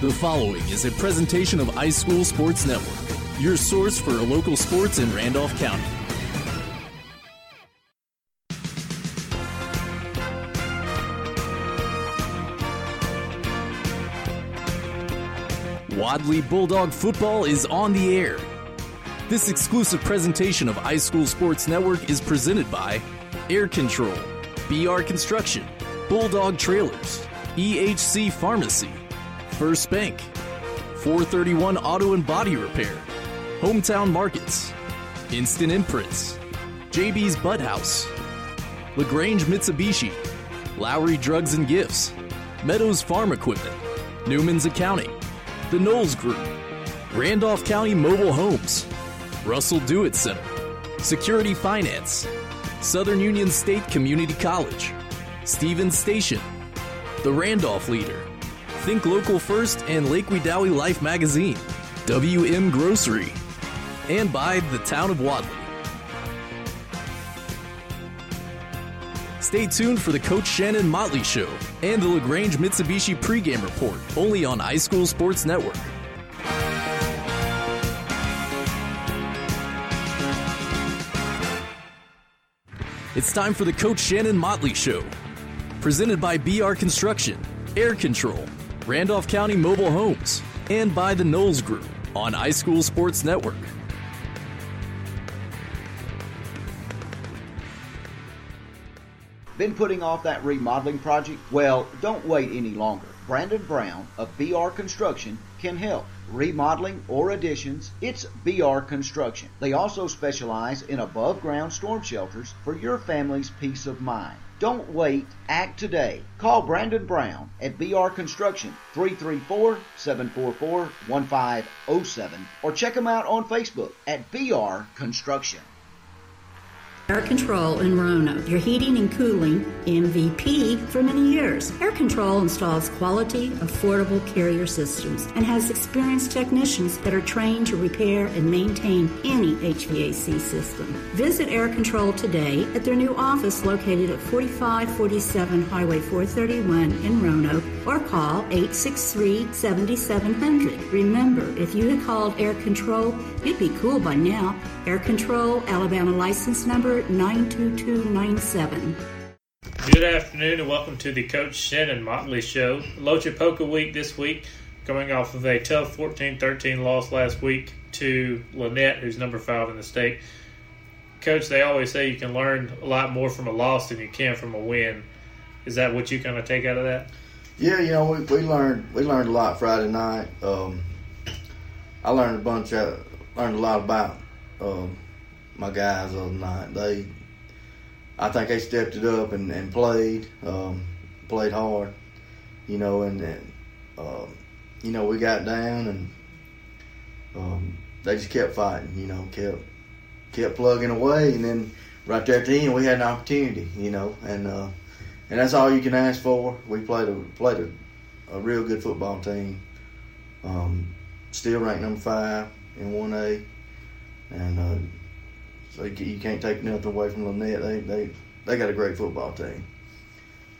The following is a presentation of iSchool Sports Network, your source for local sports in Randolph County. Wadley Bulldog football is on the air. This exclusive presentation of iSchool Sports Network is presented by Air Control, BR Construction, Bulldog Trailers, EHC Pharmacy, First Bank, 431 Auto and Body Repair, Hometown Markets, Instant Imprints, JB's Bud House, LaGrange Mitsubishi, Lowry Drugs and Gifts, Meadows Farm Equipment, Newman's Accounting, The Knowles Group, Randolph County Mobile Homes, Russell Dewitt Center, Security Finance, Southern Union State Community College, Stevens Station, The Randolph Leader, Think Local First and Lake Wedowee Life Magazine, WM Grocery, and by the Town of Wadley. Stay tuned for the Coach Shannon Motley Show and the LaGrange Mitsubishi pregame report, only on iSchool Sports Network. It's time for the Coach Shannon Motley Show, presented by BR Construction, Air Control, Randolph County Mobile Homes, and by the Knowles Group on iSchool Sports Network. Been putting off that remodeling project? Well, don't wait any longer. Brandon Brown of BR Construction can help. Remodeling or additions, it's BR Construction. They also specialize in above ground storm shelters for your family's peace of mind. Don't wait, act today. Call Brandon Brown at BR Construction 334-744-1507 or check them out on Facebook at BR Construction. Air Control in Roanoke, your heating and cooling MVP for many years. Air Control installs quality, affordable carrier systems and has experienced technicians that are trained to repair and maintain any HVAC system. Visit Air Control today at their new office located at 4547 Highway 431 in Roanoke or call 863 7700. Remember, if you had called Air Control, you'd be cool by now. Air Control, Alabama license number 92297. Good afternoon and welcome to the Coach Shannon Motley Show. Lochapoka week this week, coming off of a tough 14-13 loss last week to Lanett, who's number five in the state. Coach, they always say you can learn a lot more from a loss than you can from a win. Is that what you kind of take out of that? Yeah, you know, we, we learned we learned a lot Friday night. Um, I learned a bunch of learned a lot about um, my guys the other night. They, I think they stepped it up and, and played, um, played hard, you know, and, and um, you know we got down and um, they just kept fighting, you know, kept kept plugging away, and then right there at the end we had an opportunity, you know, and uh, and that's all you can ask for. We played a played a, a real good football team. Um, still ranked number five in one A, and uh, so you can't take nothing away from Lanett. They they they got a great football team,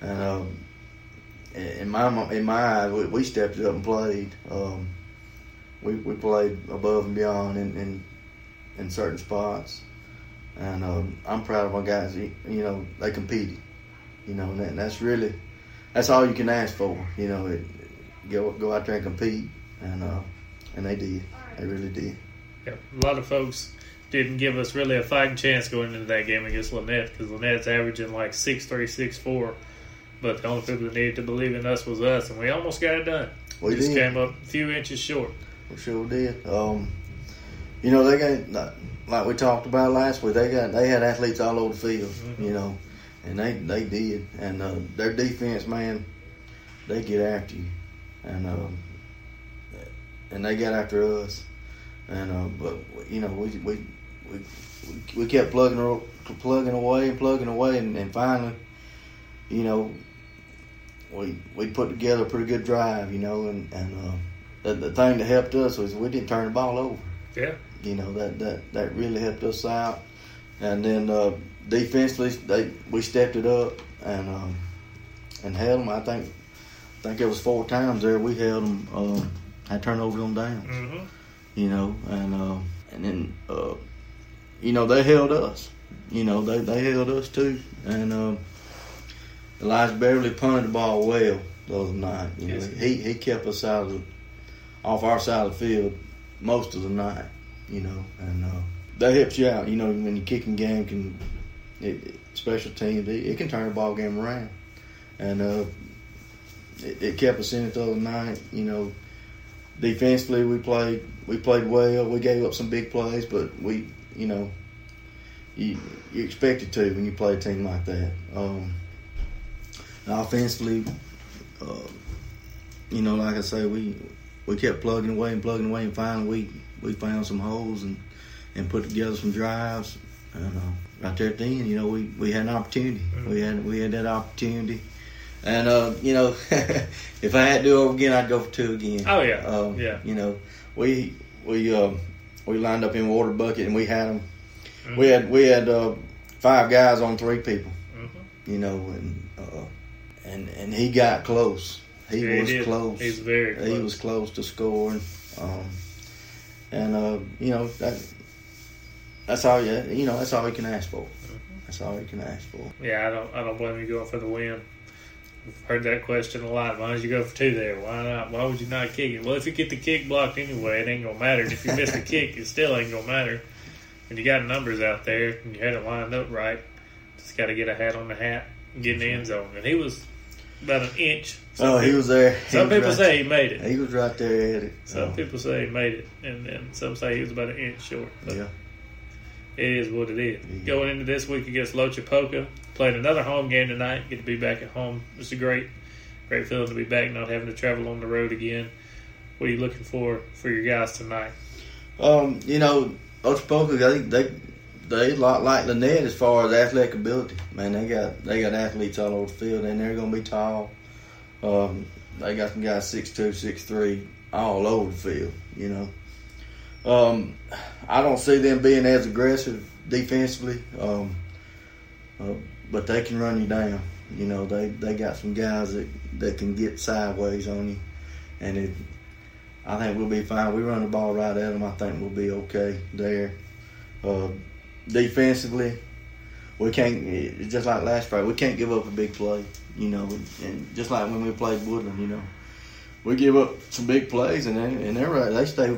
and um, in my in my eyes, we, stepped up and played. Um, we we played above and beyond in in, in certain spots, and um, I'm proud of my guys. You know, they competed. You know, and, and that's really that's all you can ask for. You know, it, go go out there and compete, and uh, and they did. They really did. Yeah, a lot of folks didn't give us really a fighting chance going into that game against Lanett because Lanett's averaging like six three, six four. But the only people that needed to believe in us was us, and we almost got it done. We just did. came up a few inches short. We sure did. Um, you know, they got like we talked about last week. They got they had athletes all over the field. Mm-hmm. You know, and they they did. And uh, their defense, man, they get after you, and um, and they got after us. And uh, but you know, we we we we kept plugging plugging away and plugging away, and, and finally, you know, we we put together a pretty good drive. You know, and and. Uh, the, the thing that helped us was we didn't turn the ball over. Yeah. You know that that that really helped us out. And then uh, defensively, they we stepped it up and um, and held them. I think I think it was four times there we held them. I turned over on down. Mm-hmm. You know, and uh, and then uh, you know they held us. You know they they held us too. And uh, Elijah Beverly punted the ball well the other night. You know he he kept us out of the, off our side of the field most of the night. You know, and uh, that helps you out. You know when your kicking game can, it- special teams it, it can turn the ball game around. And uh, it, it kept us in it the other night. You know, defensively we played we played well. We gave up some big plays, but we you know you you expected to when you play a team like that. Um, offensively, uh, you know, like I say, we we kept plugging away and plugging away, and finally we we found some holes and and put together some drives. And uh, right there at the end, you know, we, we had an opportunity. We had we had that opportunity. And uh, you know, if I had to do it over again, I'd go for two again. Oh, yeah. um, Yeah. You know, we we um, we lined up in water bucket and we had them. Mm-hmm. We had we had uh, five guys on three people. Mhm. You know, and uh, and and he got close. He Yeah, was did. close. He's very He was close to scoring. Um, and uh, you know that that's all you you know that's all you can ask for. Mm-hmm. That's all you can ask for. Yeah, I don't. I don't blame you going for the win. Heard that question a lot. Why did you go for two there? Why not? Why would you not kick it? Well, if you get the kick blocked anyway, it ain't gonna matter. And if you miss the kick, it still ain't gonna matter. And you got numbers out there, and you had it lined up right. Just got to get a hat on the hat and get in the end zone. And he was about an inch. Some oh, he was there. He Some was people right- say he made it. he was right there at it. Some Uh, people say he made it, and then some say he was about an inch short. But yeah. It is what it is. Yeah. Going into this week against Lochapoka, playing another home game tonight. Get to be back at home. It's a great, great feeling to be back, not having to travel on the road again. What are you looking for for your guys tonight? Um, you know, Lochapoka, they they they a lot like Lanett as far as athletic ability. Man, they got they got athletes all over the field, and they're gonna be tall. Um, they got some guys six two, six three, all over the field. You know, um, I don't see them being as aggressive defensively, um, uh, but they can run you down. You know, they they got some guys that that can get sideways on you, and it I think we'll be fine. We run the ball right at them. I think we'll be okay there. Uh, defensively, we can't. It's just like last Friday, we can't give up a big play. You know, and just like when we played Woodland, you know, we give up some big plays, and they and they're right. They stay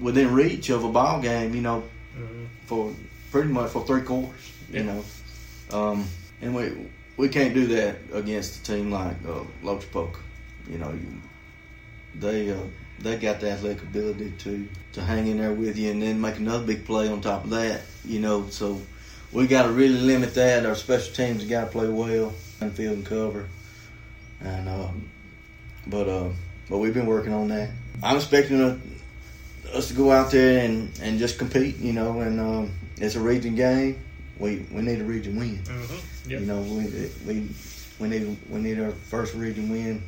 within reach of a ball game. You know, Mm-hmm. for pretty much for three quarters. You know, um, and we we can't do that against a team like uh, Lochapoka. You know, you, they uh, they got the athletic ability to to hang in there with you and then make another big play on top of that. You know, so we got to really limit that. Our special teams got to play well and field and cover, and um, but uh, but we've been working on that. I'm expecting a, us to go out there and, and just compete. You know, and um, it's a region game. We we need a region win. Mm-hmm. Yep. You know, we we we need we need our first region win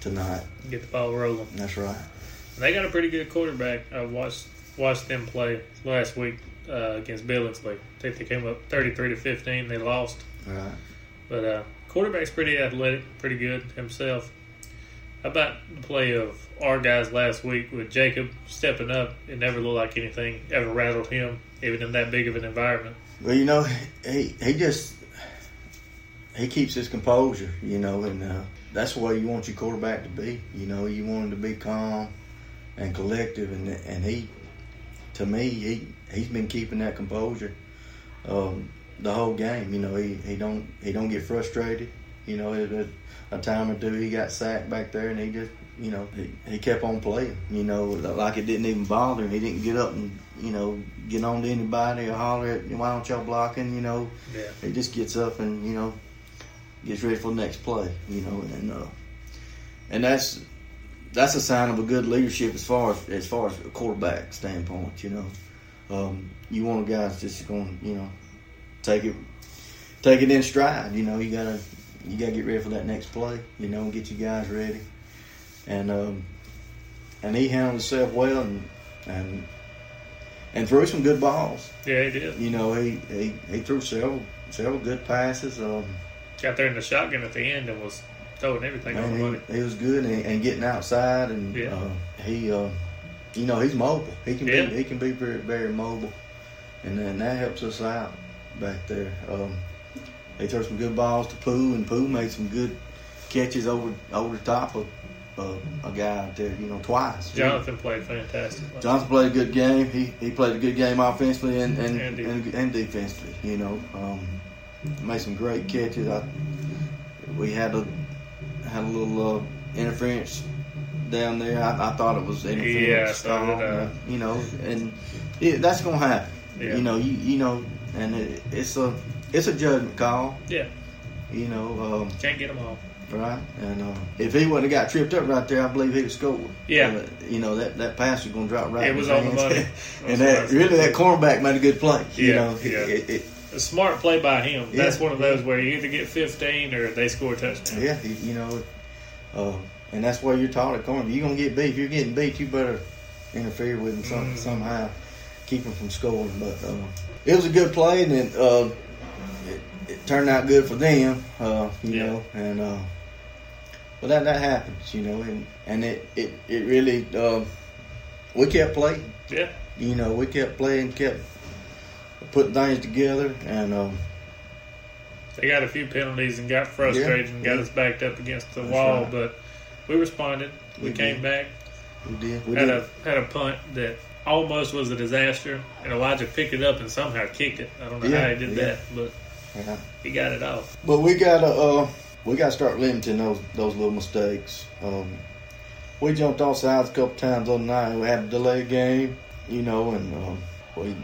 tonight. Get the ball rolling. That's right. They got a pretty good quarterback. I watched watched them play last week uh, against Billingsley. I think they came up thirty three to fifteen. They lost. All right. But uh, quarterback's pretty athletic, pretty good himself. About the play of our guys last week with Jacob stepping up? It never looked like anything ever rattled him, even in that big of an environment. Well, you know, he he just he keeps his composure. You know, and uh, that's the way you want your quarterback to be. You know, you want him to be calm and collective, and and he, to me, he he's been keeping that composure um, the whole game. You know, he, he don't he don't get frustrated. You know, at a, a time or two he got sacked back there, and he just you know he, he kept on playing. You know, like it didn't even bother him. He didn't get up and you know get on to anybody or holler at why don't y'all blocking. You know, Yeah. he just gets up and you know gets ready for the next play. You know, and uh, and that's that's a sign of a good leadership as far as as far as a quarterback standpoint. You know, um, you want a guy that's just going to you know take it take it in stride. You know, you gotta you gotta get ready for that next play. You know, and get you guys ready. And um, and he handled himself well and and and threw some good balls. Yeah, he did. You know, he he, he threw several several good passes. Um, Got there in the shotgun at the end and was throwing everything Man, he, he was good and, and getting outside, and Yeah. uh, he, uh, you know, he's mobile. He can Yeah. be he can be very very mobile, and then that helps us out back there. Um, they threw some good balls to Pooh, and Pooh made some good catches over over the top of uh, a guy out there. You know, twice. Jonathan played fantastic. Jonathan played a good game. He he played a good game offensively and and, And and, and, defensively. You know, um, made some great catches. I, we had a had a little uh, interference down there. I, I thought it was interference. Yeah, so did I. you know, and it, that's gonna happen. Yeah. You know, you you know, and it, it's a it's a judgment call. Yeah, You know, um, can't get them all. right? And uh, if he wouldn't have got tripped up right there, I believe he'd have scored. Yeah. Uh, you know that that pass was going to drop right. It was on the money. and that really that cornerback made a good play. You Yeah, know, yeah. It, it, A smart play by him. Yeah, That's one of those where you either get 15 or they score a touchdown. yeah, you know, uh, and that's why you're taught at corner. You're gonna get beat. If you're getting beat, you better interfere with him some, Mhm. somehow, keep him from scoring. But uh, it was a good play, and it, uh, it, turned out good for them. Uh, you Yeah. know, and uh, but that that happens, you know, and and it it it really uh, we kept playing. Yeah, You know, we kept playing, kept putting things together, and um, they got a few penalties and got frustrated Yeah, and got yeah. us backed up against the That's wall, right. but we responded. We, We came did. back. we did. We had did. a had a punt that almost was a disaster, and Elijah picked it up and somehow kicked it. I don't know Yeah, how he did that, but Yeah. he got it off. But we gotta uh, we gotta start limiting those those little mistakes. Um, we jumped off sides a couple times on the night. We had a delay game, you know, and um, we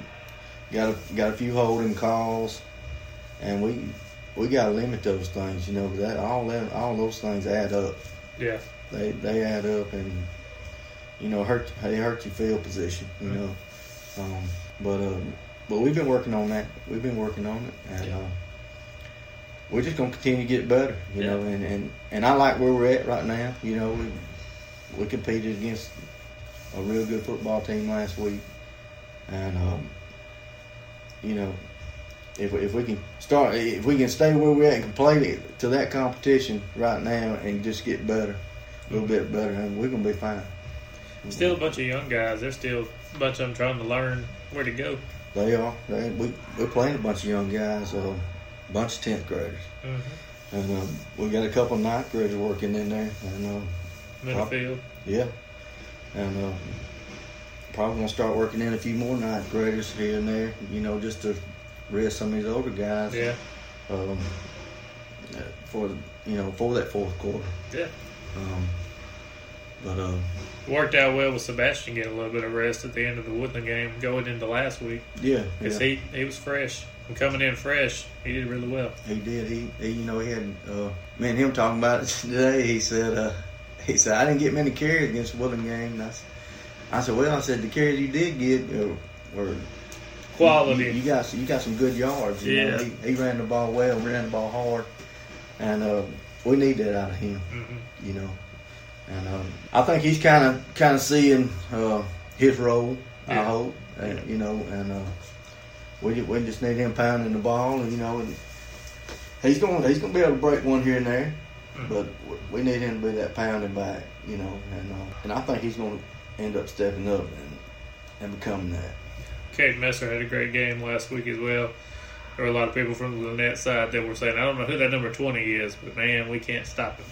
got a, got a few holding calls, and we we gotta limit those things, you know. That all that all those things add up. Yeah, They they add up, and you know hurt they hurt your field position, you know. Um, but um, but we've been working on that. We've been working on it, and. Yeah. Uh, we're just gonna continue to get better, you Yeah. know, and, and, and I like where we're at right now. You know, we we competed against a real good football team last week, and um, you know, if we- if we can start, if we can stay where we're at and can play to, to that competition right now and just get better, a little bit better, and we're gonna be fine. still a bunch of young guys. There's still a bunch of them trying to learn where to go. They are. They, we we're playing a bunch of young guys, a bunch of tenth graders, hmm and um, we got a couple of ninth graders working in there, and. Um, Middle field. Yeah, and uh, probably gonna start working in a few more ninth graders here and there. You know, just to rest some of these older guys. Yeah, Um, uh, for you know for that fourth quarter. yeah. Um, but uh, Worked out well with Sebastian getting a little bit of rest at the end of the Woodland game going into last week yeah, because yeah, he, he was fresh. And coming in fresh, he did really well. he did. He, he you know he had uh, me and him talking about it today. He said uh, he said I didn't get many carries against the Woodland game. And I, I said well I said the carries you did get uh, were Quality. You, you got you got some good yards. You know? Yeah. he, he ran the ball well, ran the ball hard, and uh, we need that out of him. hmm You know, and um, I think he's kind of kind of seeing uh, his role. I hope, and, you know, and uh, we we just need him pounding the ball, and you know, and he's going he's going to be able to break one here and there, Mhm. but we need him to be that pounding back. You know, and uh, and I think he's going to end up stepping up and and becoming that. Cade Messer had a great game last week as well. There were a lot of people from the Lanett side that were saying, I don't know who that number 20 is, but man, we can't stop him.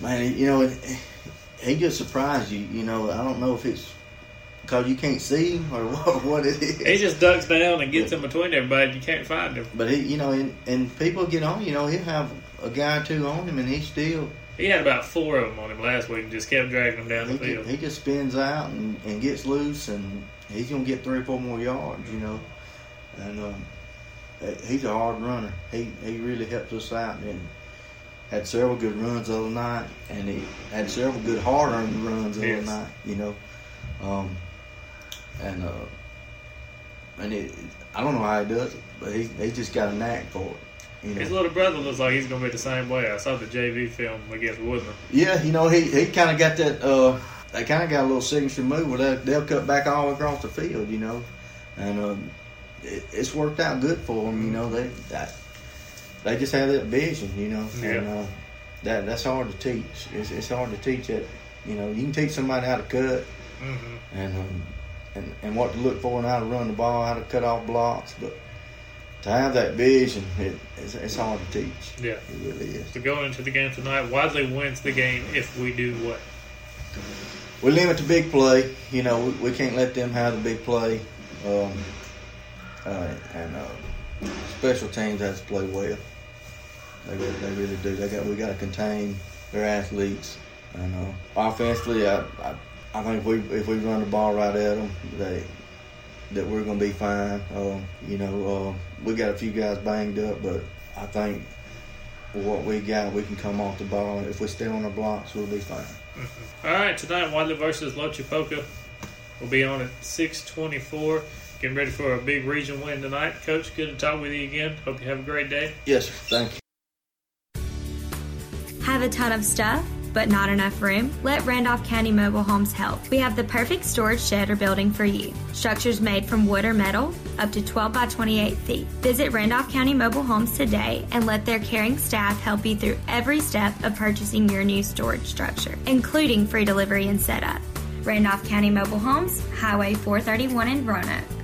Man, you know, he just surprised you. You know, I don't know if it's because you can't see him or what, what it is. He just ducks down and gets in between everybody. You can't find him. but he, you know, and, and people get on. You know, he'll have a guy or two on him, and he still He had about four of them on him last week and just kept dragging them down the field. he just spins out and, and gets loose, and he's gonna get three or four more yards. You know, and um, he's a hard runner. He he really helps us out and had several good runs the other night, and he had several good hard earned runs the Yes. other night. You know, um, and uh, and it, I don't know how he does it, but he he just got a knack for it. You know? His little brother looks like he's going to be the same way. I saw the JV film against Woodland. Yeah, you know, he, he kind of got that, uh, they kind of got a little signature move where they, they'll cut back all across the field, you know. And um, it, it's worked out good for them, you know. They that, they just have that vision, you know. And, uh, that that's hard to teach. It's, it's hard to teach it. You know, you can teach somebody how to cut Mm-hmm. and um, and and what to look for and how to run the ball, how to cut off blocks, but to have that vision, it, it's, it's hard to teach. Yeah. It really is. To go into the game tonight, Wadley wins the game if we do what? We limit the big play. You know, we, we can't let them have the big play. Um, uh, and uh, special teams has to play well. They really, they really do. They got we got to contain their athletes. And uh, offensively, I, I I think if we if we run the ball right at them, they that we're going to be fine. Um, you know, uh, we got a few guys banged up, but I think what we got, we can come off the ball. If we stay on our blocks, we'll be fine. All right, tonight Wadley versus Lochapoka will be on at 624. Getting ready for a big region win tonight. Coach, good to talk with you again. Hope you have a great day. Yes, sir. Thank you. Have a ton of stuff, but not enough room? Let Randolph County Mobile Homes help. We have the perfect storage shed or building for you. Structures made from wood or metal, up to 12 by 28 feet. Visit Randolph County Mobile Homes today and let their caring staff help you through every step of purchasing your new storage structure, including free delivery and setup. Randolph County Mobile Homes, Highway 431 in Roanoke.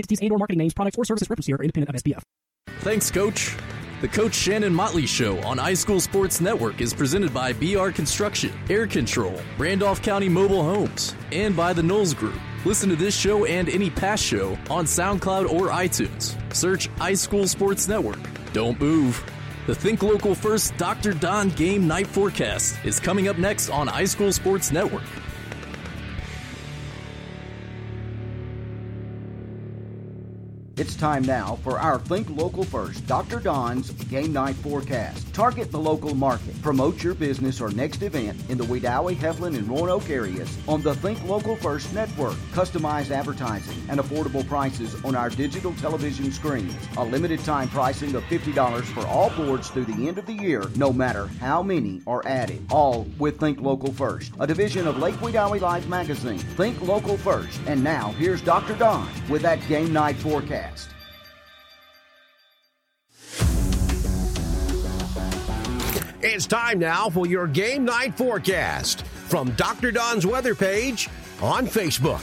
entities and or marketing names, products, or services referenced here are independent of SPF. Thanks, Coach. The Coach Shannon Motley Show on iSchool Sports Network is presented by BR Construction, Air Control, Randolph County Mobile Homes, and by the Knowles Group. Listen to this show and any past show on SoundCloud or iTunes. Search iSchool Sports Network. Don't move. The Think Local First Dr. Don Game Night Forecast is coming up next on iSchool Sports Network. It's time now for our Think Local First, Dr. Don's Game Night Forecast. Target the local market. Promote your business or next event in the Wedowee, Heflin, and Roanoke areas on the Think Local First network. Customized advertising and affordable prices on our digital television screens. A limited time pricing of $50 for all boards through the end of the year, no matter how many are added. All with Think Local First, a division of Lake Wedowee Live magazine. Think Local First. And now here's Dr. Don with that Game Night Forecast. It's time now for your game night forecast from Dr. Don's weather page on Facebook.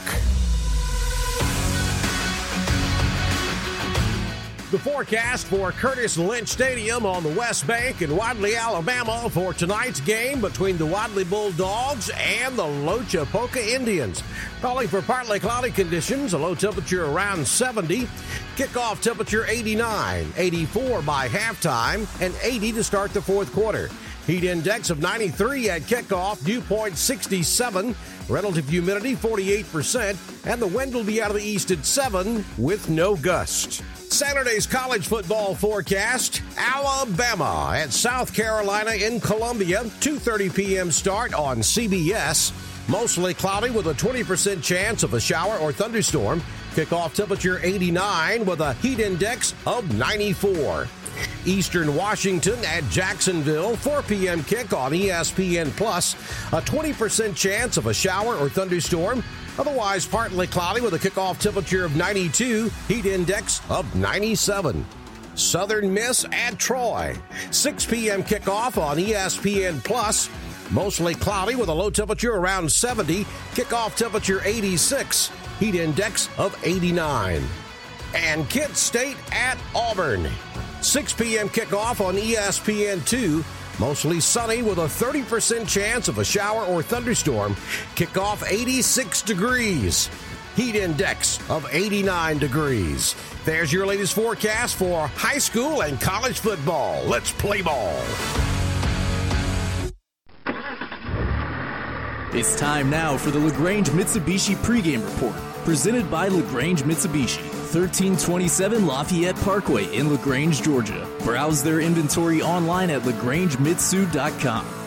The forecast for Curtis Lynch Stadium on the West Bank in Wadley, Alabama for tonight's game between the Wadley Bulldogs and the Lochapoka Indians. Calling for partly cloudy conditions, a low temperature around 70, kickoff temperature 89, 84 by halftime, and 80 to start the fourth quarter. Heat index of 93 at kickoff, dew point 67, relative humidity 48%, and the wind will be out of the east at 7 with no gust. Saturday's college football forecast: Alabama at South Carolina in Columbia, 2:30 p.m. start on CBS. Mostly cloudy with a 20% chance of a shower or thunderstorm. Kickoff temperature 89 with a heat index of 94. Eastern Washington at Jacksonville, 4 p.m. kick on ESPN Plus. A 20% chance of a shower or thunderstorm. Otherwise, partly cloudy with a kickoff temperature of 92, heat index of 97. Southern Miss at Troy, 6 p.m. kickoff on ESPN Plus. Mostly cloudy with a low temperature around 70, kickoff temperature 86, heat index of 89. And Kent State at Auburn, 6 p.m. kickoff on ESPN2. Mostly sunny with a 30% chance of a shower or thunderstorm. Kickoff 86 degrees. Heat index of 89 degrees. There's your latest forecast for high school and college football. Let's play ball. It's time now for the LaGrange Mitsubishi pregame report. Presented by LaGrange Mitsubishi, 1327 Lafayette Parkway in LaGrange, Georgia. Browse their inventory online at lagrangemitsu.com.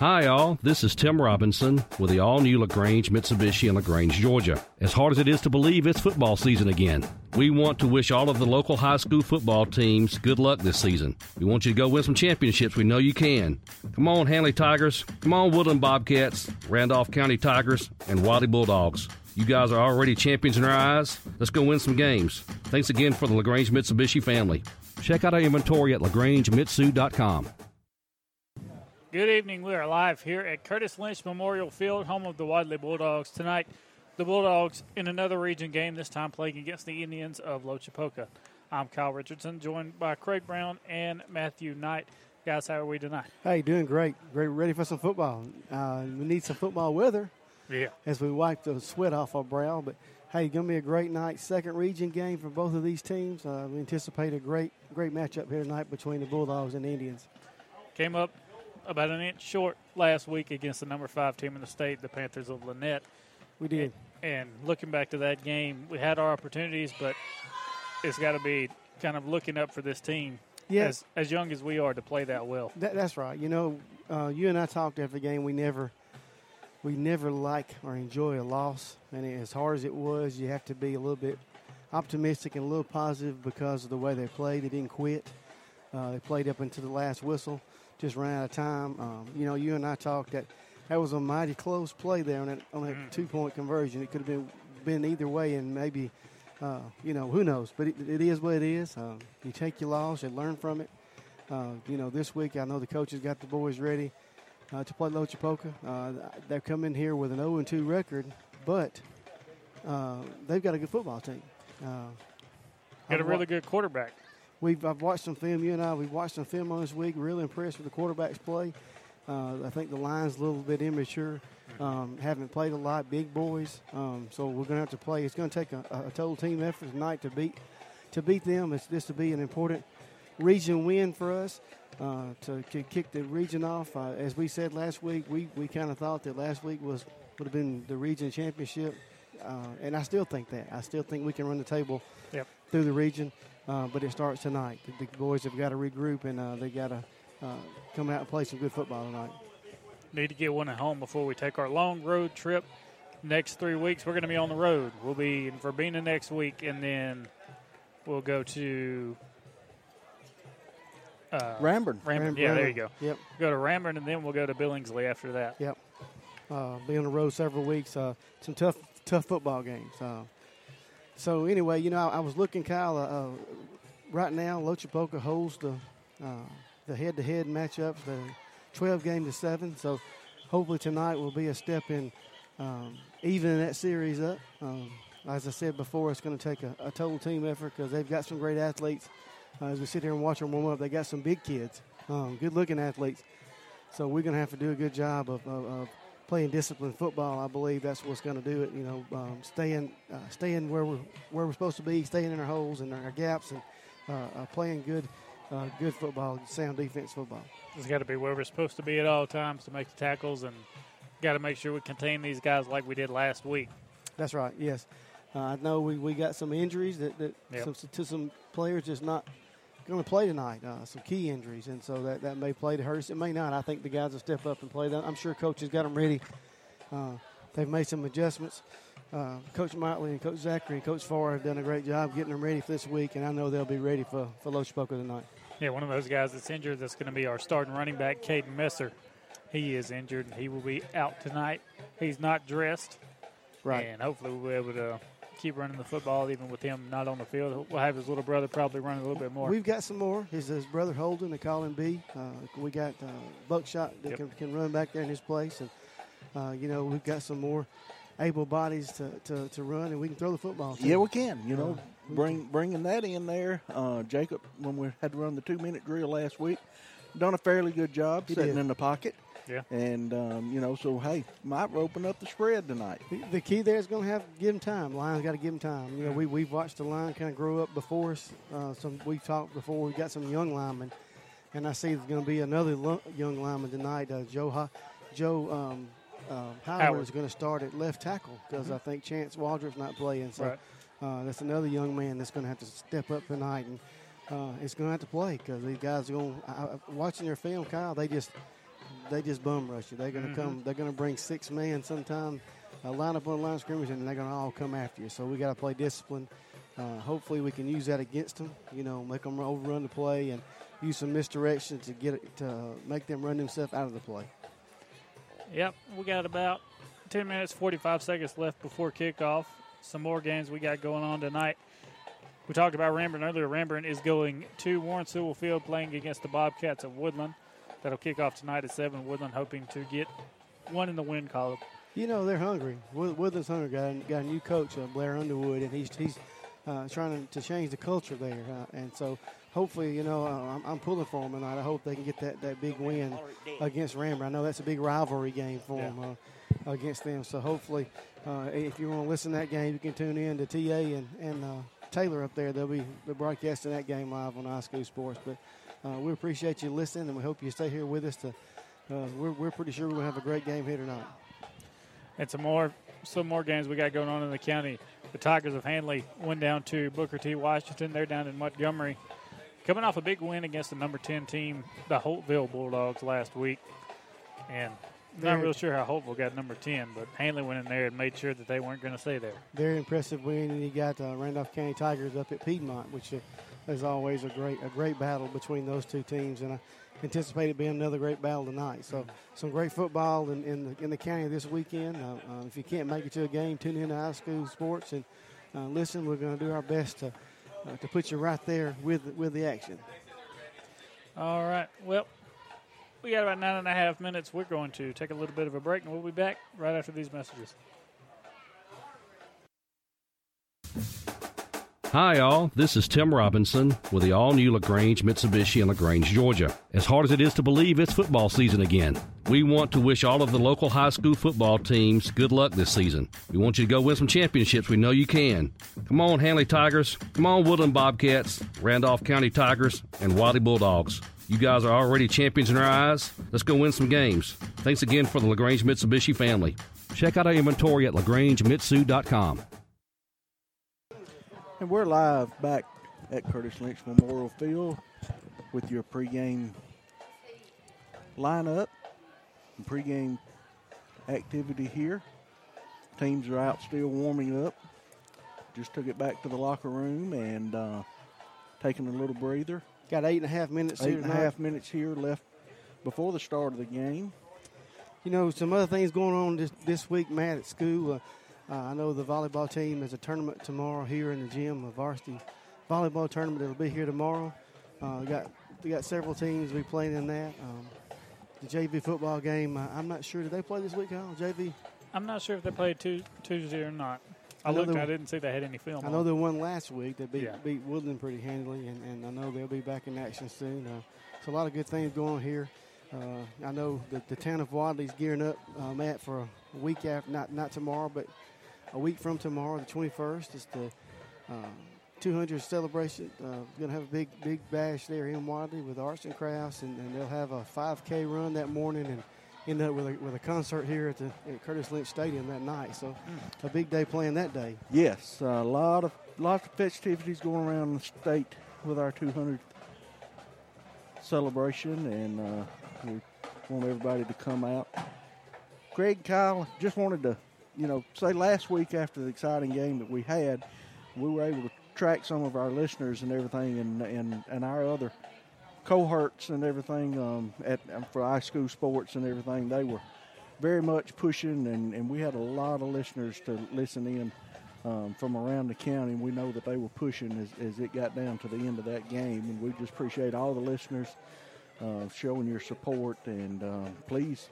Hi, all. This is Tim Robinson with the all new LaGrange Mitsubishi in LaGrange, Georgia. As hard as it is to believe, it's football season again. We want to wish all of the local high school football teams good luck this season. We want you to go win some championships. We know you can. Come on, Hanley Tigers. Come on, Woodland Bobcats, Randolph County Tigers, and Wadley Bulldogs. You guys are already champions in our eyes. Let's go win some games. Thanks again for the LaGrange Mitsubishi family. Check out our inventory at lagrangemitsu.com. Good evening. We are live here at Curtis Lynch Memorial Field, home of the Wadley Bulldogs. Tonight, the Bulldogs in another region game, this time playing against the Indians of Lochapoka. I'm Kyle Richardson, joined by Craig Brown and Matthew Knight. Guys, how are we tonight? Hey, doing great. Great, ready for some football. Uh, we need some football weather. Yeah. As we wipe the sweat off our brow, but hey, going to be a great night. Second region game for both of these teams. Uh, we anticipate a great, great matchup here tonight between the Bulldogs and the Indians. Came up about an inch short last week against the number five team in the state, the Panthers of Lanett. We did. And, and looking back to that game, we had our opportunities, but it's got to be kind of looking up for this team. Yes. As, as young as we are to play that well. That, that's right. You know, uh, you and I talked after the game. We never, we never like or enjoy a loss, and as hard as it was, you have to be a little bit optimistic and a little positive because of the way they played. They didn't quit. Uh, they played up until the last whistle just ran out of time. Um, you know, you and I talked that that was a mighty close play there on that, on that mm. two point conversion. It could have been been either way, and maybe, uh, you know, who knows? But it, it is what it is. Uh, you take your loss, you learn from it. Uh, you know, this week I know the coaches got the boys ready uh, to play Lochapoka. Uh, they've come in here with an 0 2 record, but uh, they've got a good football team. got a really good quarterback. We've I've watched some film. You and I we've watched some film on this week. Really impressed with the quarterback's play. Uh, I think the line's a little bit immature. Um, haven't played a lot, big boys. Um, so we're going to have to play. It's going to take a, a, total team effort tonight to beat to beat them. It's this to be an important region win for us uh, to, to, kick the region off. Uh, as we said last week, we, we kind of thought that last week was would have been the region championship, uh, and I still think that. I still think we can run the table yep. through the region. Uh, but it starts tonight. The, the, boys have got to regroup and uh, they got to uh, come out and play some good football tonight. Need to get one at home before we take our long road trip. Next three weeks, we're going to be on the road. We'll be in Verbena next week, and then we'll go to uh, Ranburne. Ranburne. Yeah, there you go. Yep. Go to Ranburne, and then we'll go to Billingsley after that. Yep. Uh, be on the road several weeks. Uh, some tough, tough football games. Uh, so anyway, you know, I, I was looking, Kyle. Uh, uh right now, Lochapoka holds the uh, the head-to-head matchup, the 12 game to seven. So hopefully tonight will be a step in um, evening that series up. Um, as I said before, it's going to take a, a, total team effort because they've got some great athletes. Uh, as we sit here and watch them warm up, they got some big kids, um, good-looking athletes. So we're going to have to do a good job of, of, of playing disciplined football, I believe that's what's going to do it. You know, um, staying uh, staying where we're where we're supposed to be, staying in our holes and our gaps, and uh, uh, playing good uh, good football, sound defense football. It's got to be where we're supposed to be at all times to make the tackles, and got to make sure we contain these guys like we did last week. That's right. Yes, uh, I know we, we got some injuries that, that yep. some, to some players just not going to play tonight. Uh, some key injuries, and so that, that may play to hurt us. It may not. I think the guys will step up and play. That I'm sure coach has got them ready. Uh, they've made some adjustments. Uh, coach Motley and Coach Zachary and Coach Farr have done a great job getting them ready for this week, and I know they'll be ready for for Lochapoka tonight. Yeah, one of those guys that's injured that's going to be our starting running back, Caden Messer. He is injured. And he will be out tonight. He's not dressed. Right. And hopefully we'll be able to keep running the football, even with him not on the field. We'll have his little brother probably running a little bit more. We've got some more. His, his brother Holden, they call him B. Uh, we got uh, Buckshot that Yep. can, can run back there in his place. And, uh, you know, we've got some more able bodies to, to, to run, and we can throw the football. Too. Yeah, we can. You know, bring bringing that in there. Uh, Jacob, when we had to run the two minute drill last week, done a fairly good job He sitting did. in the pocket. Yeah. And um, you know, so hey, might open up the spread tonight. The, the key there is going to have to give him time. Lions got to give him time. You know, we we've watched the line kind of grow up before us. Uh, some we've talked before. We got some young linemen, and I see there's going to be another lo- young lineman tonight, uh, Joe Ho- Joe um, uh, Howard, Howard. is going to start at left tackle because Mhm. I think Chance Waldrop's not playing. So Right. uh, that's another young man that's going to have to step up tonight and uh, it's going to have to play because these guys are going. I, I- watching their film, Kyle, they just they just bum rush you. They're going to Mhm. come. They're going to bring six men sometime, uh, line up on the line of scrimmage, and they're going to all come after you. So we got to play discipline. Uh, hopefully, we can use that against them. You know, make them overrun the play and use some misdirection to get it to make them run themselves out of the play. Yep, we got about 10 minutes, 45 seconds left before kickoff. Some more games we got going on tonight. We talked about Ranburne earlier. Ranburne is going to Warren Sewell Field playing against the Bobcats of Woodland. That'll kick off tonight at 7. Woodland hoping to get one in the win column. You know they're hungry. Wood- Woodland's hungry. Got a, got a new coach, uh, Blair Underwood, and he's he's uh, trying to, to change the culture there. Uh, and so hopefully, you know, uh, I'm, I'm pulling for them tonight. I hope they can get that, that big win against Ranburne. I know that's a big rivalry game for them uh, against them. So hopefully, uh, if you want to listen to that game, you can tune in to TA and and uh, Taylor up there. They'll be they're broadcasting that game live on iSchool Sports. But uh, we appreciate you listening, and we hope you stay here with us. To uh, we're, we're pretty sure we're going to have a great game here tonight. And some more some more games we got going on in the county. The Tigers of Hanley went down to Booker T. Washington. They're down in Montgomery. Coming off a big win against the number 10 team, the Holtville Bulldogs, last week. And not real sure how Holtville got number 10, but Hanley went in there and made sure that they weren't going to stay there. Very impressive win, and you got uh, Randolph County Tigers up at Piedmont, which uh, is always a great a great battle between those two teams, and I anticipate it being another great battle tonight. So some great football in, in the in the county this weekend. Uh, uh, if you can't make it to a game, tune in to iSchool Sports and uh, listen. We're going to do our best to uh, to put you right there with with the action. All right. Well, we got about nine and a half minutes. We're going to take a little bit of a break, and we'll be back right after these messages. Hi, all. This is Tim Robinson with the all new LaGrange Mitsubishi in LaGrange, Georgia. As hard as it is to believe, it's football season again. We want to wish all of the local high school football teams good luck this season. We want you to go win some championships. We know you can. Come on, Hanley Tigers. Come on, Woodland Bobcats, Randolph County Tigers, and Wadley Bulldogs. You guys are already champions in our eyes. Let's go win some games. Thanks again for the LaGrange Mitsubishi family. Check out our inventory at lagrangemitsu.com. And we're live back at Curtis Lynch Memorial Field with your pregame lineup and pregame activity here. Teams are out still warming up. Just took it back to the locker room and uh, taking a little breather. Got eight and a half minutes Eight here and a half minutes here left before the start of the game. You know, some other things going on this, this week, Matt, at school. Uh, uh, I know the volleyball team has a tournament tomorrow here in the gym, a varsity volleyball tournament that'll be here tomorrow. Uh, we got we got several teams be playing in that. Um, the JV football game, uh, I'm not sure. Did they play this week, Kyle? JV? I'm not sure if they played tu- Tuesday or not. I, I looked, they- I didn't see they had any film. I know on. they won last week. They beat, Yeah. beat Woodland pretty handily, and, and I know they'll be back in action soon. Uh, so a lot of good things going on here. Uh, I know that the town of Wadley's gearing up, uh, Matt, for a week after, not not tomorrow, but a week from tomorrow, the 21st, is the uh, 200 celebration. Uh, going to have a big big bash there in Wadley with arts and crafts, and, and they'll have a 5K run that morning and end up with a, with a concert here at the at Curtis Lynch Stadium that night. So a big day playing that day. Yes, a lot of lots of festivities going around the state with our 200th celebration, and uh, we want everybody to come out. Craig, Kyle, just wanted to, you know, say last week after the exciting game that we had, we were able to track some of our listeners and everything, and and, and our other cohorts and everything um, at for high school sports and everything. They were very much pushing, and, and we had a lot of listeners to listen in um, from around the county. And we know that they were pushing as, as it got down to the end of that game. And we just appreciate all the listeners uh, showing your support. And um, please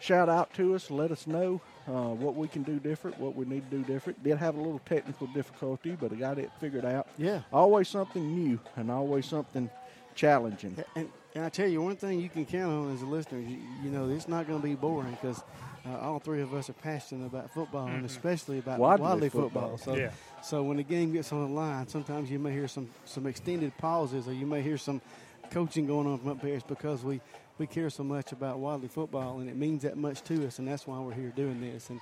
shout out to us, let us know uh, what we can do different, what we need to do different. Did have a little technical difficulty, but I got it figured out. Yeah. Always something new and always something challenging. And, and I tell you, one thing you can count on as a listener, you, you know, it's not going to be boring because uh, all three of us are passionate about football and Mhm. especially about Wadley Wadley, football. football. So, Yeah. so when the game gets on the line, sometimes you may hear some some extended pauses or you may hear some coaching going on from up here is because we, we care so much about Wadley football, and it means that much to us, and that's why we're here doing this. And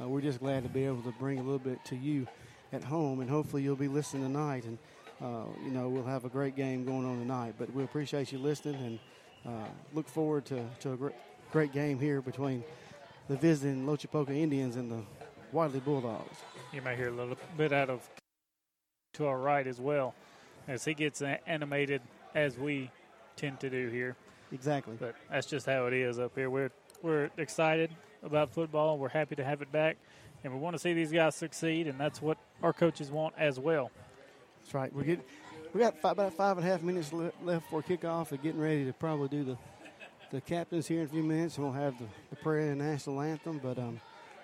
uh, we're just glad to be able to bring a little bit to you at home, and hopefully you'll be listening tonight. And uh, you know we'll have a great game going on tonight. But we appreciate you listening, and uh, look forward to, to a great, great game here between the visiting Lochapoka Indians and the Wadley Bulldogs. You may hear a little bit out of to our right as well, as he gets animated as we tend to do here. Exactly. But that's just how it is up here. We're we're excited about football. We're happy to have it back, and we want to see these guys succeed, and that's what our coaches want as well. That's right. We get we got five, about five and a half minutes left for kickoff. We're getting ready to probably do the the captains here in a few minutes, and we'll have the, the prayer and national anthem. But um,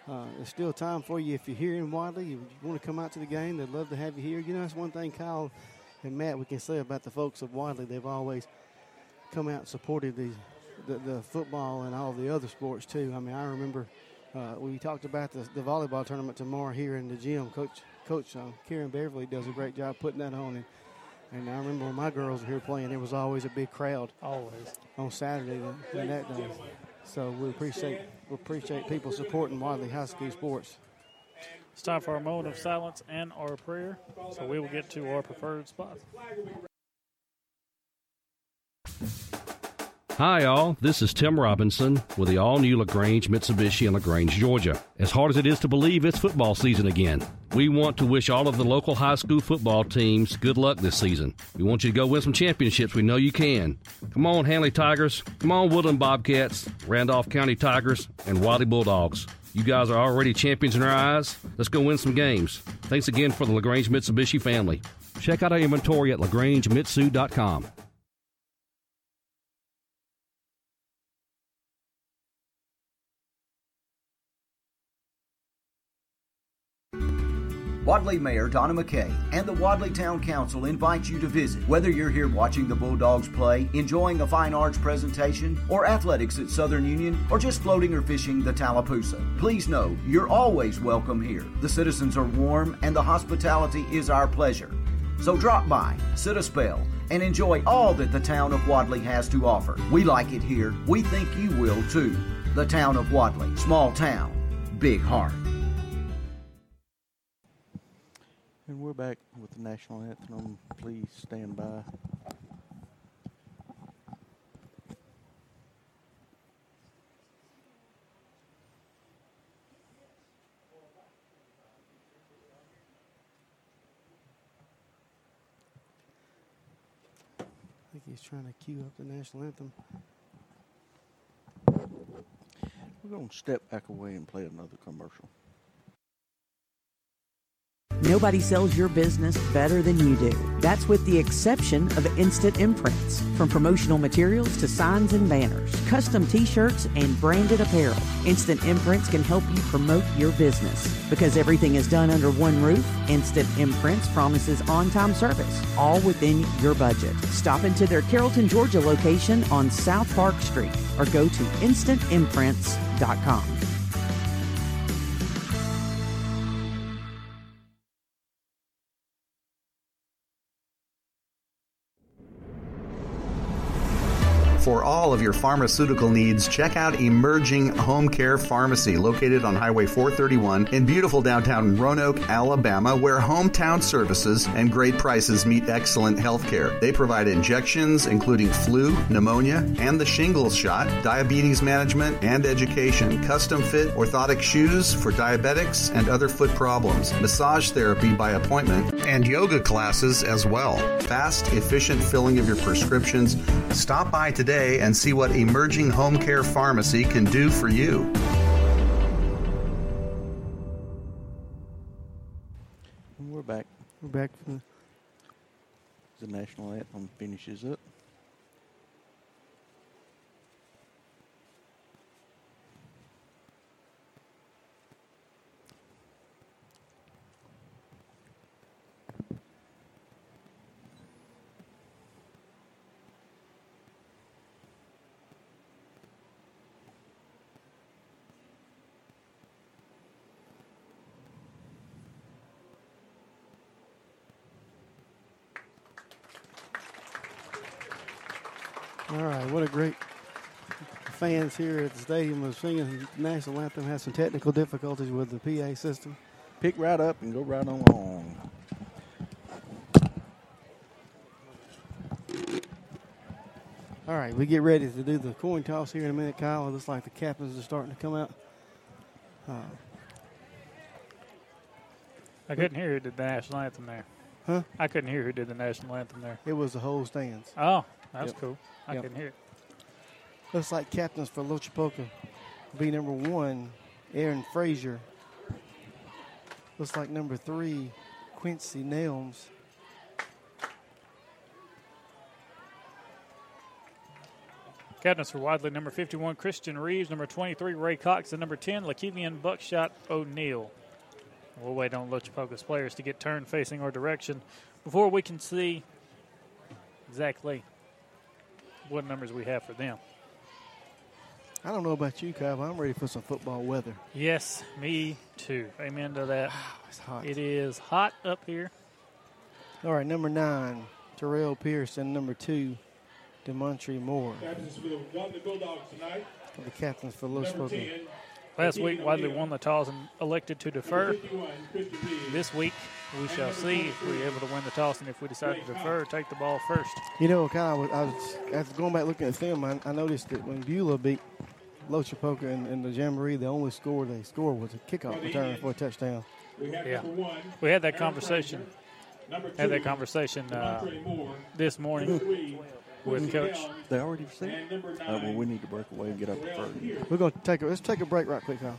uh, there's still time for you if you're here in Wadley. You want to come out to the game. They'd love to have you here. You know, that's one thing Kyle and Matt we can say about the folks of Wadley. They've always come out and supported the, the, the football and all the other sports too. I mean, I remember uh, we talked about the, the, volleyball tournament tomorrow here in the gym. Coach Coach uh, Karen Beverly does a great job putting that on. And, and I remember when my girls were here playing, there was always a big crowd. Always. On Saturday and that day. So we appreciate we appreciate people supporting Wadley High School sports. It's time for our moment of silence and our prayer. So we will get to our preferred spots. Hi, all. This is Tim Robinson with the all new LaGrange Mitsubishi in LaGrange, Georgia. As hard as it is to believe, it's football season again. We want to wish all of the local high school football teams good luck this season. We want you to go win some championships. We know you can. Come on, Handley Tigers. Come on, Woodland Bobcats, Randolph County Tigers, and Wadley Bulldogs. You guys are already champions in our eyes. Let's go win some games. Thanks again for the LaGrange Mitsubishi family. Check out our inventory at lagrangemitsu.com. Wadley Mayor Donna McKay and the Wadley Town Council invite you to visit. Whether you're here watching the Bulldogs play, enjoying a fine arts presentation, or athletics at Southern Union, or just floating or fishing the Tallapoosa, please know you're always welcome here. The citizens are warm and the hospitality is our pleasure. So drop by, sit a spell, and enjoy all that the town of Wadley has to offer. We like it here. We think you will too. The town of Wadley, small town, big heart. And we're back with the national anthem. Please stand by. I think he's trying to cue up the national anthem. We're going to step back away and play another commercial. Nobody sells your business better than you do. That's with the exception of Instant Imprints. From promotional materials to signs and banners, custom t shirts, and branded apparel, Instant Imprints can help you promote your business. Because everything is done under one roof, Instant Imprints promises on time service, all within your budget. Stop into their Carrollton, Georgia location on South Park Street or go to instantimprints.com. For all of your pharmaceutical needs, check out Emerging Home Care Pharmacy, located on Highway 431 in beautiful downtown Roanoke, Alabama, where hometown services and great prices meet excellent health care. They provide injections, including flu, pneumonia, and the shingles shot, diabetes management, and education, custom fit orthotic shoes for diabetics and other foot problems, massage therapy by appointment, and yoga classes as well. Fast, efficient filling of your prescriptions. Stop by today and see what Emerging Home Care Pharmacy can do for you. We're back. We're back. For the national anthem finishes up. All right, what a great fans here at the stadium are singing the national anthem. Has some technical difficulties with the PA system. Pick right up and go right on along. All right, we get ready to do the coin toss here in a minute, Kyle. It looks like the captains are starting to come out. Uh, I couldn't hear who did the national anthem there. Huh? I couldn't hear who did the national anthem there. it was the whole stands. Oh, that's Yep. cool. I Yep. couldn't hear it. Looks like captains for Lochapoka be number one, Aaron Frazier. Looks like number three, Quincy Nelms. Cabinets for Wadley, number 51, Christian Reeves, number 23, Ray Cox, and number 10, Lakevian Buckshot O'Neill. We'll wait on Lochapoka's players to get turned facing our direction before we can see exactly what numbers we have for them. I don't know about you, Kyle, but I'm ready for some football weather. Yes, me too. Amen to that. it's hot. It is hot up here. All right, number nine, Terrell Pearson. Number two, Demontre Moore. Captains for the Wadley Bulldogs tonight. Are the captains for Number Lochapoka. 10, Last week, Wadley won the toss and elected to defer. Number 51, Christian Reeves. This week, we shall see if we're able to win the toss and if we decide to defer, take the ball first. You know, Kyle, I was, I was, going back looking at film. I, I noticed that when Beulah beat Lochapoka in, in the Jamboree, the only score they scored was a kickoff return for a touchdown. We Yeah. We had that conversation. Frazier. Number two, Had that conversation uh, this morning with Quincy Coach. They already received. And Uh, well, we need to break away and get up to Terrell We're going to take a let's take a break right quick, Kyle.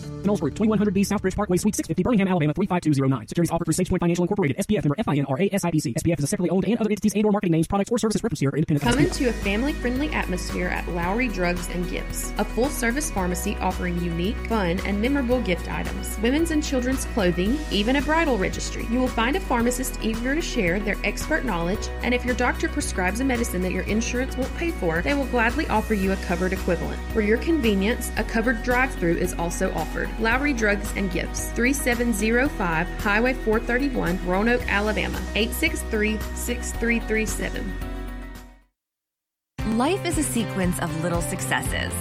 Knowles Group, 2100B Southbridge Parkway, Suite 650, Birmingham, Alabama 35209. Securities offered through SagePoint Financial Incorporated, SPF member FINRA SIPC. SPF is a separately owned and other entities and or marketing names, products, or services referenced here are independent. Come into a family friendly atmosphere at Lowry Drugs and Gifts, a full service pharmacy offering unique, fun, and memorable gift items, women's and children's clothing, even a bridal registry. You will find a pharmacist eager to share their expert knowledge, and if your doctor prescribes a medicine that your insurance won't pay for, they will gladly offer you a covered equivalent. For your convenience, a covered drive through is also offered. Lowry Drugs and Gifts, 3705 Highway 431, Roanoke, Alabama, 863 6337. Life is a sequence of little successes.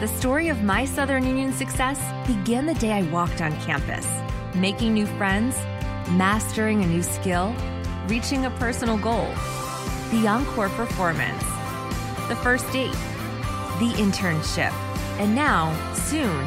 The story of my Southern Union success began the day I walked on campus, making new friends, mastering a new skill, reaching a personal goal. The encore performance, the first date, the internship, and now, soon,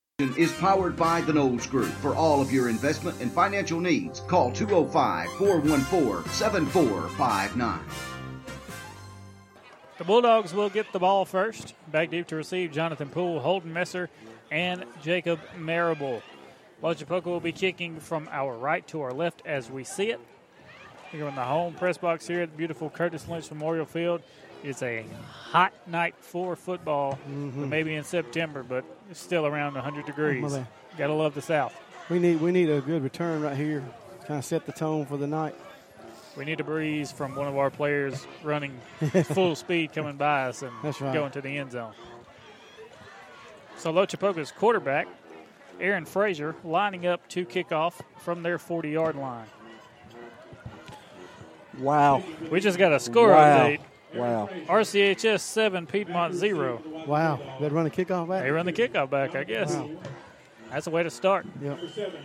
is powered by the Knowles Group. For all of your investment and financial needs, call 205 414 7459. The Bulldogs will get the ball first. Back deep to receive Jonathan Poole, Holden Messer, and Jacob Marable. Lochapoka will be kicking from our right to our left as we see it. Here in the home press box here at the beautiful Curtis Lynch Memorial Field. It's a hot night for football, Mhm. maybe in September, but it's still around 100 degrees. bad. Gotta love the South. We need we need a good return right here. Kind of set the tone for the night. We need a breeze from one of our players running full speed coming by us and That's right. going to the end zone. So Lochapoka's quarterback, Aaron Frazier, lining up to kick off from their 40 yard line. Wow. We just got a score Wow. update. Wow. RCHS 7, Piedmont 0. Wow. Better run the kickoff back. They run the kickoff back, I guess. Wow. That's a way to start. Yep.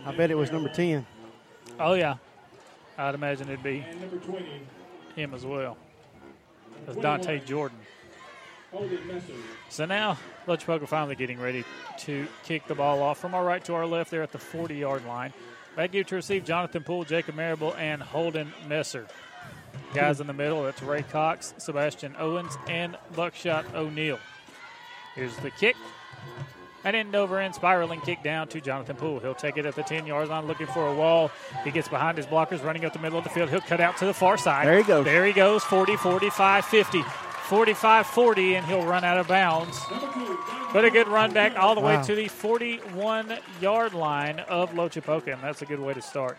I bet it was number 10. Oh yeah, I'd imagine it'd be And number 20, him as well. That's Dante Jordan. Holden Messer. So now, Poka finally getting ready to kick the ball off from our right to our left there at the 40 yard line. Back here to receive Jonathan Poole, Jacob Marable, and Holden Messer. Guys in the middle, that's Ray Cox, Sebastian Owens, and Buckshot O'Neill. Here's the kick. An end over end spiraling kick down to Jonathan Poole. He'll take it at the 10 yard line looking for a wall. He gets behind his blockers, running up the middle of the field. He'll cut out to the far side. There he goes. There he goes 40, 45, 50. 45 40, and he'll run out of bounds. But a good run back all the way to the 41 yard line of Lochapoka, and that's a good way to start.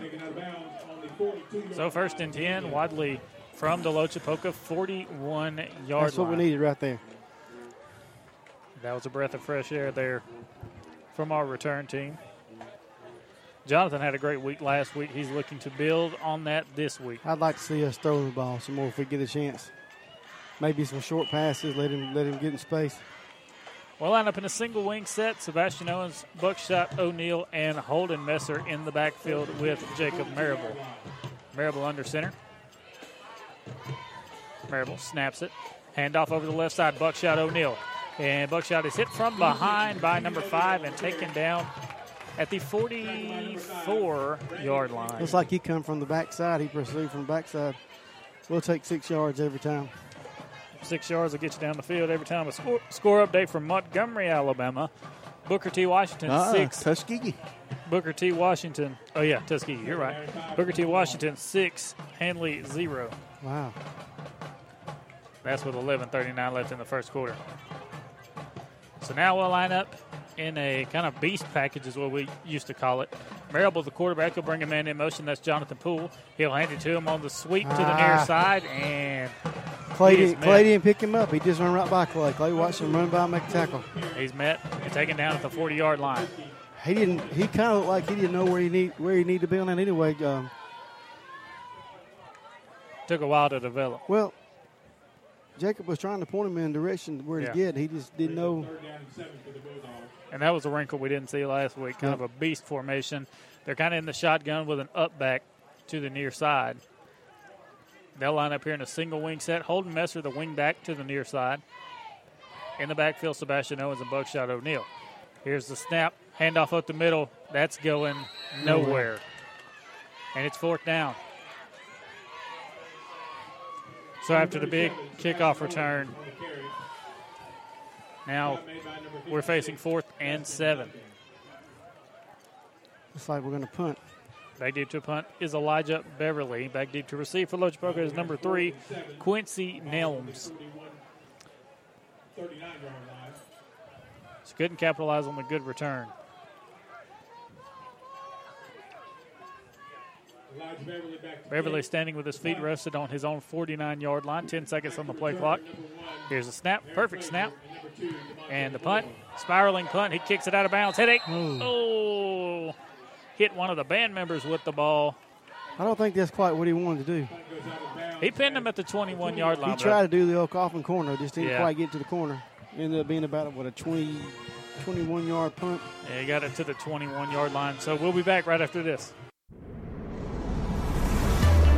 Taken out of bounds on the 42 yard So, first and 10, Wadley from the Lochapoka 41 yard That's what we needed right there. That was a breath of fresh air there from our return team. Jonathan had a great week last week. He's looking to build on that this week. I'd like to see us throw the ball some more if we get a chance. Maybe some short passes. Let him let him get in space. We'll line up in a single wing set. Sebastian Owens, Buckshot O'Neill, and Holden Messer in the backfield with Jacob Marable. Marable under center. Marable snaps it. Handoff over the left side. Buckshot O'Neill. And Buckshot is hit from behind by number five and taken down at the 44 yard line. Looks like he come from the backside. He pursued from the backside. We'll take six yards every time. Six yards will get you down the field every time. A score, score update from Montgomery, Alabama. Booker T. Washington, Ah, six. Tuskegee. Booker T. Washington. Oh, yeah, Tuskegee. You're right. Booker T. Washington, six. Handley, zero. Wow. That's with 11.39 left in the first quarter. So now we'll line up in a kind of beast package, is what we used to call it. Marable, the quarterback, will bring a man in motion. That's Jonathan Poole. He'll hand it to him on the sweep to the near Ah. side, and Clay, didn't, Clay didn't pick him up. He just ran right by Clay. Clay watched him run by and make a tackle. He's met and taken down at the 40 yard line. He didn't. He kind of looked like he didn't know where he need where he needed to be on that anyway. Um, Took a while to develop. well, Jacob was trying to point him in the direction where Yeah. to get. He just didn't know. And that was a wrinkle we didn't see last week. Kind of a beast formation. They're kind of in the shotgun with an up back to the near side. They'll line up here in a single wing set. Holden Messer, the wing back to the near side. In the backfield, Sebastian Owens and Buckshot O'Neill. Here's the snap. Handoff up the middle. That's going nowhere. Nowhere. And it's fourth down. So after the big kickoff return, now we're facing fourth and seven. Looks like we're going to punt. Back deep to punt is Elijah Beverly. Back deep to receive for Lochapoka is number three, Quincy Nelms. 39 yard line. So couldn't capitalize on the good return. Beverly back Beverly standing with his feet rested on his own 49 yard line. 10 seconds on the play clock. Here's a snap. Perfect snap. And the punt. Spiraling punt. He kicks it out of bounds. Headache. Oh. Hit one of the band members with the ball. I don't think that's quite what he wanted to do. He pinned him at the 21 yard line. He but tried to do the old coffin corner, just didn't Yeah. quite get to the corner. Ended up being about what a 20, 21 yard punt. Yeah, he got it to the 21 yard line. So we'll be back right after this.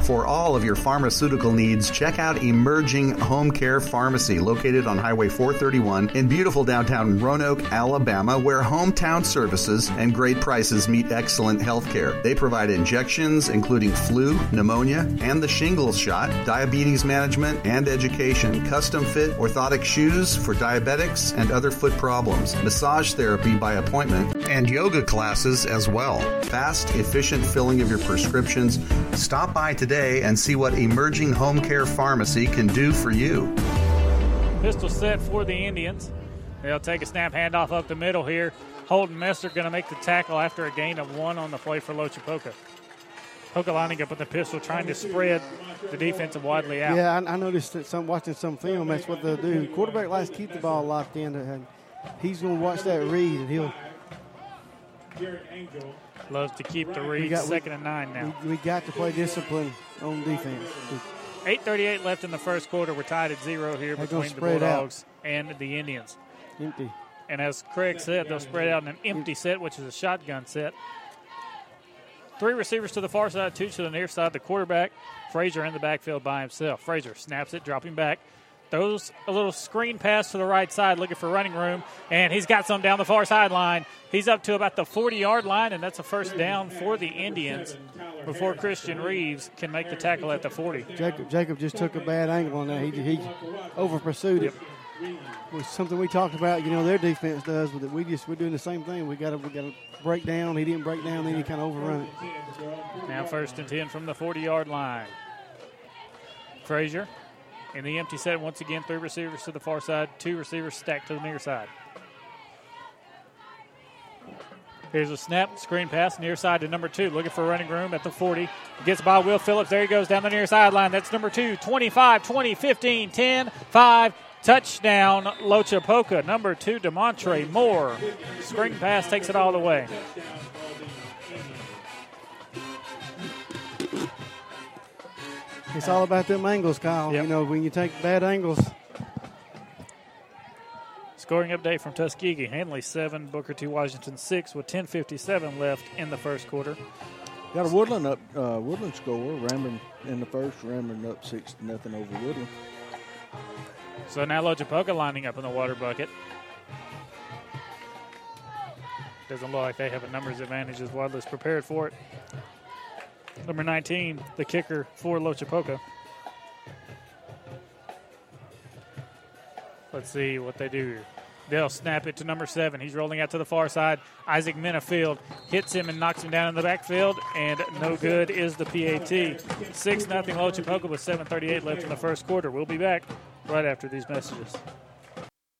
For all of your pharmaceutical needs, check out Emerging Home Care Pharmacy, located on Highway 431 in beautiful downtown Roanoke, Alabama, where hometown services and great prices meet excellent health care. They provide injections, including flu, pneumonia, and the shingles shot, diabetes management, and education, custom fit orthotic shoes for diabetics and other foot problems, massage therapy by appointment, and yoga classes as well. Fast, efficient filling of your prescriptions. Stop by today and see what Emerging Home Care Pharmacy can do for you. Pistol set for the Indians. They'll take a snap handoff up the middle here. Holden Messer going to make the tackle after a gain of one on the play for Lochapoka. Poka lining up with the pistol, trying to spread the defensive widely out. Yeah, I, I noticed that some watching some film. That's what they'll do. Quarterback likes to keep the ball locked in, and he's going to watch that read, and he'll. Loves to keep the read. we got- we- Second and nine now. We, we got to play discipline on defense. 8.38 left in the first quarter. We're tied at zero here They're between the spread out. Bulldogs and the Indians. Empty. And as Craig said, they'll spread out in an empty set, which is a shotgun set. Three receivers to the far side, two to the near side. The quarterback, Frazier, in the backfield by himself. Frazier snaps it, dropping back. Throws a little screen pass to the right side, looking for running room, and he's got some down the far sideline. He's up to about the 40 yard line, and that's a first down for the Indians before Christian Reeves can make the tackle at the 40. Jacob Jacob just took a bad angle on that. He, he over pursued it. Was something we talked about. You know, their defense does with it. We just we're doing the same thing. We got to we got to break down. He didn't break down. Then he kind of overrun it. Now first and 10 from the 40 yard line. Frazier in the empty set once again. Three receivers to the far side, two receivers stacked to the near side. Here's a snap, screen pass, near side to number two, looking for running room at the 40. Gets by Will Phillips. There he goes down the near sideline. That's number two, 25, 20, 15, 10, 5. Touchdown, Lochapoka. Number two, Demontre Moore. Screen pass takes it all the way. It's all about them angles, Kyle. You know, when you take bad angles, Scoring update from Tuskegee. Handley 7, Booker T. Washington 6 with 10.57 left in the first quarter. Got a Woodland up, uh, Woodland score. Ranburne in the first, Ranburne up six to nothing over Woodland. So now Lochapoka lining up in the water bucket. Doesn't look like they have a numbers advantage as Wadley's prepared for it. Number 19, the kicker for Lochapoka. Let's see what they do here. They'll snap it to number seven. He's rolling out to the far side. Isaac Minifield hits him and knocks him down in the backfield, and no good is the PAT. 6 0 Lochapoka with 7.38 left in the first quarter. We'll be back right after these messages.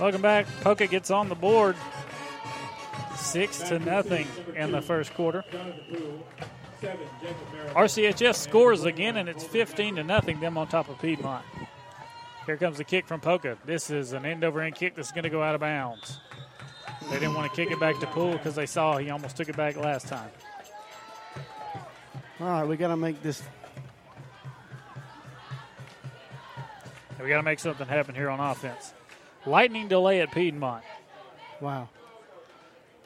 Welcome back. Poca gets on the board. Six to nothing in the first quarter. RCHS scores again, and it's 15 to nothing. Them on top of Piedmont. Here comes the kick from Poca. This is an end over end kick that's going to go out of bounds. They didn't want to kick it back to Poole because they saw he almost took it back last time. all right, we got to make this. We got to make something happen here on offense. Lightning delay at Piedmont. Wow.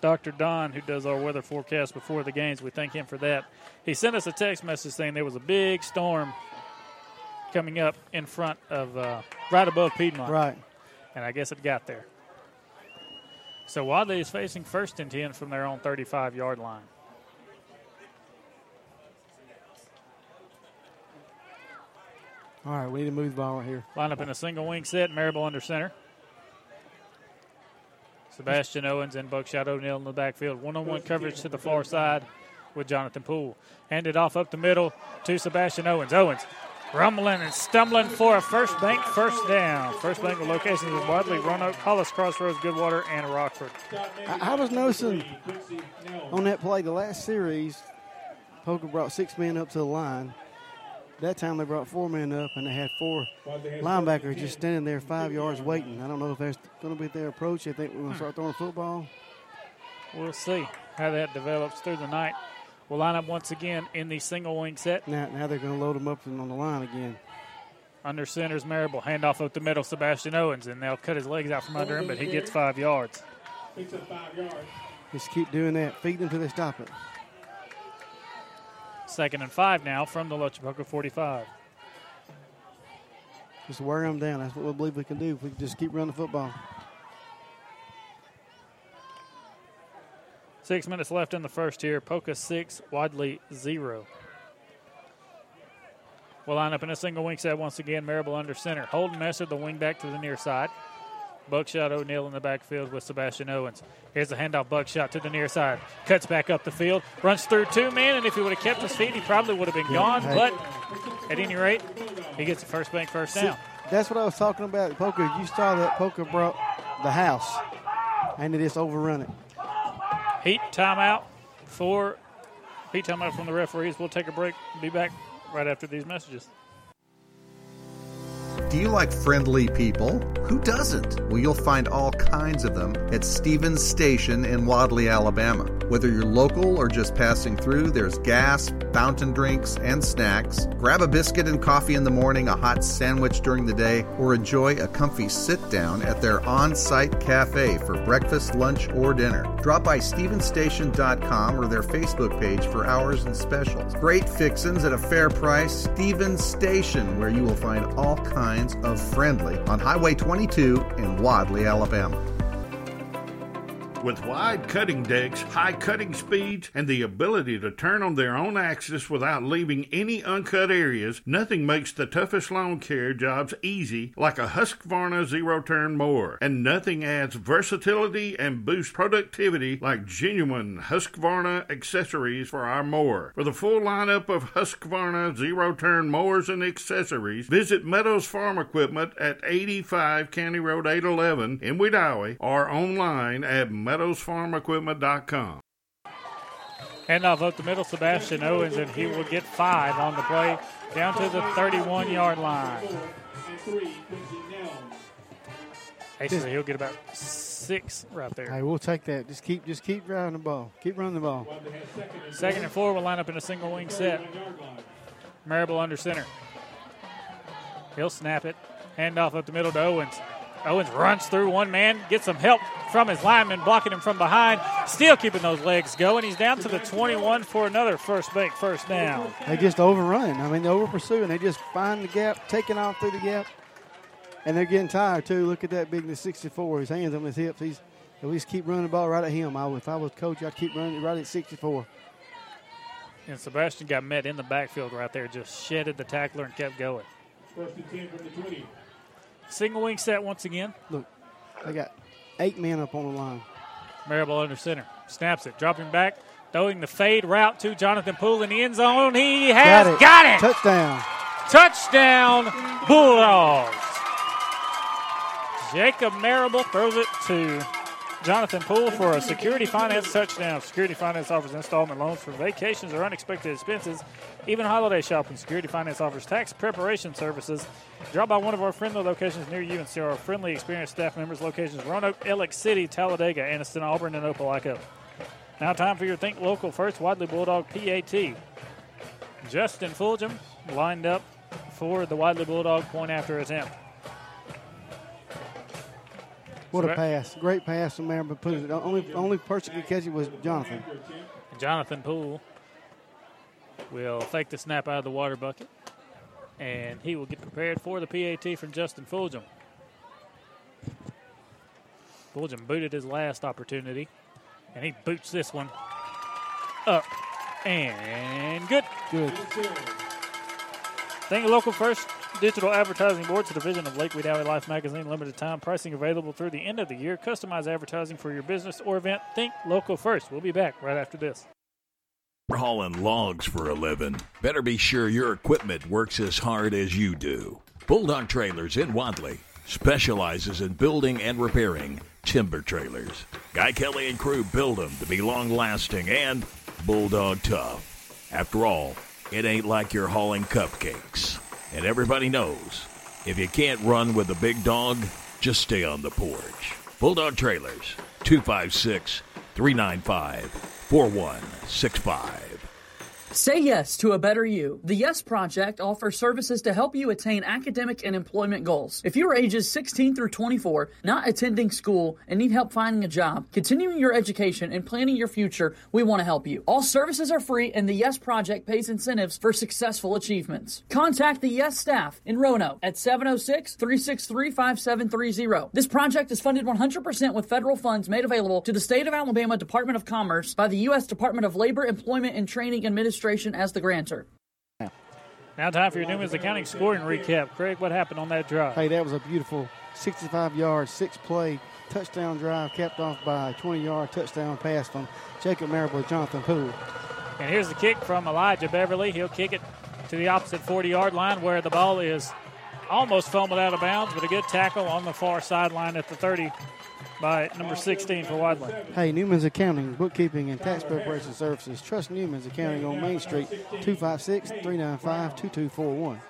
Dr. Don, who does our weather forecast before the games, we thank him for that. He sent us a text message saying there was a big storm coming up in front of, uh, right above Piedmont. Right. And I guess it got there. So Wadley is facing first and 10 from their own 35 yard line. All right, we need to move the ball right here. Line up in a single wing set, Marable under center. Sebastian Owens and Buckshot O'Neill in the backfield. One on one coverage to the far side with Jonathan Poole. Handed off up the middle to Sebastian Owens. Owens rumbling and stumbling for a first bank first down. First bank with locations in Wadley, Roanoke, Hollis Crossroads, Goodwater, and Rockford. I, I was noticing on that play, the last series, Poka brought six men up to the line. That time they brought four men up, and they had four linebackers just standing there five yards waiting. I don't know if that's going to be their approach. They think we're going to start throwing football. We'll see how that develops through the night. We'll line up once again in the single wing set. Now, now they're going to load them up on the line again. Under center's Marable. Handoff up the middle, Sebastian Owens, and they'll cut his legs out from under him, but he gets five yards. Just keep doing that. Feed them till they stop it. Second and five now from the Lochapoka 45. Just wear them down. That's what we believe we can do if we can just keep running the football. Six minutes left in the first here. Poca six, Wadley zero. We'll line up in a single wing set once again. Marable under center. Holden Messer, the wing back to the near side. Buckshot O'Neill in the backfield with Sebastian Owens. Here's a handoff, Buckshot to the near side. Cuts back up the field, runs through two men, and if he would have kept his feet, he probably would have been gone. But at any rate, he gets the first bank first down. See, that's what I was talking about. Poka, you saw that Poka brought the house, and they just overrun it. Heat timeout for heat timeout from the referees. We'll take a break. Be back right after these messages. Do you like friendly people? Who doesn't? Well, you'll find all kinds of them at Stevens Station in Wadley, Alabama. Whether you're local or just passing through, there's gas, fountain drinks, and snacks. Grab a biscuit and coffee in the morning, a hot sandwich during the day, or enjoy a comfy sit down at their on site cafe for breakfast, lunch, or dinner. Drop by StevensStation.com or their Facebook page for hours and specials. Great fixins at a fair price. Stevens Station, where you will find all kinds of friendly on Highway 22 in Wadley, Alabama. With wide cutting decks, high cutting speeds, and the ability to turn on their own axis without leaving any uncut areas, nothing makes the toughest lawn care jobs easy like a Husqvarna zero turn mower. And nothing adds versatility and boosts productivity like genuine Husqvarna accessories for our mower. For the full lineup of Husqvarna zero turn mowers and accessories, visit Meadows Farm Equipment at 85 County Road 811 in Wedowee or online at meadowsfarmequipment.com. Handoff up the middle, Sebastian Owens, and he will get five on the play down to the 31 yard line. Actually, he'll get about six right there. Hey, we'll take that. Just keep, just keep driving the ball. Keep running the ball. Second and four will line up in a single wing set. Marable under center. He'll snap it. Handoff up the middle to Owens. Owens runs through one man, gets some help from his lineman, blocking him from behind. Still keeping those legs going. He's down to the 21 for another first bank first down. They just overrun. I mean, they over pursuing. They just find the gap, taking off through the gap, and they're getting tired too. Look at that big the 64. His hands on his hips. He's at least keep running the ball right at him. I, if I was coach, I'd keep running it right at 64. And Sebastian got met in the backfield right there, just shedded the tackler and kept going. First and 10 from the 20. Single wing set once again. Look, they got eight men up on the line. Marable under center. Snaps it. Dropping back. Throwing the fade route to Jonathan Poole in the end zone. He has got it. got it. Touchdown. Touchdown, Bulldogs. Jacob Marable throws it to Jonathan Poole for a security finance touchdown. Security finance offers installment loans for vacations or unexpected expenses, even holiday shopping. Security finance offers tax preparation services. Drop by one of our friendly locations near you and see our friendly, experienced staff members. Locations Roanoke, Alex City, Talladega, Anniston, Auburn, and Opelika. Now, time for your Think Local First Wadley Bulldog PAT. Justin Fulgham lined up for the Wadley Bulldog point after attempt. What a pass! Great pass from there, but. The only only person could catch it was Jonathan. Jonathan Poole will fake the snap out of the water bucket, and he will get prepared for the PAT from Justin Fulgham. Fulgham booted his last opportunity, and he boots this one up and good. Good. Think local first digital advertising board to the division of Lake Valley Life magazine. Limited time pricing available through the end of the year. Customize advertising for your business or event. Think local first. We'll be back right after this. You're hauling logs for a living. Better be sure your equipment works as hard as you do. Bulldog Trailers in Wadley specializes in building and repairing timber trailers. Guy Kelly and crew build them to be long lasting and bulldog tough. After all, it ain't like you're hauling cupcakes. And everybody knows if you can't run with a big dog, just stay on the porch. Bulldog Trailers, 256 395 4165. Say yes to a better you. The Yes Project offers services to help you attain academic and employment goals. If you're ages 16 through 24, not attending school, and need help finding a job, continuing your education, and planning your future, we want to help you. All services are free, and the Yes Project pays incentives for successful achievements. Contact the Yes staff in Roanoke at 706 363 5730. This project is funded 100% with federal funds made available to the State of Alabama Department of Commerce by the U.S. Department of Labor, Employment, and Training Administration as the grantor. Now, time for your Newman's Accounting scoring recap. Craig, what happened on that drive? Hey, that was a beautiful 65 yard, six play touchdown drive, capped off by a 20 yard touchdown pass from Jacob Marable Jonathan Poole. And here's the kick from Elijah Beverly. He'll kick it to the opposite 40 yard line where the ball is almost fumbled out of bounds, but a good tackle on the far sideline at the 30 by number 16 for Wadley. Hey, Newman's Accounting, Bookkeeping, and Tax Preparation Services. Trust Newman's Accounting on Main Street, 256 395 2241.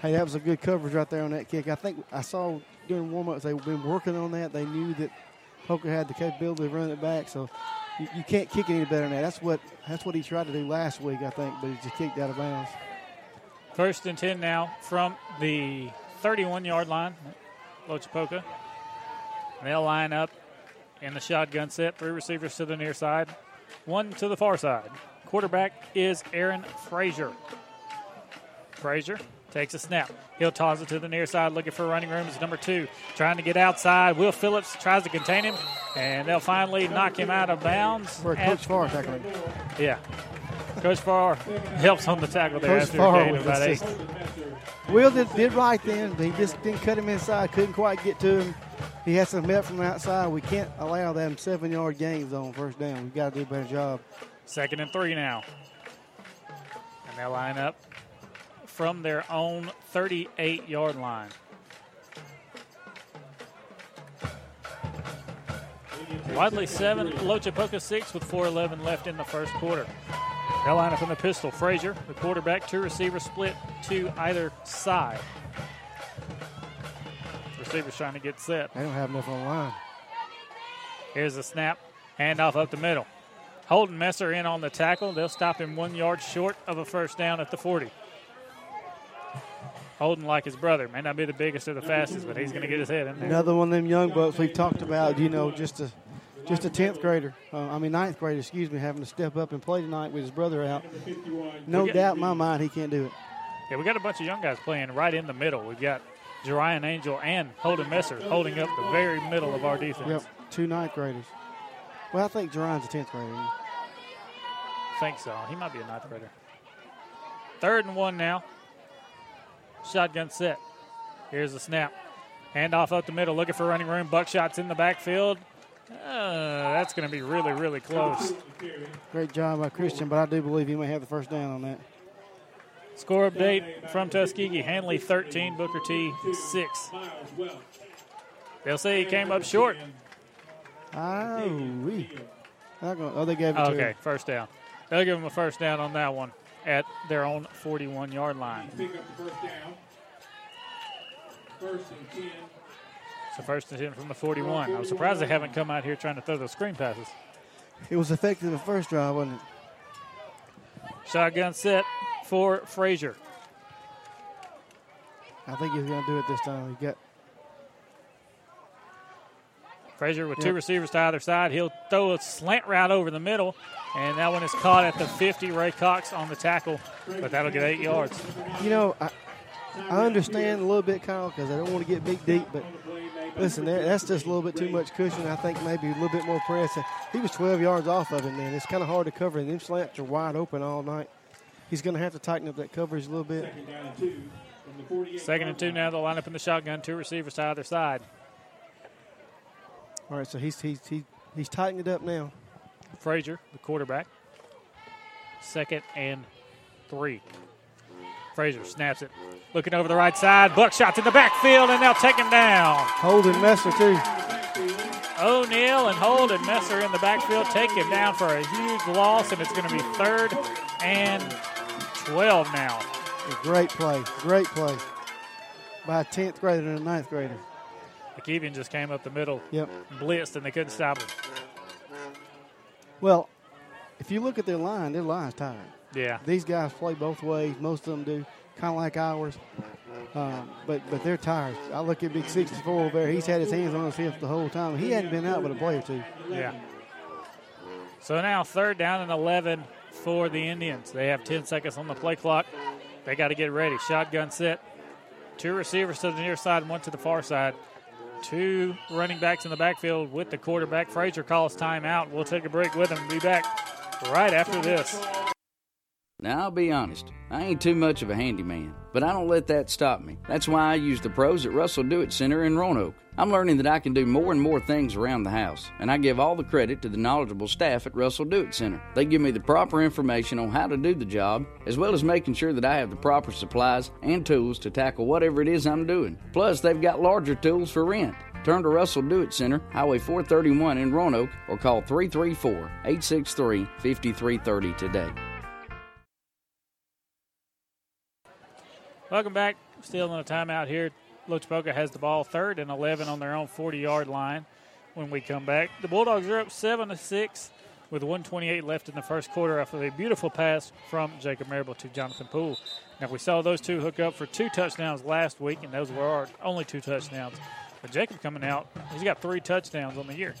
Hey, that was a good coverage right there on that kick. I think I saw during warm ups they've been working on that. They knew that Poka had the capability of running it back, so you, you can't kick it any better than that. That's what that's what he tried to do last week, I think, but he just kicked out of bounds. First and 10 now from the 31 yard line, Lochapoka. They'll line up in the shotgun set. Three receivers to the near side, one to the far side. Quarterback is Aaron Frazier. Frazier takes a snap. He'll toss it to the near side, looking for running room. It's number two, trying to get outside. Will Phillips tries to contain him, and they'll finally knock him out of bounds. For Coach Farr tackling. Yeah. Coach Farr helps on the tackle there Coach after Farr a gain was about eight. Will did, did right then, but he just didn't cut him inside. Couldn't quite get to him. He has some help from the outside. We can't allow them seven yard gains on first down. We've got to do a better job. Second and three now. And they'll line up from their own 38 yard line. Wadley 7, Lochapoka 6 with 4.11 left in the first quarter. They'll line up from the pistol. Frazier, the quarterback, two receivers split to either side. Receivers trying to get set. They don't have enough on the line. Here's the snap. Handoff up the middle. Holden Messer in on the tackle. They'll stop him one yard short of a first down at the 40. Holden, like his brother, may not be the biggest or the fastest, but he's going to get his head in there. Another one of them young bucks we've talked about, you know, just a just a tenth grader. Uh, I mean ninth grader, excuse me, having to step up and play tonight with his brother out. No got- doubt in my mind he can't do it. Yeah, we got a bunch of young guys playing right in the middle. We've got Jerian Angel and Holden Messer holding up the very middle of our defense. Yep, two ninth graders. Well, I think Jerian's a tenth grader. think so. He might be a ninth grader. Third and one now. Shotgun set. Here's the snap. Handoff up the middle, looking for running room. Buckshot's in the backfield. Uh, that's going to be really, really close. Great job by Christian, but I do believe he may have the first down on that. Score update from Tuskegee. Handley 13, Booker T 6. They'll say he came up short. Oh, we. Not gonna, oh, they gave it to Okay, him. first down. They'll give him a first down on that one at their own 41 yard line. Pick up first down. First and 10. So first and 10 from the 41. I'm surprised they haven't come out here trying to throw those screen passes. It was effective the first drive, wasn't it? Shotgun set for Frazier. I think he's going to do it this time. He got Frazier with two receivers to either side. He'll throw a slant route over the middle, and that one is caught at the 50. Ray Cox on the tackle, but that'll get eight yards. You know, I, I understand a little bit, Kyle, because I don't want to get big deep, but listen, that's just a little bit too much cushion. I think maybe a little bit more press. He was 12 yards off of him, man. It's kind of hard to cover, and them slants are wide open all night. He's going to have to tighten up that coverage a little bit. Second down and two from the 48. Second and two now. They'll line up in the shotgun. Two receivers to either side. All right, so he's he's he's, he's tightening it up now. Frazier, the quarterback. Second and three. Frazier snaps it. Looking over the right side. Buckshot in the backfield, and they'll take him down. Holden Messer, too. O'Neill and Holden Messer in the backfield take him down for a huge loss, and it's going to be third and 12 now. A great play, great play by a 10th grader and a ninth grader. McKeevian just came up the middle, Yep. blitzed, and they couldn't stop him. Well, if you look at their line, their line's tired. Yeah. These guys play both ways. Most of them do, kind of like ours. Um, but but they're tired. I look at Big 64 over there. He's had his hands on his hips the whole time. He hadn't been out with a play or two. Yeah. So now third down and 11 for the Indians. They have 10 seconds on the play clock. They got to get ready. Shotgun set. Two receivers to the near side and one to the far side. Two running backs in the backfield with the quarterback. Frazier calls timeout. We'll take a break with him be back right after this. Now, I'll be honest, I ain't too much of a handyman, but I don't let that stop me. That's why I use the pros at Russell Do It Center in Roanoke. I'm learning that I can do more and more things around the house, and I give all the credit to the knowledgeable staff at Russell Do It Center. They give me the proper information on how to do the job, as well as making sure that I have the proper supplies and tools to tackle whatever it is I'm doing. Plus, they've got larger tools for rent. Turn to Russell Do It Center, Highway 431 in Roanoke, or call 334 863 5330 today. Welcome back. Still in a timeout here. Lochapoka has the ball third and 11 on their own 40 yard line when we come back. The Bulldogs are up 7 to 6 with 128 left in the first quarter after a beautiful pass from Jacob Marable to Jonathan Poole. Now, we saw those two hook up for two touchdowns last week, and those were our only two touchdowns. But Jacob coming out, he's got three touchdowns on the year.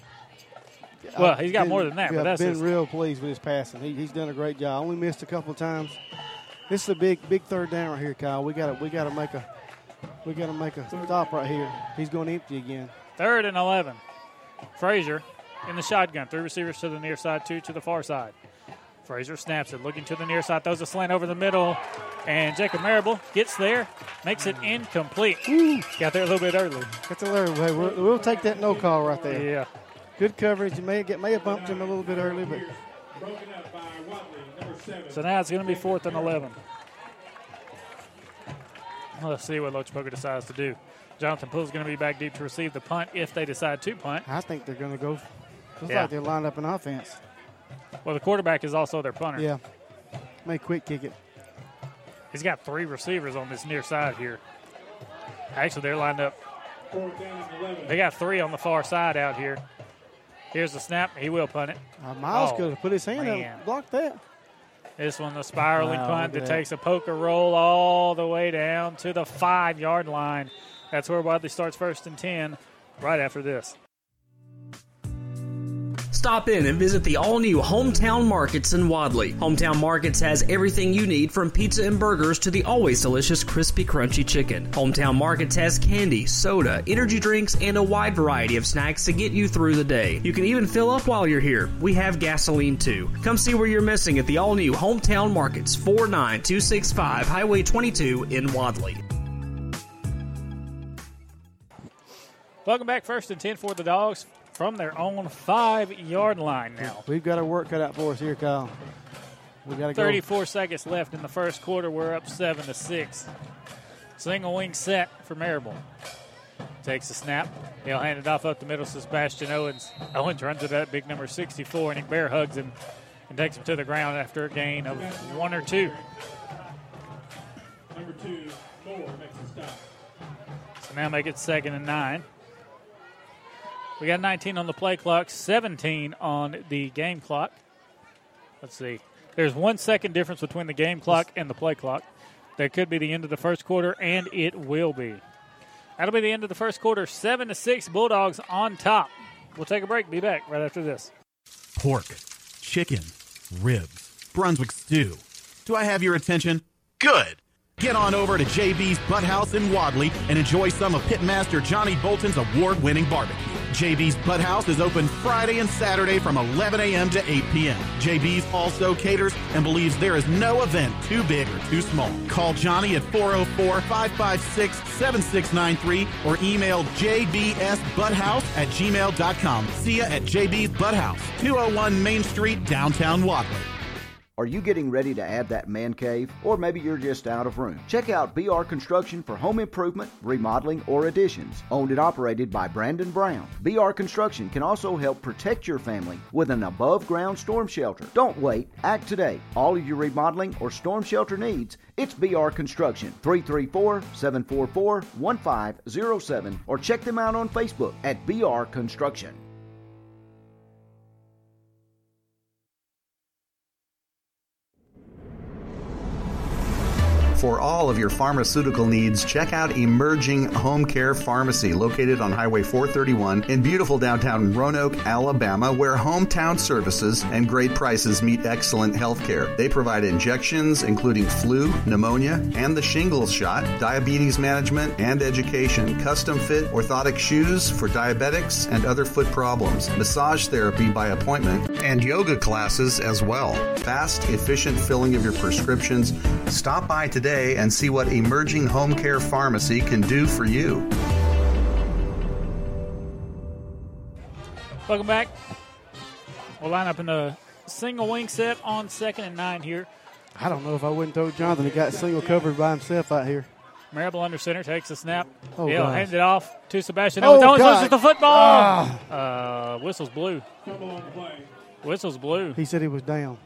Well, he's got been, more than that, yeah, but that's been his, real pleased with his passing. He, he's done a great job. Only missed a couple of times. This is a big, big third down right here, Kyle. We got to, we got to make a, we got to make a stop right here. He's going empty again. Third and 11. Frazier in the shotgun. Three receivers to the near side, two to the far side. Frazier snaps it, looking to the near side, throws a slant over the middle, and Jacob Marable gets there, makes it incomplete. Got there a little bit early. Got there early. We'll, we'll take that no call right there. Yeah. Good coverage. You may get may have bumped him a little bit early, but So now it's going to be fourth and 11. Let's see what Lochapoka decides to do. Jonathan Poole's going to be back deep to receive the punt if they decide to punt. I think they're going to go. Looks Yeah. like they're lined up in offense. Well, the quarterback is also their punter. Yeah. May quick kick it. He's got three receivers on this near side here. Actually, they're lined up. They got three on the far side out here. Here's the snap. He will punt it. Uh, Miles Oh, could have put his hand man. up, blocked that. This one, the spiraling Wow, punt that that. takes a poker roll all the way down to the five yard line. That's where Wadley starts first and 10 right after this. Stop in and visit the all new Hometown Markets in Wadley. Hometown Markets has everything you need from pizza and burgers to the always delicious crispy crunchy chicken. Hometown Markets has candy, soda, energy drinks, and a wide variety of snacks to get you through the day. You can even fill up while you're here. We have gasoline too. Come see where you're missing at the all new Hometown Markets, 49265 Highway 22 in Wadley. Welcome back, first and 10 for the Dogs from their own five yard line now. We've got our work cut out for us here, Kyle. We got to go. 34 seconds left in the first quarter. We're up 7 to 6. Single wing set for Marable. Takes the snap. He'll hand it off up the middle to Sebastian Owens. Owens runs it at big number 64, and Nick Bear hugs him and takes him to the ground after a gain of one or two. Number two, four makes a stop. So now make it second and nine. We got 19 on the play clock, 17 on the game clock. Let's see. There's one second difference between the game clock and the play clock. That could be the end of the first quarter, and it will be. That'll be the end of the first quarter. Seven to six, Bulldogs on top. We'll take a break. Be back right after this. pork, chicken, ribs, Brunswick stew. Do I have your attention? Good. Get on over to JB's Butthouse in Wadley and enjoy some of Pitmaster Johnny Bolton's award winning barbecue. JB's Butt House is open Friday and Saturday from 11 a.m. to 8 p.m. JB's also caters and believes there is no event too big or too small. Call Johnny at 404 556 7693 or email jbsbutthouse at gmail.com. See ya at JB's Butt House, 201 Main Street, downtown Wadley. Are you getting ready to add that man cave? Or maybe you're just out of room? Check out BR Construction for home improvement, remodeling, or additions. Owned and operated by Brandon Brown. BR Construction can also help protect your family with an above ground storm shelter. Don't wait, act today. All of your remodeling or storm shelter needs, it's BR Construction. 334 744 1507 or check them out on Facebook at BR Construction. For all of your pharmaceutical needs, check out Emerging Home Care Pharmacy, located on Highway 431 in beautiful downtown Roanoke, Alabama, where hometown services and great prices meet excellent health care. They provide injections, including flu, pneumonia, and the shingles shot, diabetes management, and education, custom fit orthotic shoes for diabetics and other foot problems, massage therapy by appointment, and yoga classes as well. Fast, efficient filling of your prescriptions. Stop by today and see what Emerging Home Care Pharmacy can do for you. Welcome back. We'll line up in a single wing set on second and nine here. I don't know if I wouldn't throw Jonathan. He got single covered by himself out here. Marable under center takes the snap. Oh, He'll gosh. hand it off to Sebastian. Oh, Owens God. loses the football. Ah. Uh, whistle's blue. Whistle's blue. He said he was down.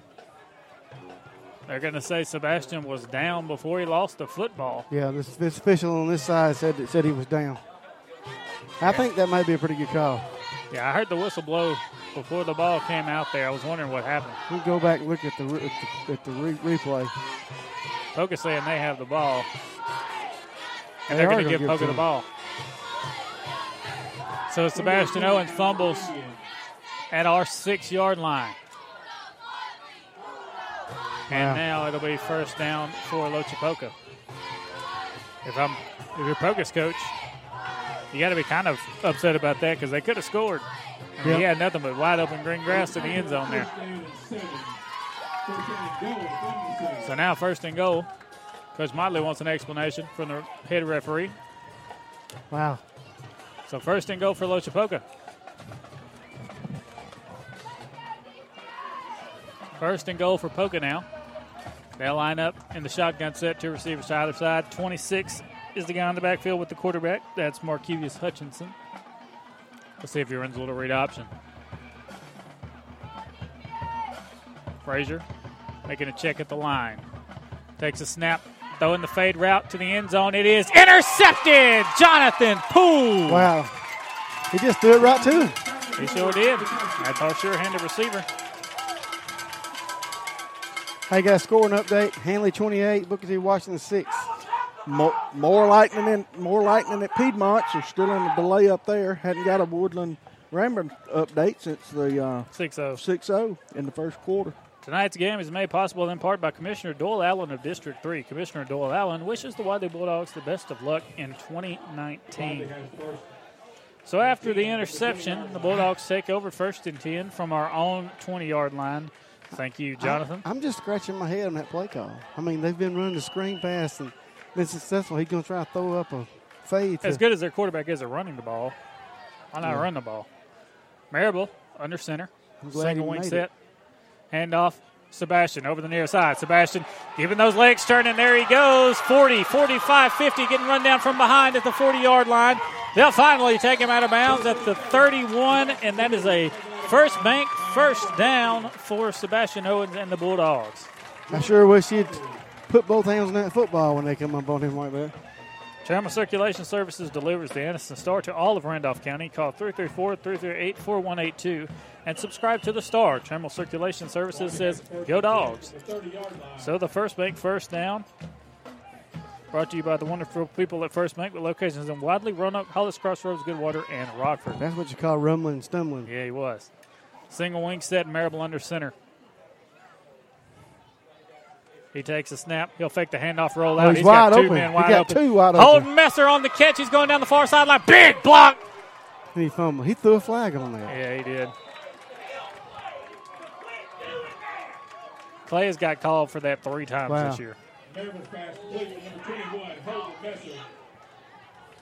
They're going to say Sebastian was down before he lost the football. Yeah, this, this official on this side said said he was down. I think that might be a pretty good call. Yeah, I heard the whistle blow before the ball came out there. I was wondering what happened. We'll go back and look at the at the, at the re- replay. Poka saying they have the ball. And They they're going to give it the ball. So Sebastian Owens fumbles at our six yard line. And Wow. now it'll be first down for Lochapoka. If I'm if you're Poka's coach, you got to be kind of upset about that because they could have scored. I mean, He had nothing but wide open green grass to the end zone there. So now first and goal. Coach Motley wants an explanation from the head referee. Wow. So first and goal for Lochapoka. First and goal for Poka now. They'll line up in the shotgun set, two receivers to either side. 26 is the guy in the backfield with the quarterback. That's Marquise Hutchinson. Let's see if he runs a little read option. Frazier making a check at the line. Takes a snap, throwing the fade route to the end zone. It is intercepted! Jonathan Poole! Wow. He just threw it right to him. He sure did. That's our sure-handed receiver. Hey, a scoring update. Handley 28, Booker T. Washington 6. More, more lightning in more lightning at Piedmont. They're still in the delay up there. Hadn't got a Woodland Ranburne update since the uh, 6-0. 6-0 in the first quarter. Tonight's game is made possible in part by Commissioner Doyle Allen of District 3. Commissioner Doyle Allen wishes the Wadley Bulldogs the best of luck in 2019. So after the interception, the Bulldogs take over first and 10 from our own 20 yard line. Thank you, Jonathan. I'm just scratching my head on that play call. I mean, they've been running the screen pass and been successful. He's going to try to throw up a fade. As good as their quarterback is at running the ball, why not Yeah. run the ball? Marable under center, single wing set, handoff. Sebastian over the near side. Sebastian giving those legs turning. There he goes. 40, 45, 50, getting run down from behind at the 40 yard line. They'll finally take him out of bounds at the 31, and that is a first bank first down for Sebastian Owens and the Bulldogs. I sure wish he'd put both hands on that football when they come up on him like that. Trauma Circulation Services delivers the Anniston Star to all of Randolph County. Call 334-338-4182 and subscribe to the Star. Trauma Circulation Services says, go dogs. So the First Bank first down. Brought to you by the wonderful people at First Bank with locations in Wadley, Roanoke, Hollis Crossroads, Goodwater, and Rockford. That's what you call rumbling and stumbling. Yeah, he was. Single wing set, Marable under center. He takes a snap. He'll fake the handoff roll Oh, out. he's got wide two open. men He wide got open. two wide Holden open. Messer on the catch. He's going down the far sideline. Big block. He fumbled. He threw a flag on that. Yeah, he did. Clay has got called for that three times Wow. this year.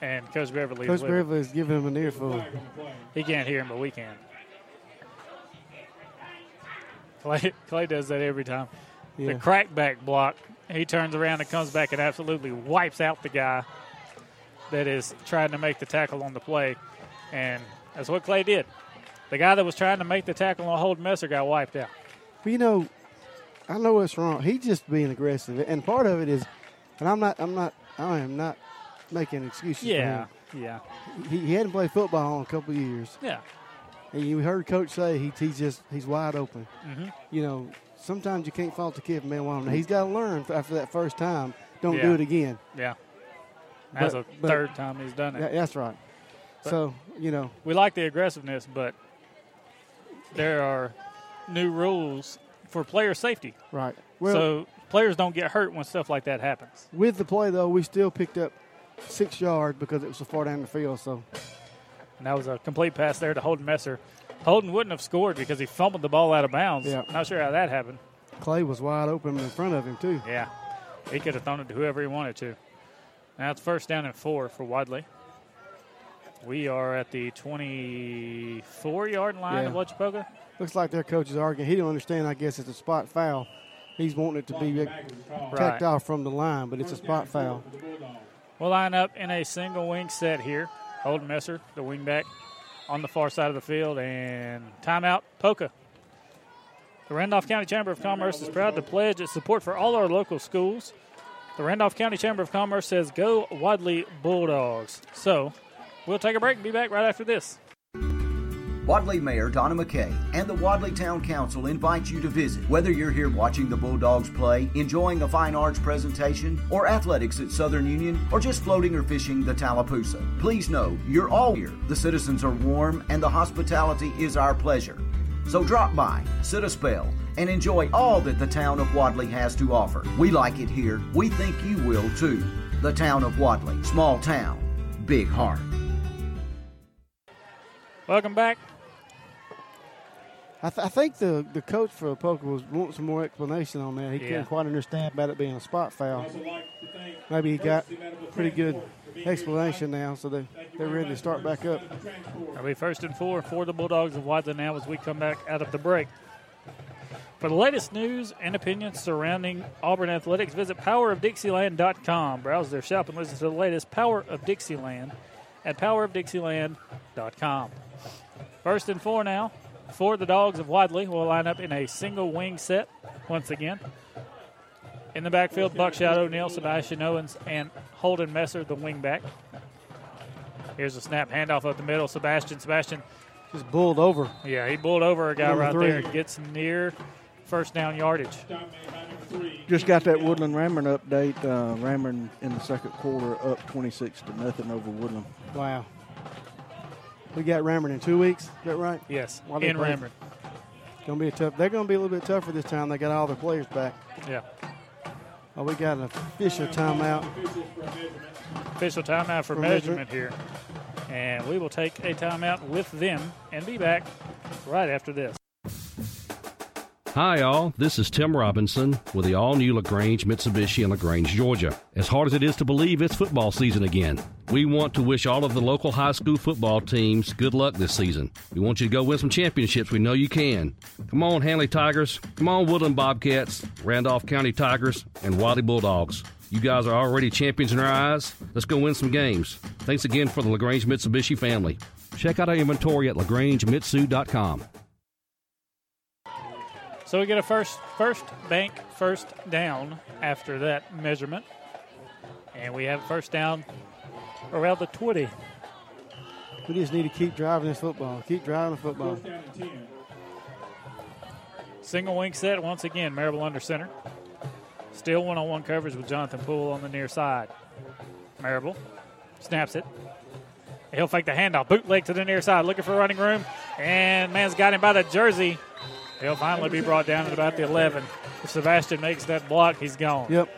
And Coach Beverly Coach is with him. Beverly is giving him an earful. He can't hear him, but we can. Clay, Clay does that every time. Yeah. The crackback block, he turns around and comes back and absolutely wipes out the guy that is trying to make the tackle on the play. And that's what Clay did. The guy that was trying to make the tackle on Holden Messer got wiped out. But you know, I know what's wrong. He's just being aggressive, and part of it is, and I'm not, I'm not, I am not making excuses. Yeah, for him. yeah. He, he hadn't played football in a couple of years. Yeah. And you heard Coach say he, he's just he's wide open. Mhm. You know, sometimes you can't fault the kid for being wide open. He's got to learn after that first time. Don't Yeah. do it again. Yeah. That's But- a third time he's done it. Yeah, that's right. But- so you know, We like the aggressiveness, but there are new rules for player safety. right. Well, so players don't get hurt when stuff like that happens. with the play though, we still picked up six yards because it was so far down the field. So And that was a complete pass there to Holden Messer. Holden wouldn't have scored because he fumbled the ball out of bounds. Yeah. Not sure how that happened. Clay was wide open in front of him too. Yeah, he could have thrown it to whoever he wanted to. Now it's first down and four for Wadley. We are at the 24 yard line Yeah. of Lochapoka. Looks like their coach is arguing. He don't understand. I guess it's a spot foul. He's wanting it to be tacked Right. off from the line, but it's a spot foul. We'll line up in a single wing set here. Holden Messer, the wingback, on the far side of the field, and timeout, Poka. The Randolph County Chamber of Commerce is proud to pledge its support for all our local schools. The Randolph County Chamber of Commerce says, Go Wadley Bulldogs. So, we'll take a break and be back right after this. Wadley Mayor Donna McKay and the Wadley Town Council invite you to visit. Whether you're here watching the Bulldogs play, enjoying a fine arts presentation, or athletics at Southern Union, or just floating or fishing the Tallapoosa, please know you're all here. The citizens are warm and the hospitality is our pleasure. So drop by, sit a spell, and enjoy all that the town of Wadley has to offer. We like it here. We think you will too. The town of Wadley, small town, big heart. Welcome back. I, th- I think the, the coach for Poka was wanting some more explanation on that. He Yeah. couldn't quite understand about it being a spot foul. Maybe he got pretty good explanation now, so they, they're ready to start back up. It'll be first and four for the Bulldogs of Wadley now as we come back out of the break. For the latest news and opinions surrounding Auburn athletics, visit powerofdixieland.com. Browse their shop and listen to the latest Power of Dixieland at powerofdixieland.com. First and four now for the Dogs of Wadley. We'll line up in a single wing set once again. In the backfield, Buckshot O'Neill, Sebastian Owens, and Holden Messer, the wingback. Here's a snap handoff up the middle. Sebastian, Sebastian. Just bulled over. Yeah, he bulled over a guy Number right three. there. Gets near first down yardage. Just got that Woodland Ranburne update. Uh, Ranburne in the second quarter up 26 to nothing over Woodland. Wow. We got Ranburne in two weeks. Is that right? Yes, in play- Ranburne. Gonna be a tough. They're gonna be a little bit tougher this time. They got all their players back. Yeah. Oh, we got an official timeout. Official timeout for, For measurement here. And we will take a timeout with them and be back right after this. Hi, all. This is Tim Robinson with the all new LaGrange Mitsubishi in LaGrange, Georgia. As hard as it is to believe, it's football season again. We want to wish all of the local high school football teams good luck this season. We want you to go win some championships. We know you can. Come on, Handley Tigers. Come on, Woodland Bobcats, Randolph County Tigers, and Wadley Bulldogs. You guys are already champions in our eyes. Let's go win some games. Thanks again for the LaGrange Mitsubishi family. Check out our inventory at lagrangemitsu.com. So we get a first first bank first down after that measurement. And we have first down around the 20. We just need to keep driving this football. Keep driving the football. Single wing set once again, Marable under center. Still one on one coverage with Jonathan Poole on the near side. Marable snaps it. He'll fake the handoff, bootleg to the near side, looking for running room. And man's got him by the jersey. He'll finally be brought down at about the 11. If Sebastian makes that block, he's gone. Yep.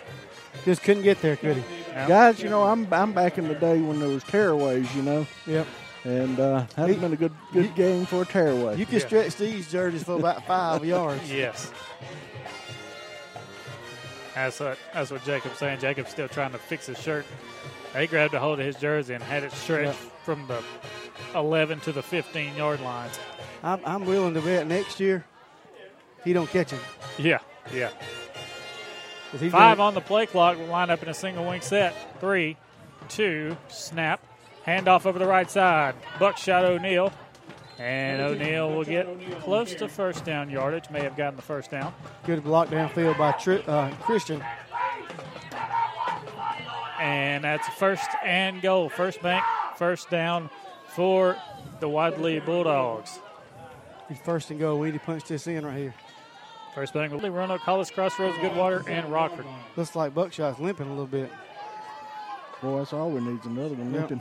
Just couldn't get there, could he? Guys, you know, I'm I'm back in the day when there was tearaways, you know. Yep. And uh, hasn't been a good good game for a tearaway. You can stretch these jerseys for about five yards. Yes. That's what, that's what Jacob's saying. Jacob's still trying to fix his shirt. He grabbed a hold of his jersey and had it stretched from the 11 to the 15 yard lines. I'm, I'm willing to bet next year he don't catch him. Yeah, yeah. he's Five gonna- on the play clock. We'll line up in a single wing set. Three, two, snap. Handoff over the right side. Buckshot O'Neill. And O'Neill will get close to first down yardage. May have gotten the first down. Good block downfield by Tri- uh, Christian. And that's first and goal. First bank, first down for the Wadley Bulldogs. First and goal. We need to punch this in right here. First bank, Wadley, Roanoke, Hollis, Crossroads, Goodwater, and Rockford. Looks like Buckshot's limping a little bit. Boy, that's all we need is another one. Yep.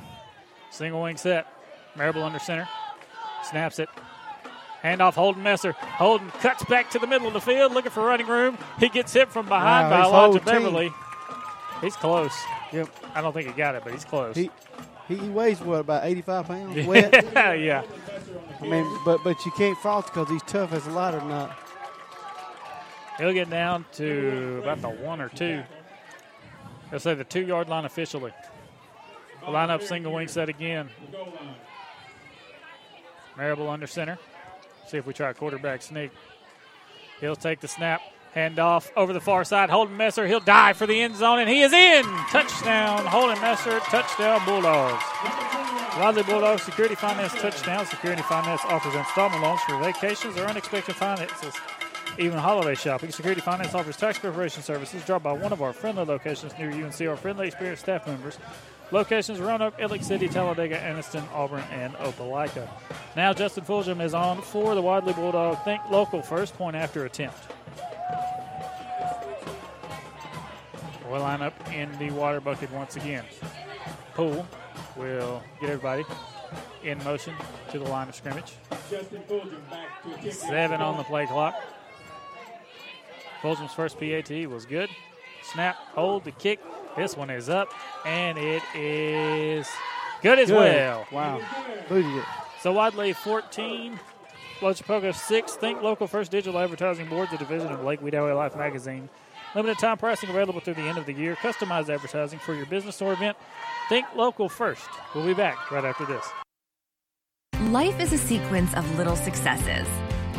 Single wing set. Marable under center. Snaps it. Handoff Holden Messer. Holden cuts back to the middle of the field looking for running room. He gets hit from behind Wow, by his Elijah team. Beverly. He's close. Yep. I don't think he got it, but he's close. He, he weighs what about 85 pounds? Wet. yeah, yeah. I mean, but but you can't fault because he's tough as a ladder knot. He'll get down to about the one or two. They'll say the two yard line officially. Line up single wing set again. Marable under center. See if we try a quarterback sneak. He'll take the snap, hand off over the far side. Holden Messer, he'll dive for the end zone, and he is in. Touchdown, Holden Messer, touchdown, Bulldogs. Wadley Bulldogs Security Finance touchdown. Security Finance offers installment loans for vacations or unexpected finances, even holiday shopping. Security Finance offers tax preparation services. Drop by one of our friendly locations near you and see our friendly, experienced staff members. Locations Roanoke, Alex City, Talladega, Anniston, Auburn, and Opelika. Now Justin Fulgham is on for the Wadley Bulldog. Think local first point after attempt. We'll line up in the water bucket once again. Pool will get everybody in motion to the line of scrimmage. Justin Fulgham back to. Seven on the play clock. Fulgham's first PAT was good. Snap, hold, the kick. This one is up, and it is good as Good. well. Wow. Booted it. So Wadley 14, Lochapoka 6. Think Local First Digital Advertising Board, the division of Lakeweed Area Life magazine. Limited time pricing available through the end of the year. Customized advertising for your business or event. Think Local First. We'll be back right after this. Life is a sequence of little successes.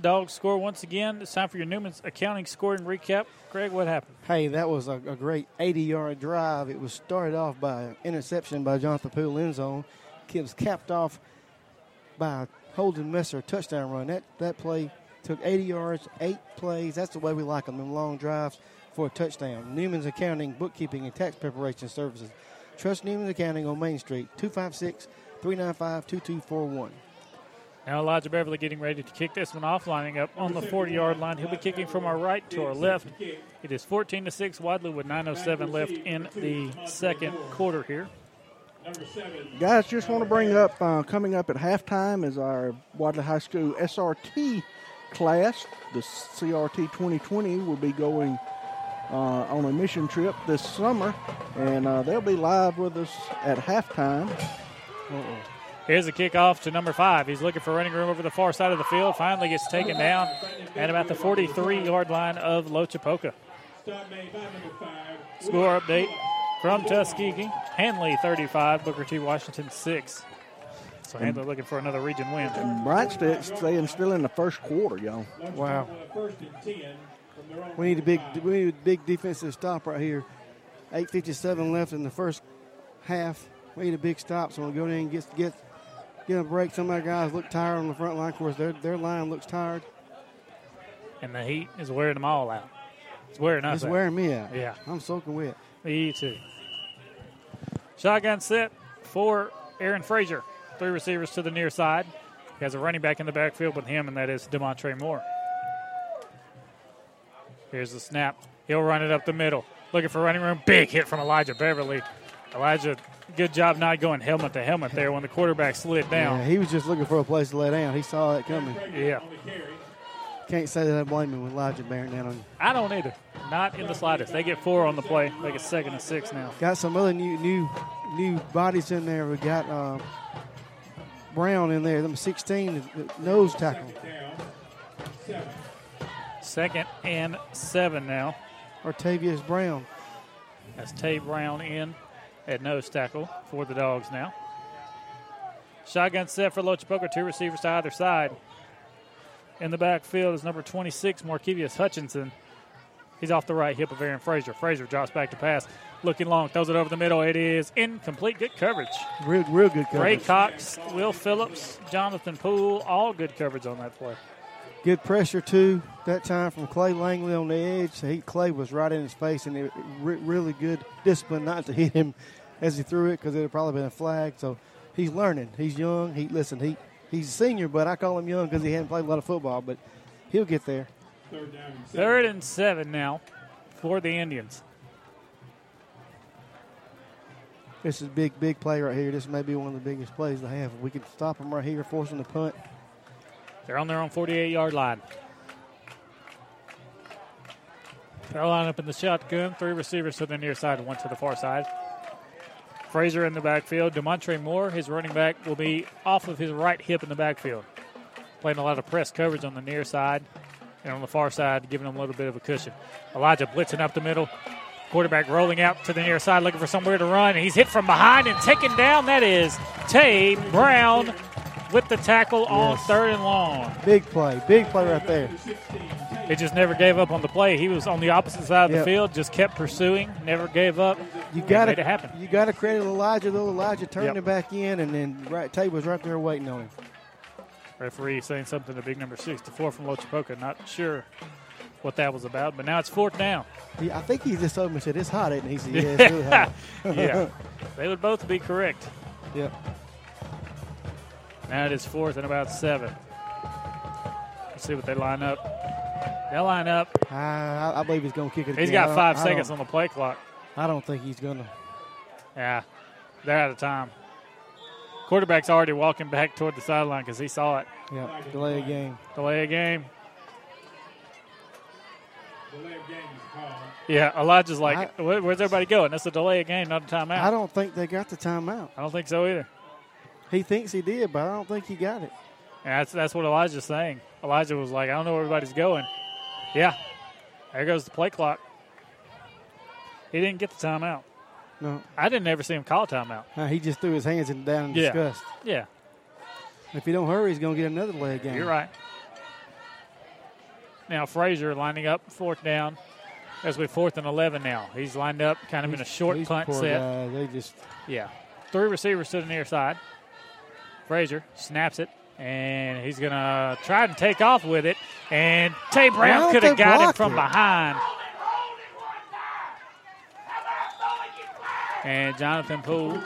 Dogs score once again. It's time for your Newman's accounting scoring recap. Greg, what happened? Hey, that was a, a great 80-yard drive. It was started off by an interception by Jonathan Poole end zone. Was capped off by Holden Messer touchdown run. That that play took 80 yards, eight plays. That's the way we like them, them long drives for a touchdown. Newman's Accounting, Bookkeeping, and Tax Preparation Services. Trust Newman's Accounting on Main Street, 256-395-2241. Now Elijah Beverly getting ready to kick this one off, lining up on the 40-yard line. He'll be kicking from our right to our left. It is 14 to six. Wadley with 9:07 left in the second quarter here. Guys, just want to bring up uh, coming up at halftime is our Wadley High School SRT class. The CRT 2020 will be going uh, on a mission trip this summer, and uh, they'll be live with us at halftime. Here's a kickoff to number five. He's looking for running room over the far side of the field. Finally gets taken down at about the 43-yard line of Lochapoka. Score update from Tuskegee. Handley 35, Booker T. Washington 6. So Handley looking for another region win. Bright State staying still in the first quarter, y'all. Wow. First and 10 from their own We need a big we need a big defensive stop right here. 8:57 left in the first half. We need a big stop, so we'll go in and get get get a break. Some of our guys look tired on the front line. Of course, their their line looks tired. And the heat is wearing them all out. It's wearing us It's out. wearing me out. Yeah. I'm soaking wet. Me too. Shotgun set for Aaron Frazier. Three receivers to the near side. He has a running back in the backfield with him, and that is Demontre Moore. Here's the snap. He'll run it up the middle. Looking for running room. Big hit from Elijah Beverly. Elijah, good job not going helmet to helmet there when the quarterback slid down. Yeah, he was just looking for a place to lay down. He saw it coming. Yeah. Can't say that I blame him with Elijah bearing down on you. I don't either. Not in the slightest. They get four on the play. They get second and six now. Got some other new new new bodies in there. We got uh, Brown in there. Them 16 nose tackle. Second and seven now. Artavius Brown. That's Tay Brown in at nose tackle for the Dogs now. Shotgun set for Lochapoka, two receivers to either side. In the backfield is number 26, Markevius Hutchinson. He's off the right hip of Aaron Frazier. Frazier drops back to pass. Looking long, throws it over the middle. It is incomplete. Good coverage. Real, real good coverage. Ray. Cox, Will Phillips, Jonathan Poole, all good coverage on that play. Good pressure too. That time from Clay Langley on the edge. He, Clay was right in his face, and it, re- really good discipline not to hit him as he threw it because it had probably been a flag. So he's learning. He's young. He listen. He He's a senior, but I call him young because he hadn't played a lot of football. But he'll get there. Third down and seven. Third and seven now for the Indians. This is a big, big play right here. This may be one of the biggest plays they have. If we can stop them right here, force them to punt. They're on their own 48 yard line. They're lined up in the shotgun. Three receivers to the near side, one to the far side. Frazier in the backfield. Demontre Moore, his running back, will be off of his right hip in the backfield. Playing a lot of press coverage on the near side and on the far side, giving them a little bit of a cushion. Elijah blitzing up the middle. Quarterback rolling out to the near side, looking for somewhere to run. He's hit from behind and taken down. That is Tay Brown with the tackle on third and long. Big play, big play right there. It just never gave up on the play. He was on the opposite side of the field, just kept pursuing, never gave up. You got it happen. You got to credit Elijah though. Elijah turned Yep. it back in, and then right, Tay was right there waiting on him. Referee saying something to big number six to four from Lochapoka. Not sure what that was about, but now it's fourth down. He, I think he just told me said it's hot, isn't it? He said, "Yeah, it's really hot." yeah, they would both be correct. Yep. Now it is fourth and about seven. Let's see what they line up. They line up. I, I believe he's going to kick it. He's again. got five seconds on the play clock. I don't think he's going to. Yeah, they're out of time. Quarterback's already walking back toward the sideline because he saw it. Yeah, delay a game. Delay a game. Delay of game is called. Yeah, Elijah's like, "Where- where's everybody going? That's a delay a game, not a timeout. I don't think they got the timeout. I don't think so either. He thinks he did, but I don't think he got it. And that's that's what Elijah's saying. Elijah was like, I don't know where everybody's going. Yeah, there goes the play clock. He didn't get the timeout. No, I didn't ever see him call a timeout. Uh, he just threw his hands in down in Yeah. disgust. Yeah, If he don't hurry, he's going to get another leg game. you're right. Now Frazier lining up fourth down. As we fourth and eleven now. He's lined up kind of in a short punt set. guys, they just Yeah. Three receivers to the near side. Frazier snaps it, and he's going to try and take off with it. And Tay Brown could have got him from it? behind. And Jonathan Poole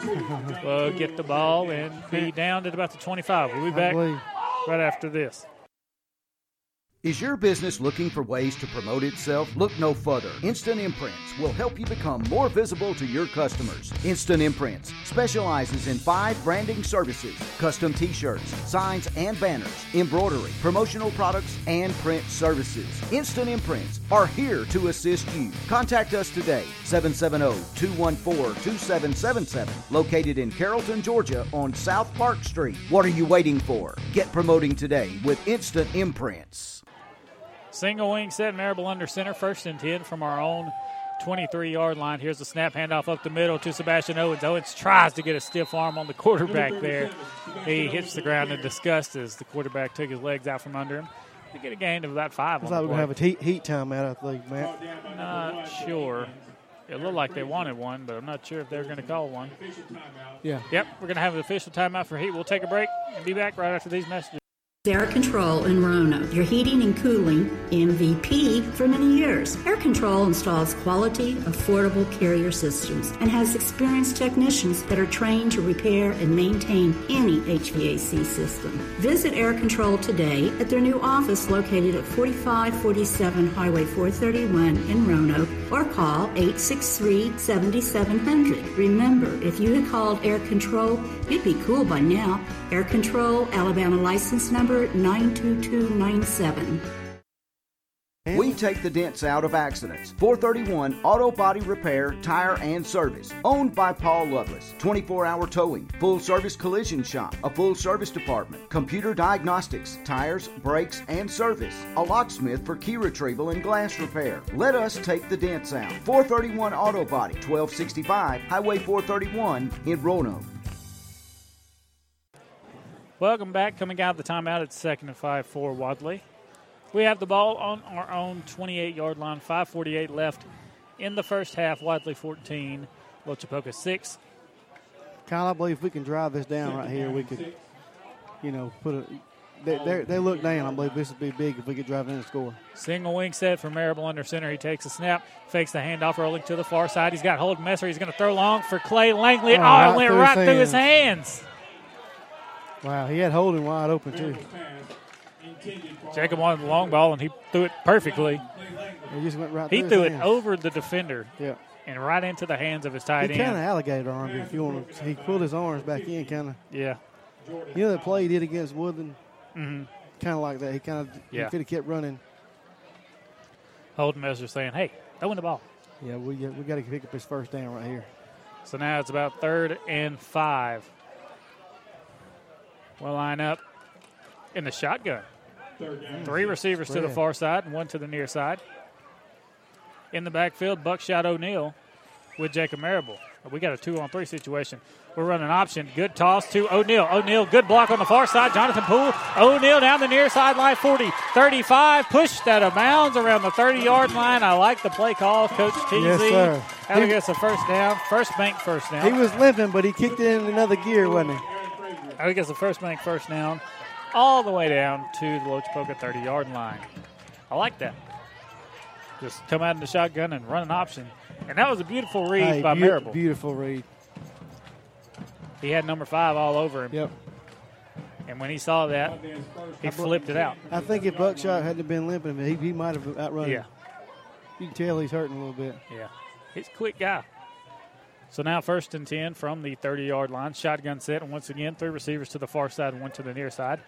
will get the ball and be down at about the 25. We'll be back right after this. Is your business looking for ways to promote itself? Look no further. Instant Imprints will help you become more visible to your customers. Instant Imprints specializes in five branding services custom t shirts, signs and banners, embroidery, promotional products, and print services. Instant Imprints are here to assist you. Contact us today 770 214 2777, located in Carrollton, Georgia on South Park Street. What are you waiting for? Get promoting today with Instant Imprints. Single wing set, Marable under center, first and 10 from our own 23 yard line. Here's the snap handoff up the middle to Sebastian Owens. Owens tries to get a stiff arm on the quarterback there. He hits the ground in disgust as the quarterback took his legs out from under him. To get a gain of about five Looks on like we're going to have a heat, heat timeout, I think, Matt. Not sure. It looked like they wanted one, but I'm not sure if they're going to call one. Yeah. Yep, we're going to have an official timeout for heat. We'll take a break and be back right after these messages. Air Control in Roanoke, your heating and cooling MVP for many years. Air Control installs quality, affordable carrier systems and has experienced technicians that are trained to repair and maintain any HVAC system. Visit Air Control today at their new office located at 4547 Highway 431 in Roanoke or call 863 7700. Remember, if you had called Air Control, you'd be cool by now. Air Control, Alabama license number 92297. We take the dents out of accidents. 431 Auto Body Repair, Tire and Service. Owned by Paul Lovelace. 24 hour towing, full service collision shop, a full service department, computer diagnostics, tires, brakes, and service. A locksmith for key retrieval and glass repair. Let us take the dents out. 431 Auto Body, 1265 Highway 431 in Roanoke. Welcome back. Coming out of the timeout, it's second and five for Wadley. We have the ball on our own 28 yard line, 5.48 left in the first half. Wadley 14, Lochapoka 6. Kyle, I believe if we can drive this down right here, we could, you know, put a. They, they, look down. I believe this would be big if we could drive in and score. Single wing set for Marable under center. He takes a snap, fakes the handoff, rolling to the far side. He's got Holden Messer. He's going to throw long for Clay Langley. Oh, Oh, right it went through right through his hands. Wow, he had Holden wide open too. Jacob wanted the long ball, and he threw it perfectly. He just went right. He threw it hands. over the defender. Yeah. And right into the hands of his tight end. He kind of alligator armed if you want to. He pulled his arms back in, kind of. Yeah. You know that play he did against Woodland? Mm-hmm. Kind of like that. He kind of Yeah. he could have kept running. Holden Messer saying, "Hey, throw in the ball." Yeah, we we got to pick up his first down right here. So now it's about third and five. We'll line up in the shotgun. Three receivers to the far side and one to the near side. In the backfield, Buckshot O'Neill with Jacob Marable. We got a two on three situation. We're running option. Good toss to O'Neill. O'Neill, good block on the far side. Jonathan Poole. O'Neill down the near sideline, 40, 35. Pushed out of bounds around the 30 yard line. I like the play call, Coach TZ. Yes, sir. How to He- get us a first down. First bank first down. He was limping, but he kicked it in another gear, wasn't he? I think it's the first bank first down, all the way down to the Lochapoka 30 yard line. I like that. Just come out in the shotgun and run an option. And that was a beautiful read Hey, by beau- Marable. Beautiful read. He had number five all over him. Yep. And when he saw that, he flipped it out. I think if Buckshot hadn't been limping, he, he might have outrun him. Yeah. You can tell he's hurting a little bit. Yeah. He's a quick guy. So now first and 10 from the 30 yard line. Shotgun set. And once again, three receivers to the far side and one to the near side.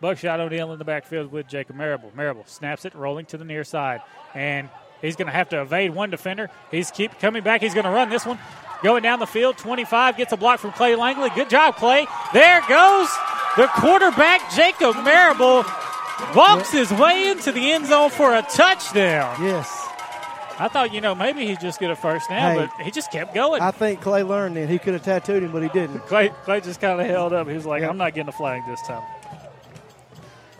Buckshot O'Neill in the backfield with Jacob Marable. Marable snaps it, rolling to the near side. And he's going to have to evade one defender. He's keep coming back. He's going to run this one. Going down the field, 25 gets a block from Clay Langley. Good job, Clay. There goes the quarterback, Jacob Marable. Walks his way into the end zone for a touchdown. Yes. I thought, you know, maybe he'd just get a first down, Hey, but he just kept going. I think Clay learned that he could have tattooed him, but he didn't. Clay, Clay just kind of held up. He was like, I'm not getting a flag this time.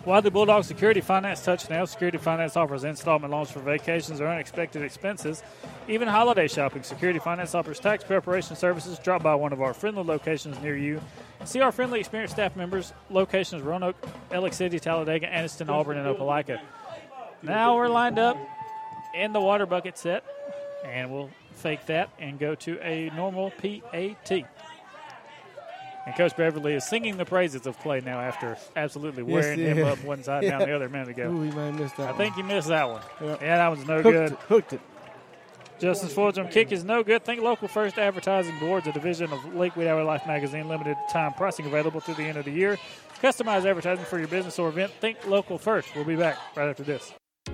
Why the Bulldog Security Finance Touchdown. Security Finance offers installment loans for vacations or unexpected expenses, even holiday shopping. Security Finance offers tax preparation services. Drop by one of our friendly locations near you. See our friendly, experienced staff members. Locations Roanoke, Alex City, Talladega, Anniston, Auburn, and Opelika. Now we're lined up in the water bucket set, and we'll fake that and go to a normal PAT. And Coach Beverly is singing the praises of Clay now after absolutely Yes, wearing him up one side and down the other a minute ago. Ooh, he may have that I one. think he missed that one. Yep. Yeah, that was no Hooked good. it, hooked it. Justin Fulgham kick is no good. Think local first advertising boards, a division of Lakewood Hour Life magazine, limited time pricing available through the end of the year. Customize advertising for your business or event. Think local first. We'll be back right after this.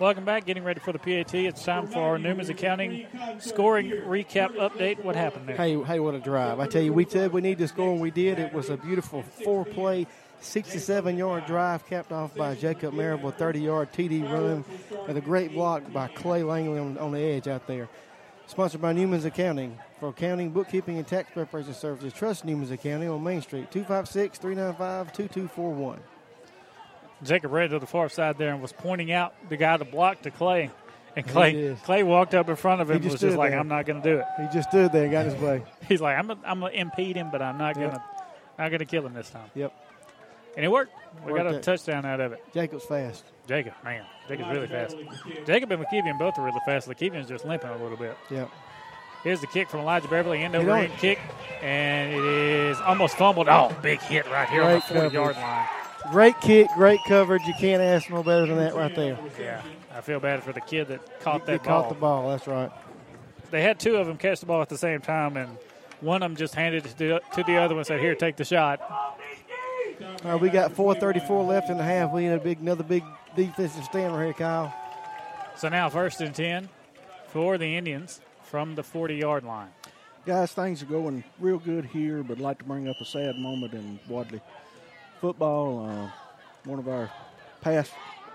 Welcome back. Getting ready for the PAT. It's time for our Newman's Accounting scoring recap update. What happened there? Hey, hey, what a drive! I tell you, we said we need to score, and we did. It was a beautiful four-play, 67-yard drive, capped off by Jacob Marable, 30-yard TD run, and a great block by Clay Langley on, on the edge out there. Sponsored by Newman's Accounting for accounting, bookkeeping, and tax preparation services. Trust Newman's Accounting on Main Street, 256-395-2241. Jacob ran to the far side there and was pointing out the guy to block to Clay. And Clay. Clay walked up in front of him and was just like, there. I'm not going to do it. He just stood there and got his way. He's like, I'm going to impede him, but I'm not going to not going to kill him this time. Yep. And it worked. We got a it. touchdown out of it. Jacob's fast. Jacob, man, Jacob's really fast. Jacob and McKevian both are really fast. McKevian's just limping a little bit. Yep. Here's the kick from Elijah Beverly, end over end kick, and it is almost fumbled. Oh, big hit right here on the Great 40 yard line. Great kick, great coverage. You can't ask no better than that right there. Yeah, I feel bad for the kid that caught He that caught ball. the ball. That's right. They had two of them catch the ball at the same time, and one of them just handed it to the, to the other one and said, Here, take the shot. All right, we got 4:34 left in the half. We need a big, another big defensive stand right here, Kyle. So now first and 10 for the Indians from the 40 yard line. Guys, things are going real good here, but I'd like to bring up a sad moment in Wadley football. Uh, one of our past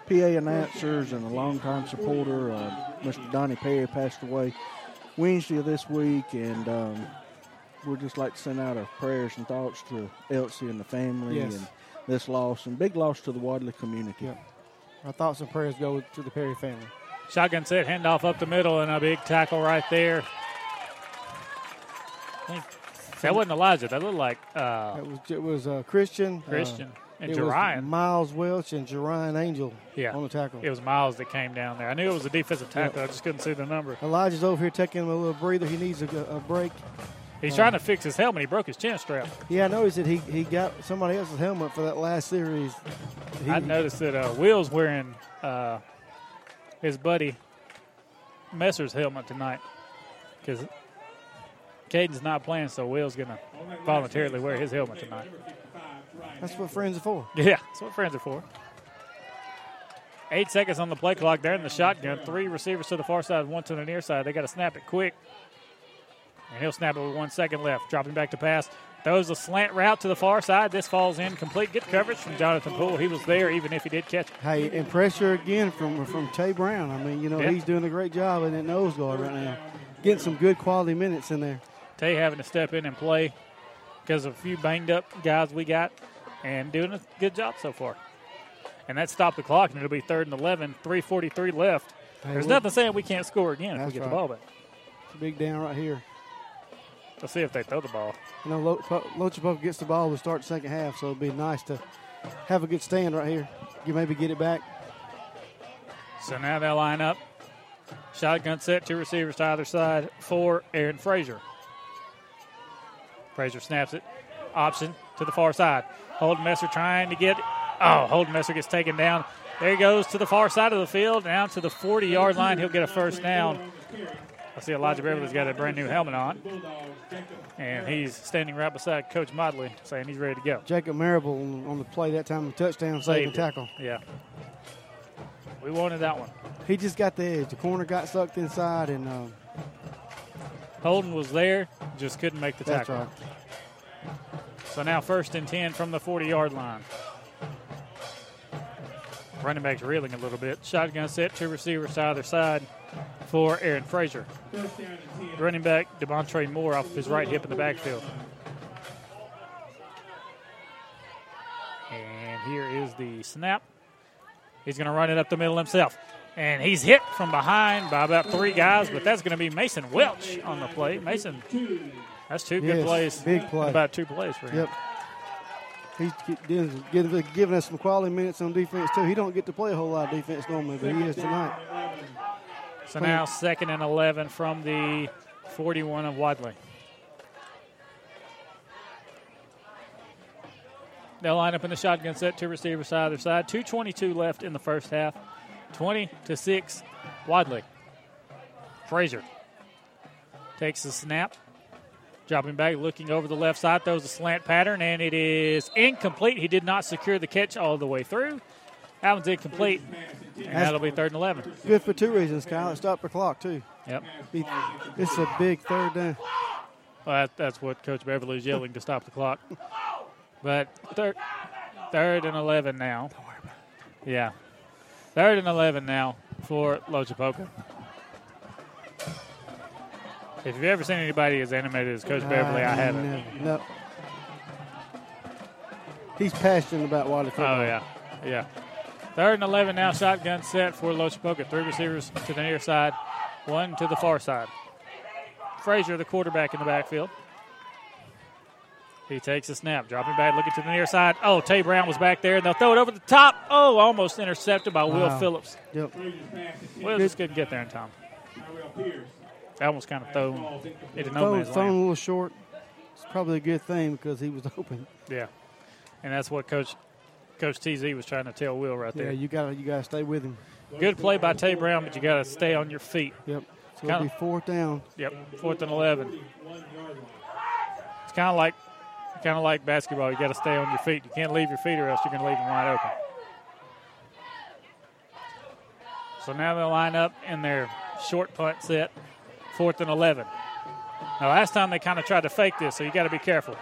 PA announcers and a longtime supporter, uh, Mr. Donnie Perry, passed away Wednesday of this week, and um, we'd just like to send out our prayers and thoughts to Elsie and the family Yes. and this loss and big loss to the Wadley community. Yep. Our thoughts and prayers go to the Perry family. Shotgun set, handoff up the middle, and a big tackle right there. I think that wasn't Elijah. That looked like uh, It was it was uh, Christian, uh, Christian and Jerian. Miles Welch and Jerian Angel Yeah. on the tackle. It was Miles that came down there. I knew it was a defensive tackle. I just couldn't see the number. Elijah's over here taking him a little breather. He needs a, a break. He's Uh, trying to fix his helmet. He broke his chin strap. Yeah, I noticed that he, he got somebody else's helmet for that last series. He, I noticed that uh, Will's wearing uh, his buddy Messer's helmet tonight because Caden's not playing, so Will's going to voluntarily wear his helmet tonight. That's what friends are for. Yeah, that's what friends are for. Eight seconds on the play clock. They're in the shotgun. Three receivers to the far side, one to the near side. They got to snap it quick. And he'll snap it with one second left. Dropping back to pass. Throws a slant route to the far side. This falls in complete. Good coverage from Jonathan Poole. He was there even if he did catch it. Hey, and pressure again from from Tay Brown. I mean, you know, Yeah. he's doing a great job in that nose guard right now, getting some good quality minutes in there. Tay having to step in and play because of a few banged up guys we got and doing a good job so far. And that stopped the clock, and it'll be third and 11, 3.43 left. Hey, There's nothing saying we can't score again if we get right. the ball back. It's a big down right here. Let's see if they throw the ball. You know, Lo- Po- Lochapoka gets the ball to start the second half, so it'd be nice to have a good stand right here. You maybe get it back. So now they'll line up. Shotgun set, two receivers to either side for Aaron Frazier. Frazier snaps it. Option to the far side. Holden Messer trying to get. Oh, Holden Messer gets taken down. There he goes to the far side of the field, down to the 40 yard line. He'll get a first down. I see Elijah Beverly's got a brand new helmet on. And he's standing right beside Coach Modley, saying he's ready to go. Jacob Marable on, the play that time, of touchdown, it. tackle. Yeah. We wanted that one. He just got the edge. The corner got sucked inside, and uh, Holden was there, just couldn't make the That's tackle. right. So now first and 10 from the 40 yard line. Running back's reeling a little bit. Shotgun set, two receivers to either side for Aaron Frazier. Running back Devontre Moore off of his right hip in the backfield. And here is the snap. He's going to run it up the middle himself. And he's hit from behind by about three guys, but that's going to be Mason Welch on the play. Mason, that's two good Yes, plays. big play. About two plays for him. Yep. He's giving, us some quality minutes on defense too. He don't get to play a whole lot of defense normally, but he is tonight. So now second and 11 from the 41 of Wadley. They'll line up in the shotgun set, two receivers side either side. 2.22 left in the first half. 20 to 6, Wadley. Frazier takes the snap, dropping back, looking over the left side, throws a slant pattern, and it is incomplete. He did not secure the catch all the way through. That one's incomplete, and that'll be third and 11. Good for two reasons, Kyle. It stopped the clock too. Yep. It's a big third down. Well, that, that's what Coach Beverly is yelling to stop the clock. But third, third and 11 now. Yeah. Third and 11 now for Lochapoka. If you've ever seen anybody as animated as Coach Beverly, I haven't. Never, no. He's passionate about Wadley football. Oh, yeah. Yeah. Third and 11 now, shotgun set for Lochapoka. Three receivers to the near side, one to the far side. Frazier, the quarterback in the backfield. He takes a snap, dropping back, looking to the near side. Oh, Tay Brown was back there, and they'll throw it over the top. Oh, almost intercepted by Will Wow. Phillips. Yep. Will just couldn't get there in time. That almost kind of thrown into no man's phone a little short. It's probably a good thing because he was open. Yeah, and that's what Coach Coach TZ was trying to tell Will right there. Yeah, you gotta you gotta stay with him. Good play by Tay Brown, but you got to stay on your feet. Yep. So it'll be fourth down. Yep, fourth and eleven. It's kind of like, kind of like basketball. You got to stay on your feet. You can't leave your feet, or else you're going to leave them wide open. So now they'll line up in their short punt set, fourth and eleven. Now, last time they kind of tried to fake this, so you got to be careful.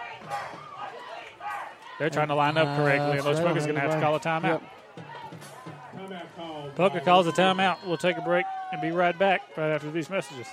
They're trying to line up correctly, and so they going to have to call a timeout. Yep. Poka calls a timeout. We'll take a break and be right back right after these messages.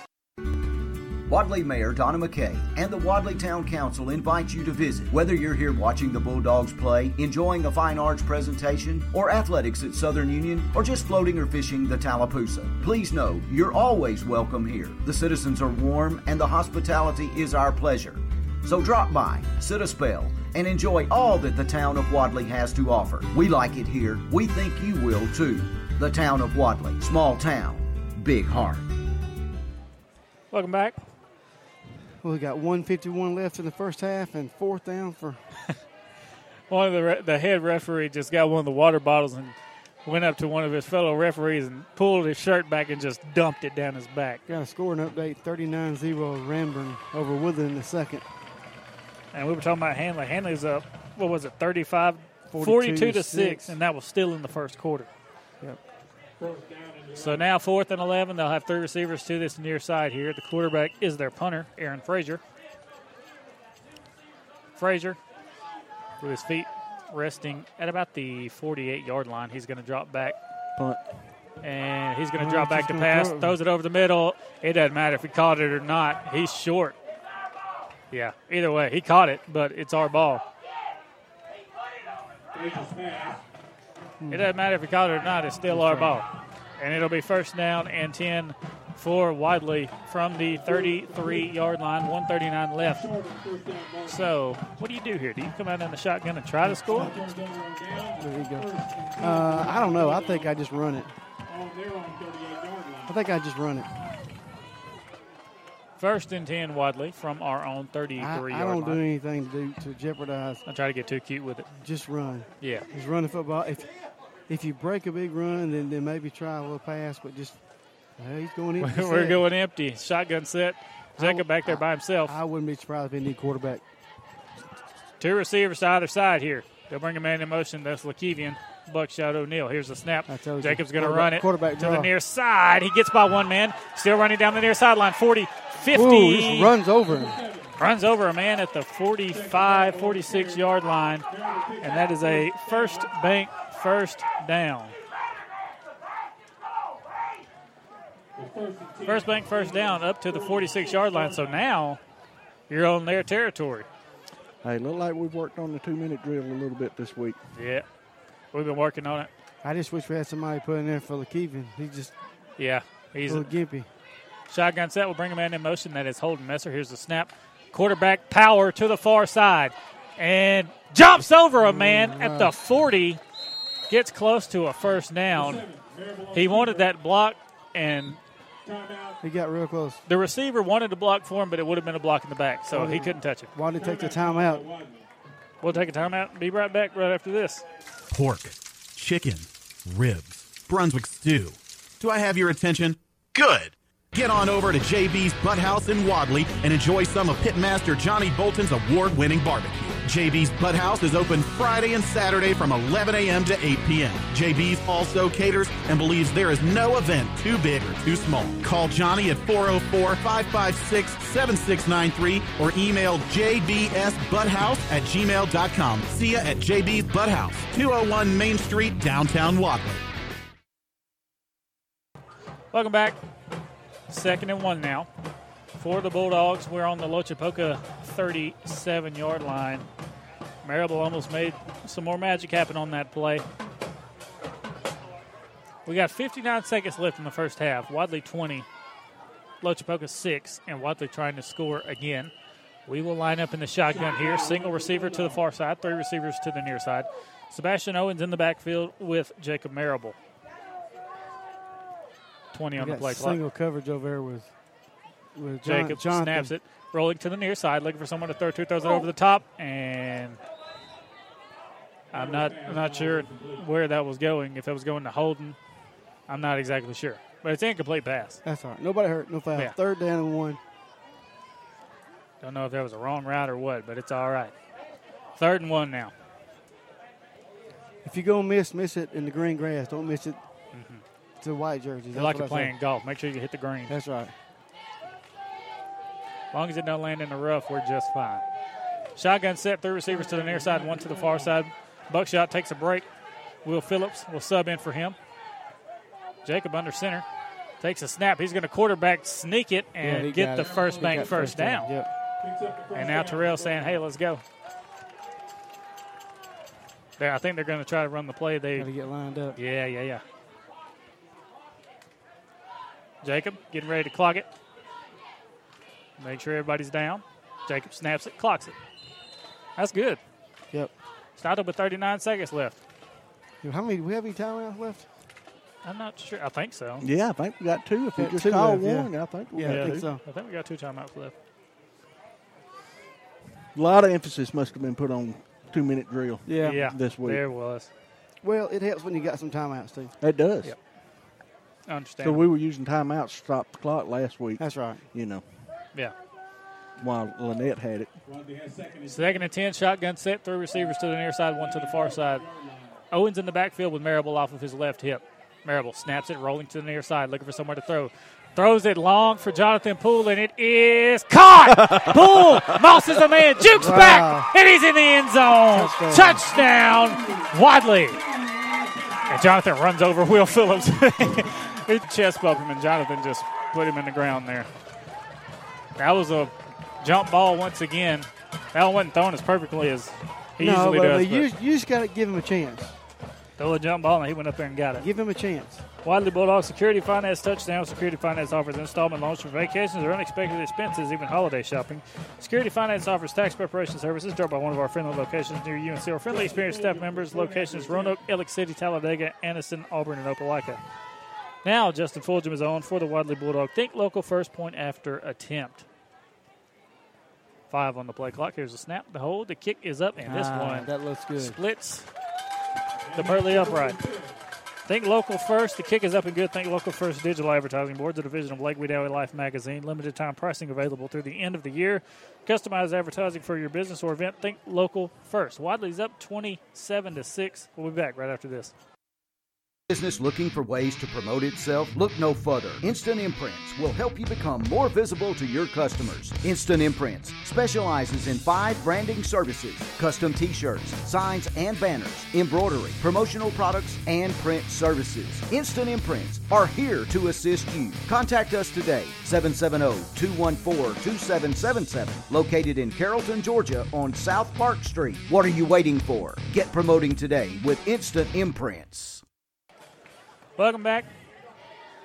Wadley Mayor Donna McKay and the Wadley Town Council invite you to visit. Whether you're here watching the Bulldogs play, enjoying a fine arts presentation, or athletics at Southern Union, or just floating or fishing the Tallapoosa, please know you're always welcome here. The citizens are warm and the hospitality is our pleasure. So drop by, sit a spell, and enjoy all that the town of Wadley has to offer. We like it here. We think you will too. The town of Wadley, small town, big heart. Welcome back. Well, we got 151 left in the first half and fourth down for. One of the re- the head referee just got one of the water bottles and went up to one of his fellow referees and pulled his shirt back and just dumped it down his back. Got a scoring update 39 0 Ranburne over Woodland in the second. And we were talking about Handley. Handley's up, what was it, 35, 42 42 to to 6, six. and that was still in the first quarter. Yep. So now fourth and 11. They'll have three receivers to this near side here. The quarterback is their punter, Aaron Frazier. Frazier, with his feet resting at about the 48 yard line, he's going to drop back. Punt. And he's going to Oh, drop back to pass, throw throws it over the middle. It doesn't matter if he caught it or not. He's short. Yeah, either way, he caught it, but it's our ball. It doesn't matter if he caught it or not, it's still our ball. And it'll be first down and 10 for Wadley from the 33 yard line, 139 left. So, what do you do here? Do you come out in the shotgun and try to score? There you go. Uh, I don't know. I think I just run it. I think I just run it. First and 10, Wadley from our own 33 I, yard I don't do anything to do to jeopardize. I try to get too cute with it. Just run. Yeah. Just run the football. If if you break a big run, then then maybe try a little pass, but just well, he's going in. We're going empty. Shotgun set. Jacob back there by himself. I wouldn't be surprised if he need quarterback. Two receivers to either side here. They'll bring a man in motion. That's Lakevian. Buckshot O'Neill. Here's the snap. Jacob's going to run it quarterback to the near side. He gets by one man. Still running down the near sideline. 40, 50. Ooh, runs over him. Runs over a man at the 45, 46 yard line. And that is a first bank first down. First bank first down up to the 46 yard line. So now you're on their territory. Hey, look like we've worked on the two minute drill a little bit this week. Yeah. We've been working on it. I just wish we had somebody put in there for Lakevian. He just Yeah. He's a little gimpy. Shotgun set will bring a man in motion. That is Holden Messer. Here's the snap. Quarterback power to the far side. And jumps over a man at the 40. Gets close to a first down. He wanted that block, and He got real close. the receiver wanted to block for him, but it would have been a block in the back, so he couldn't touch it. Why did he take the timeout? We'll take a timeout and be right back right after this. Pork, chicken, ribs, Brunswick stew. Do I have your attention? Good. Get on over to JB's Butt House in Wadley and enjoy some of Pitmaster Johnny Bolton's award winning barbecue. JB's Butt House is open Friday and Saturday from 11 a.m. to 8 p.m. JB's also caters and believes there is no event too big or too small. Call Johnny at 404 556 7693 or email jbsbutthouse at gmail.com. See ya at JB's Butt House, 201 Main Street, downtown Wadley. Welcome back. Second and one now. For the Bulldogs, we're on the Lochapoka 37 yard line. Marable almost made some more magic happen on that play. We got 59 seconds left in the first half. Wadley 20, Lochapoka 6, and Wadley trying to score again. We will line up in the shotgun here. Single receiver to the far side, three receivers to the near side. Sebastian Owens in the backfield with Jacob Marable. 20 on the play clock. single coverage over there with with Jon- Jacob Jonathan. snaps it, rolling to the near side, looking for someone to throw to, throws it over the top, and I'm not I'm not sure where that was going. If it was going to Holden, I'm not exactly sure, but it's an incomplete pass. That's all right. Nobody hurt. No foul. Yeah. Third down and one. Don't know if that was a wrong route or what, but it's all right. Third and one now. If you go miss, miss it in the green grass. Don't miss it mm-hmm. to the white jerseys. That's like you're playing golf. Make sure you hit the green. That's right. As long as it don't land in the rough, we're just fine. Shotgun set, three receivers to the near side, one to the far side. Buckshot takes a break. Will Phillips will sub in for him. Jacob under center. Takes a snap. He's going to quarterback sneak it and he get got the it. first bank got first down. Yep. And now Terrell saying, "Hey, let's go." There, I think they're going to try to run the play. They Got to get lined up. Yeah, yeah, yeah. Jacob getting ready to clog it. Make sure everybody's down. Jacob snaps it, clocks it. That's good. Yep. Started with 39 seconds left. How many? We have any timeouts left? I'm not sure. I think so. Yeah, I think we got two. If we Yeah, just two call left, yeah. one, I think we Yeah, got I think two. so. I think we got two timeouts left. A lot of emphasis must have been put on two minute drill. Yeah. Yeah, this week. There was. Well, it helps when you got some timeouts too. It does. Yep. I understand. So we were using timeouts to stop the clock last week. That's right. You know, yeah. while Lanett had it. Second and 10, shotgun set, three receivers to the near side, one to the far side. Owens in the backfield with Marable off of his left hip. Marable snaps it, rolling to the near side, looking for somewhere to throw. Throws it long for Jonathan Poole, and it is caught. Poole bosses a man, jukes Wow. back, and he's in the end zone. Touchdown. Touchdown, Wadley. And Jonathan runs over Will Phillips. he chest bumped him, and Jonathan just put him in the ground there. That was a jump ball once again. That one wasn't thrown as perfectly as he no, usually but, does. but you, but you just got to give him a chance. throw a jump ball, and he went up there and got it. Give him a chance. Wadley Bulldog Security Finance Touchdown. Security Finance offers installment loans for vacations or unexpected expenses, even holiday shopping. Security Finance offers tax preparation services. Drop by one of our friendly locations near see our friendly experienced staff members. Locations Roanoke, Alex City, Talladega, Anniston, Auburn, and Opelika. Now, Justin Fulgham is on for the Wadley Bulldog. Think local first point after attempt. Five on the play clock. Here's a snap, the hold, the kick is up, and this Ah, one that looks good. splits the Burley upright. Think local first. The kick is up and good. Think local first digital advertising board, the division of Lake Wedowee Life magazine. Limited time pricing available through the end of the year. Customized advertising for your business or event. Think local first. Wadley's up twenty-seven to six. We'll be back right after this. Business looking for ways to promote itself? Look no further. Instant Imprints will help you become more visible to your customers. Instant Imprints specializes in five branding services custom t shirts, signs and banners, embroidery, promotional products, and print services. Instant Imprints are here to assist you. Contact us today 770 214 2777, located in Carrollton, Georgia on South Park Street. What are you waiting for? Get promoting today with Instant Imprints. Welcome back.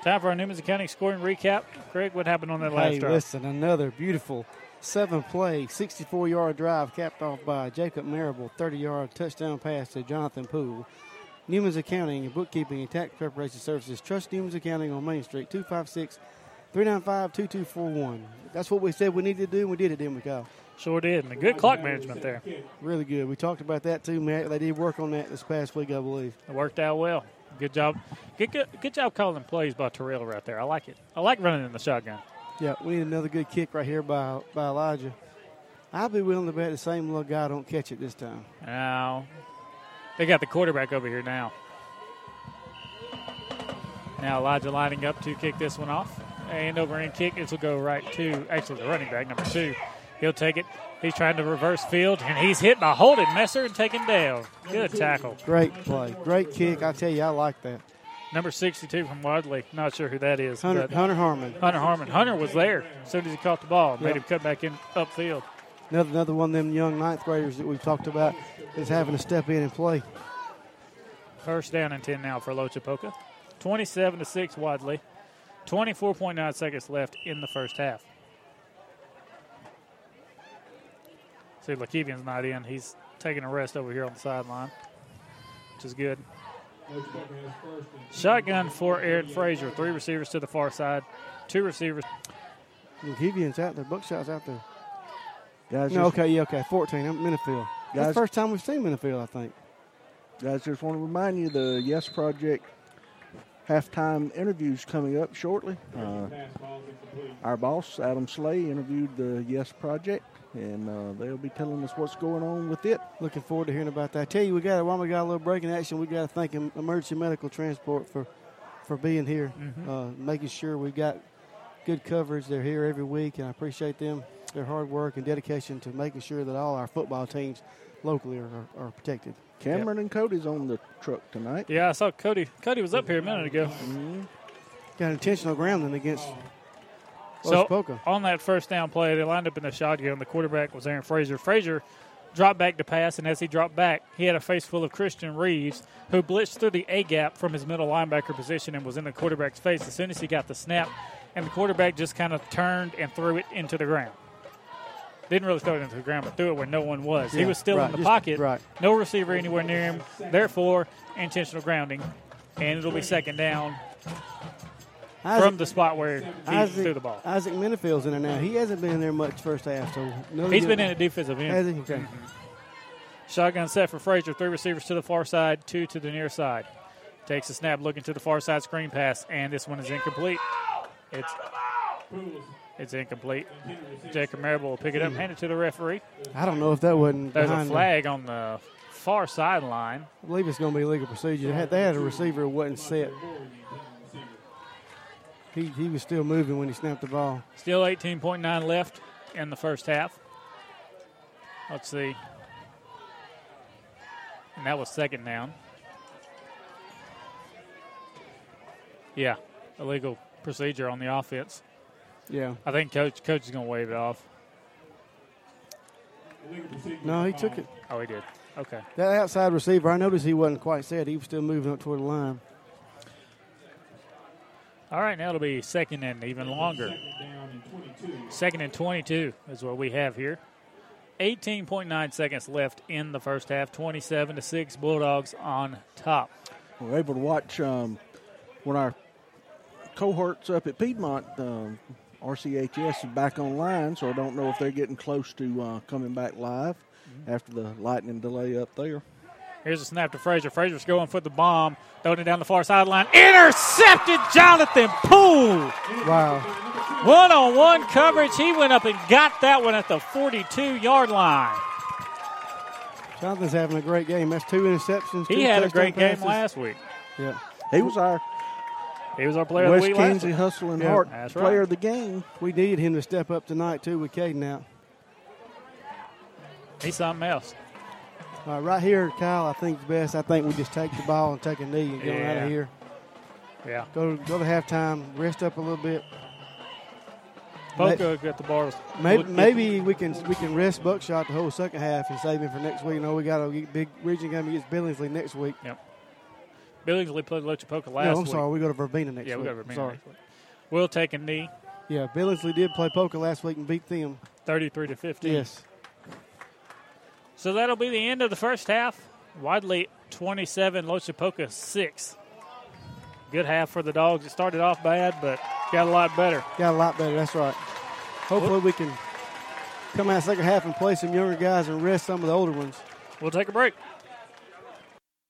Time for our Newman's Accounting scoring recap. Craig, what happened on that last Hey, drive? listen, another beautiful seven play, 64 yard drive capped off by Jacob Marable, 30 yard touchdown pass to Jonathan Poole. Newman's Accounting and Bookkeeping and Tax Preparation Services. Trust Newman's Accounting on Main Street, 256 395 2241. That's what we said we needed to do, and we did it, didn't we, Kyle? Sure did. And a good clock management there. Really good. We talked about that too, Matt. They did work on that this past week, I believe. It worked out well. Good job. Good, good, good job calling plays by Terrell right there. I like it. I like running in the shotgun. Yeah, we need another good kick right here by by Elijah. I'd be willing to bet the same little guy don't catch it this time. Now, they got the quarterback over here now. Now Elijah lining up to kick this one off. And over in kick, this will go right to actually the running back, number two. He'll take it. He's trying to reverse field, and he's hit by Holden Messer and taken down. Good tackle. Great play. Great kick. I tell you, I like that. Number 62 from Wadley. Not sure who that is. Hunter, Hunter Harmon. Hunter Harmon. Hunter was there as soon as he caught the ball. Made Yep. him cut back in upfield. Another, another one of them young ninth graders that we've talked about is having to step in and play. First down and 10 now for Lochapoka. 27 to 6 Wadley. 24.9 seconds left in the first half. See, Lakevian's not in. He's taking a rest over here on the sideline, which is good. Shotgun for Aaron Frazier. Three receivers to the far side, two receivers. Gideon's out there. Buckshot's out there. Guys, no, okay, yeah, okay. 14. I'm in Minifield. That's Guys- the first time we've seen Minifield, I think. Guys, just want to remind you the Yes Project halftime interviews coming up shortly. Uh, our boss, Adam Slay, interviewed the Yes Project, and uh, they'll be telling us what's going on with it. Looking forward to hearing about that. I tell you, we got while we got a little break in action, we got to thank Emergency Medical Transport for for being here, Mhm. uh, making sure we got good coverage. They're here every week, and I appreciate them their hard work and dedication to making sure that all our football teams locally are, are, are protected. Cameron and Cody's on the truck tonight. Yeah, I saw Cody. Cody was up here a minute ago. Mm-hmm. got intentional grounding against So on that first down play, they lined up in the shotgun. The quarterback was Aaron Frazier. Frazier dropped back to pass, and as he dropped back, he had a face full of Christian Reeves, who blitzed through the A gap from his middle linebacker position and was in the quarterback's face as soon as he got the snap. And the quarterback just kind of turned and threw it into the ground. Didn't really throw it into the ground, but threw it where no one was. he was still right, in the just- pocket. right. No receiver anywhere near him. Therefore, intentional grounding. And it'll be second down Isaac- from the spot where he Isaac, threw the ball. Isaac Minifield's in there now. He hasn't been in there much first half, so no He's been in a defensive end. Okay. Mm-hmm. Shotgun set for Frazier. Three receivers to the far side, two to the near side. Takes a snap, looking to the far side screen pass, and this one is incomplete. It's it's incomplete. Jacob Marable will pick it up, hand it to the referee. I don't know if that wasn't There's a flag on the far sideline. I believe it's going to be legal procedure. They had, they had a receiver who wasn't set. He, he was still moving when he snapped the ball. Still 18.9 left in the first half. Let's see. And that was second down. Yeah, illegal procedure on the offense. Yeah. I think coach coach is going to wave it off. No, he took it. Oh, he did. Okay. That outside receiver, I noticed he wasn't quite set. He was still moving up toward the line. All right, now it'll be second and even longer. Second and 22 is what we have here. 18.9 seconds left in the first half. 27 to 6 Bulldogs on top. We're able to watch um, when our cohorts up at Piedmont, um, RCHS is back online, so I don't know if they're getting close to uh, coming back live after the lightning delay up there. Here's a snap to Frazier. Frazier's going for the bomb, throwing it down the far sideline. Intercepted Jonathan Poole. Wow. One on one coverage. He went up and got that one at the 42 yard line. Jonathan's having a great game. That's two interceptions. He had a touchdown great game last week. Yeah. He was our He was our player West of the week last Kenzie. Hustle and Yeah, Heart that's player right. of the game. We needed him to step up tonight, too, with Caden out. He's something else. All right, here, Kyle, I think it's best. I think we just take the ball and take a knee and get him out of here. Yeah. Go go to halftime, rest up a little bit. Poka got the bars. Maybe, maybe we can we can rest Buckshot the whole second half and save him for next week. You know, we got a big region game against Billingsley next week. Yep. Billingsley played Lochapoka last no, I'm week. sorry. We go to Verbena next yeah, week. we to Verbena Sorry. next week. We'll take a knee, Yeah, Billingsley did play Poka last week and beat them. 33 to 15. Yes. So that'll be the end of the first half. Wadley 27, Lochapoka 6. Good half for the Dogs. It started off bad, but got a lot better. Got a lot better. That's right. Hopefully, we can come out second half and play some younger guys and rest some of the older ones. We'll take a break.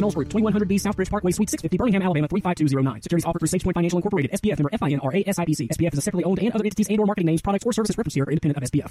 Knowles Group, 2100B Southbridge Parkway, Suite 650, Birmingham, Alabama 35209. Securities offered through SagePoint Financial Incorporated, SPF member FINRA SIPC. SPF is a separately owned and other entities and or marketing names, products, or services referenced here are independent of SPF.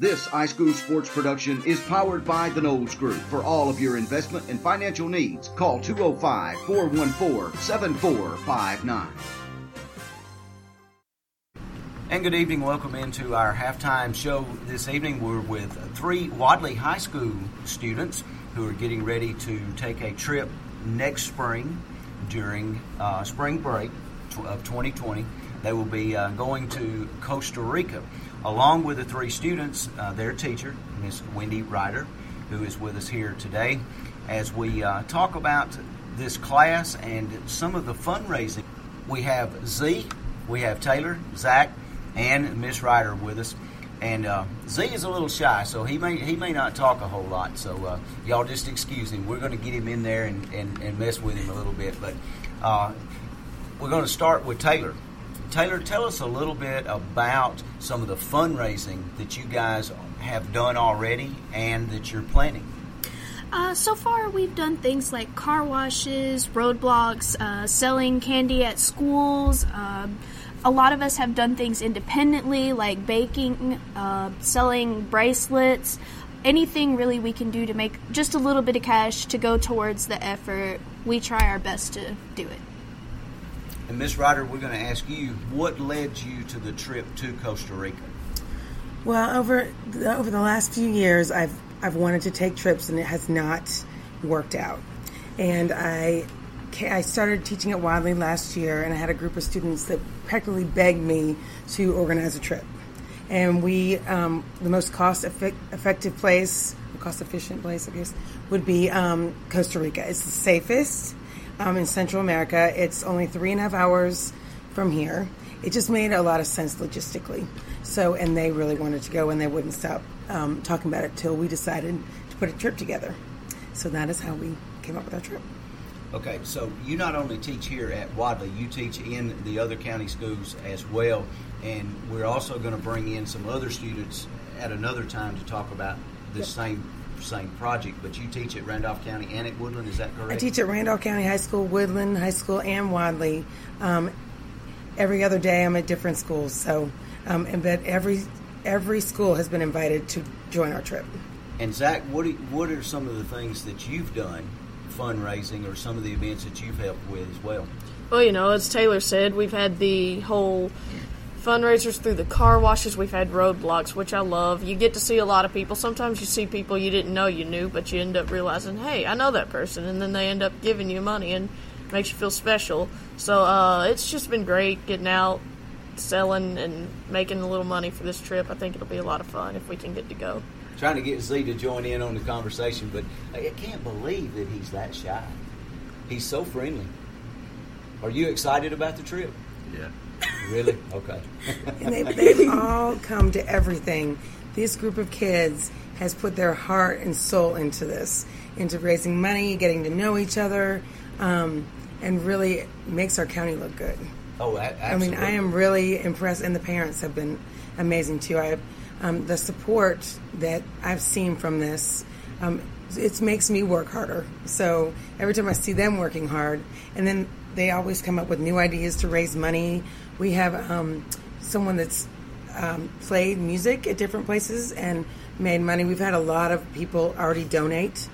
This iSchool Sports production is powered by the Knowles Group. For all of your investment and financial needs, call 205 414 7459. And good evening. Welcome into our halftime show this evening. We're with three Wadley High School students who are getting ready to take a trip next spring during uh, spring break of 2020. They will be uh, going to Costa Rica along with the three students, uh, their teacher, Miss Wendy Ryder, who is with us here today, as we uh, talk about this class and some of the fundraising. We have Z, we have Taylor, Zach, and Miss Ryder with us. And uh, Z is a little shy, so he may he may not talk a whole lot. So uh, y'all just excuse him. We're going to get him in there and, and, and mess with him a little bit. But uh, we're going to start with Taylor. Taylor, tell us a little bit about some of the fundraising that you guys have done already and that you're planning. Uh, so far, we've done things like car washes, roadblocks, uh, selling candy at schools. Uh, a lot of us have done things independently, like baking, uh, selling bracelets, anything really we can do to make just a little bit of cash to go towards the effort. We try our best to do it. And Miss Ryder, we're going to ask you what led you to the trip to Costa Rica. Well, over the, over the last few years, I've I've wanted to take trips, and it has not worked out. And I I started teaching at Wadley last year, and I had a group of students that practically begged me to organize a trip. And we, um, the most cost effective place, cost efficient place, I guess, would be um, Costa Rica. It's the safest um, in Central America. It's only three and a half hours from here. It just made a lot of sense logistically. So, and they really wanted to go, and they wouldn't stop um, talking about it till we decided to put a trip together. So that is how we came up with our trip. Okay, so you not only teach here at Wadley, you teach in the other county schools as well, and we're also going to bring in some other students at another time to talk about the yep. same same project, but you teach at Randolph County and at Woodland, is that correct? I teach at Randolph County High School, Woodland High School, and Wadley. Um, every other day I'm at different schools, so um, and but every every school has been invited to join our trip. And Zach, what are, what are some of the things that you've done, fundraising, or some of the events that you've helped with as well? Well, you know, as Taylor said, we've had the whole fundraisers through the car washes. We've had roadblocks, which I love. You get to see a lot of people. Sometimes you see people you didn't know you knew, but you end up realizing, hey, I know that person, and then they end up giving you money and makes you feel special. So uh, it's just been great getting out, selling, and making a little money for this trip. I think it'll be a lot of fun if we can get to go. Trying to get Z to join in on the conversation, but I can't believe that he's that shy. He's so friendly. Are you excited about the trip? Yeah. Really? Okay. and they, they've all come to everything. This group of kids has put their heart and soul into this, into raising money, getting to know each other, um, and really makes our county look good. Oh, absolutely. I mean, I am really impressed, and the parents have been amazing too. I, um, the support that I've seen from this, um, it makes me work harder. So every time I see them working hard, and then they always come up with new ideas to raise money. We have um, someone that's um, played music at different places and made money. We've had a lot of people already donate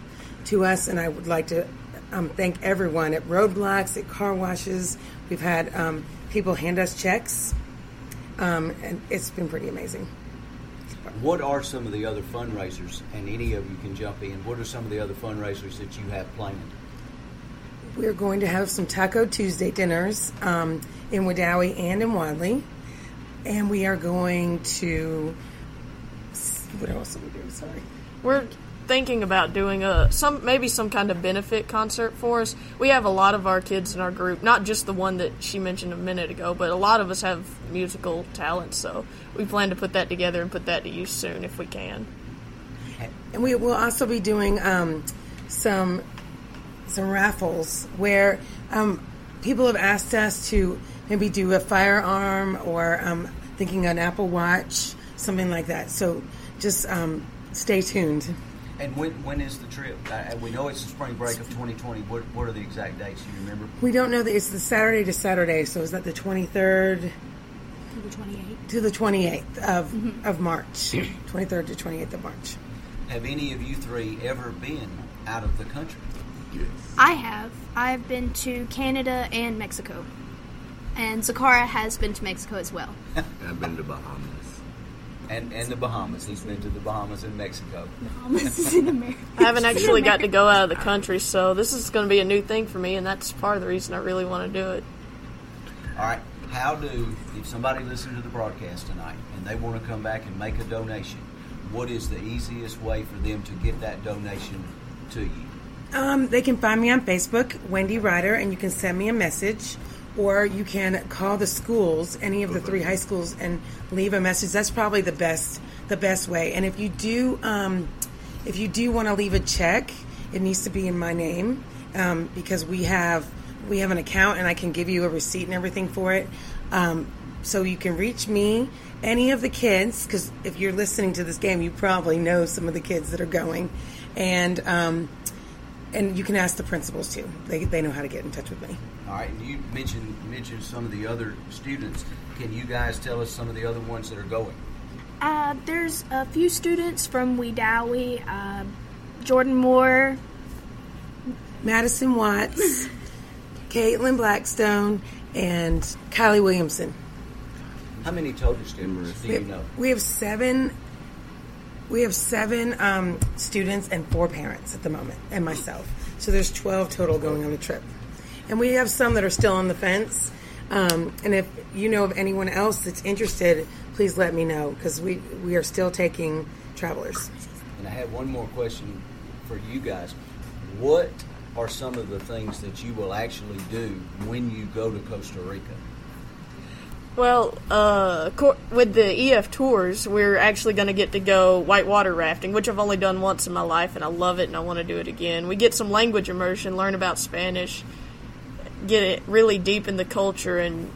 to us, and I would like to um, thank everyone at roadblocks, at car washes. We've had um, people hand us checks, um, and it's been pretty amazing. What are some of the other fundraisers, and any of you can jump in? What are some of the other fundraisers that you have planned? We're going to have some Taco Tuesday dinners um, in Wedowee and in Wadley. And we are going to. What else are we doing? Sorry. We're thinking about doing a some maybe some kind of benefit concert for us. We have a lot of our kids in our group, not just the one that she mentioned a minute ago, but a lot of us have musical talent, so we plan to put that together and put that to use soon if we can. And we will also be doing um, some some raffles where um, people have asked us to maybe do a firearm or um, thinking an Apple Watch, something like that. So just um, stay tuned. And when when is the trip? Uh, we know it's the spring break of 2020. What what are the exact dates? Do you remember? We don't know that it's the Saturday to Saturday, so is that the 23rd To the 28th. to the 28th of, of March? 23rd to 28th of March. Have any of you three ever been out of the country? I have. I've been to Canada and Mexico. And Zakara has been to Mexico as well. I've been to Bahamas. And and the Bahamas. He's been to the Bahamas and Mexico. Bahamas is in America. I haven't actually got to go out of the country, so this is going to be a new thing for me, and that's part of the reason I really want to do it. All right. How do if somebody listened to the broadcast tonight and they want to come back and make a donation? What is the easiest way for them to get that donation to you? Um, they can find me on Facebook, Wendy Ryder, and you can send me a message, or you can call the schools, any of the three high schools, and leave a message. That's probably the best, the best way. And if you do, um, if you do want to leave a check, it needs to be in my name um, because we have we have an account, and I can give you a receipt and everything for it. Um, so you can reach me, any of the kids, because if you're listening to this game, you probably know some of the kids that are going, and um, and you can ask the principals too. They, they know how to get in touch with me. All right. and You mentioned mentioned some of the other students. Can you guys tell us some of the other ones that are going? Uh, there's a few students from Wedowee, uh, Jordan Moore, Madison Watts, Caitlin Blackstone, and Kylie Williamson. How many total students do We you know? we have seven. We have seven um, students and four parents at the moment, and myself. So there's 12 total going on the trip, and we have some that are still on the fence. Um, and if you know of anyone else that's interested, please let me know because we we are still taking travelers. And I had one more question for you guys. What are some of the things that you will actually do when you go to Costa Rica? Well, uh, co- with the EF tours, we're actually going to get to go whitewater rafting, which I've only done once in my life, and I love it, and I want to do it again. We get some language immersion, learn about Spanish, get it really deep in the culture, and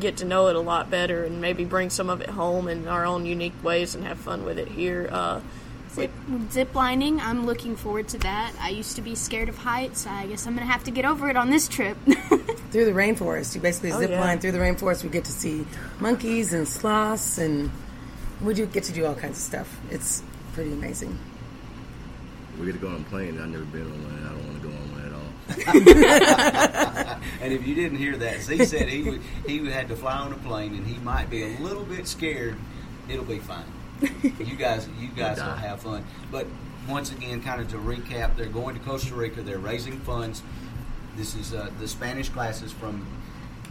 get to know it a lot better, and maybe bring some of it home in our own unique ways and have fun with it here. Uh, Zip, zip lining. I'm looking forward to that. I used to be scared of heights. I guess I'm going to have to get over it on this trip. through the rainforest. You basically Oh, zip yeah. line through the rainforest. We get to see monkeys and sloths, and we do get to do all kinds of stuff. It's pretty amazing. We get to go on a plane. I've never been on one. I don't want to go on one at all. and if you didn't hear that, Z said he would, he had to fly on a plane, and he might be a little bit scared. It'll be fine. You guys, you guys will have fun. But once again, kind of to recap, they're going to Costa Rica. They're raising funds. This is uh, the Spanish classes from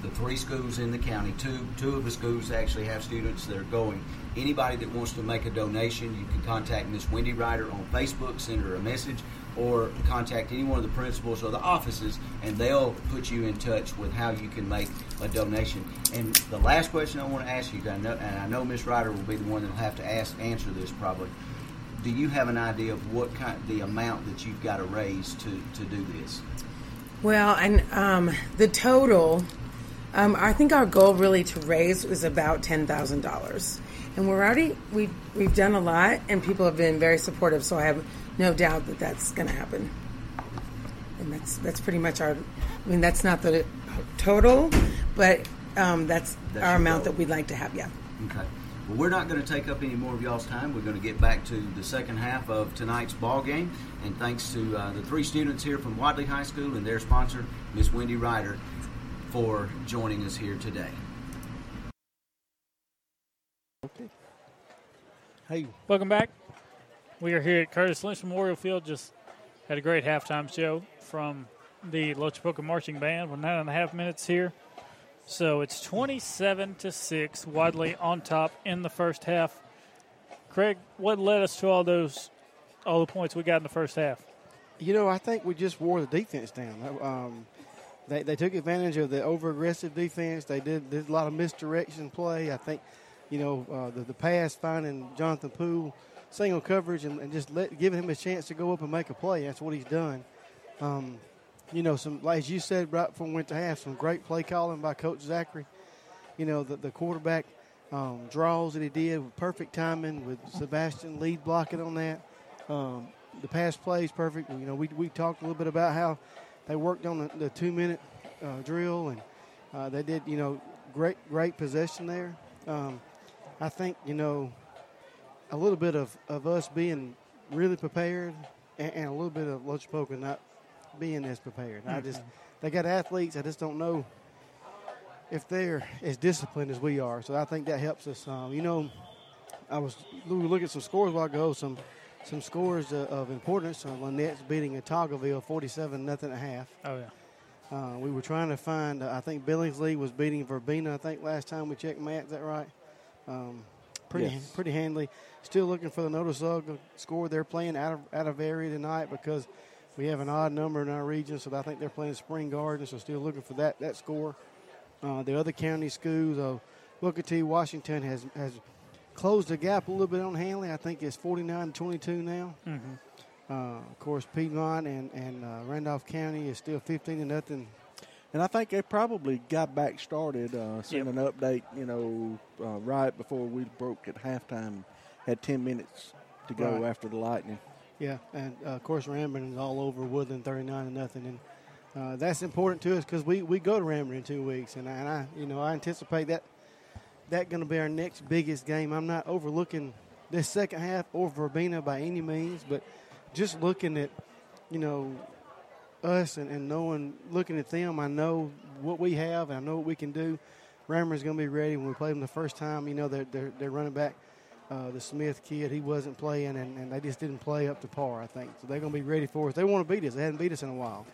the three schools in the county. Two two of the schools actually have students that are going. Anybody that wants to make a donation, you can contact Miss Wendy Ryder on Facebook, send her a message, or contact any one of the principals or the offices, and they'll put you in touch with how you can make a donation. And the last question I want to ask you, I know, and I know Miss Ryder will be the one that'll have to ask answer this probably. Do you have an idea of what kind, the amount that you've got to raise to to do this? Well, and um, the total, um, I think our goal really to raise was about ten thousand dollars, and we're already we we've done a lot, and people have been very supportive. So I have no doubt that that's going to happen. And that's that's pretty much our. I mean, that's not the total, but um, that's, That's our amount goal. that we'd like to have. Yeah. Okay. Well, we're not going to take up any more of y'all's time. We're going to get back to the second half of tonight's ball game. And thanks to uh, the three students here from Wadley High School and their sponsor, Miss Wendy Ryder, for joining us here today. Okay. Hey, Welcome back. We are here at Curtis Lynch Memorial Field. Just had a great halftime show from the Lochapoka Marching Band We're nine and a half minutes here. So it's 27 to 6, Wadley on top in the first half. Craig, what led us to all those, all the points we got in the first half? You know, I think we just wore the defense down. Um, they, they took advantage of the over aggressive defense. They did, did a lot of misdirection play. I think, you know, uh, the, the pass finding Jonathan Poole single coverage and, and just let, giving him a chance to go up and make a play. That's what he's done. Um, you know, some like as you said right we went to half, some great play calling by Coach Zachary. You know, the, the quarterback um, draws that he did with perfect timing with Sebastian lead blocking on that. Um, the pass plays perfect. You know, we, we talked a little bit about how they worked on the, the two minute uh, drill and uh, they did, you know, great great possession there. Um, I think, you know, a little bit of, of us being really prepared and, and a little bit of Lochapoka not being as prepared. I just, they got athletes. I just don't know if they're as disciplined as we are. So I think that helps us. Um, you know, I was we were looking at some scores a while ago. Some some scores uh, of importance. Uh, Lanett's beating Otagoville 47 nothing at half. Oh yeah. Uh, we were trying to find. Uh, I think Billingsley was beating Verbena. I think last time we checked, Matt. Is that right? Um, pretty Yes. pretty handily. Still looking for the Notasulga score. They're playing out of out of area tonight because we have an odd number in our region, so I think they're playing Spring Garden. So still looking for that that score. Uh, the other county schools, uh, Booker T. Washington has has closed the gap a little bit on Handley. I think it's 49-22 now. Mhm. Uh, of course, Piedmont and and uh, Randolph County is still 15 to nothing. And I think they probably got back started, uh, sent an update, you know, uh, right before we broke at halftime. Had 10 minutes to go Right. after the Lightning. Yeah, and uh, of course Ranburne is all over Woodland, thirty-nine to nothing, and uh, that's important to us because we, we go to Ranburne in two weeks, and I, and I you know I anticipate that that going to be our next biggest game. I'm not overlooking this second half or Verbena by any means, but just looking at you know us and, and knowing looking at them, I know what we have and I know what we can do. Ranburne's going to be ready when we play them the first time. You know they're they're, they're running back. Uh, the Smith kid, he wasn't playing, and, and they just didn't play up to par, I think. So they're going to be ready for us. They want to beat us. They hadn't beat us in a while.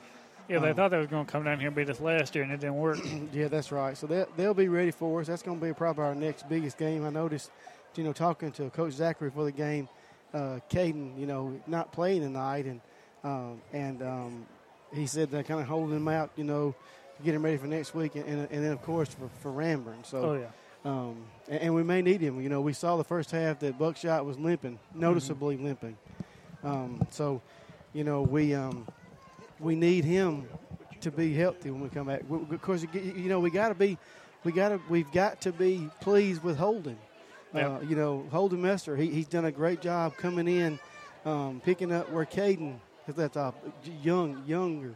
Yeah, they Um, thought they was going to come down here and beat us last year, and it didn't work. yeah, that's right. So they'll, they'll be ready for us. That's going to be probably our next biggest game. I noticed, you know, talking to Coach Zachary for the game, uh, Caden, you know, not playing tonight, and um, and um, he said they're kind of holding him out, you know, to get him ready for next week, and, and, and then of course for, for Ranburne. So, Oh, yeah. um, and, we may need him. You know, we saw the first half that Buckshot was limping, noticeably limping. Um, so, you know, we um, we need him to be healthy when we come back. We- Because you know we got to be, we got to we've got to be pleased with Holden. Uh, you know, Holden Messer, he, he's done a great job coming in, um, picking up where Caden has left off. Young, younger.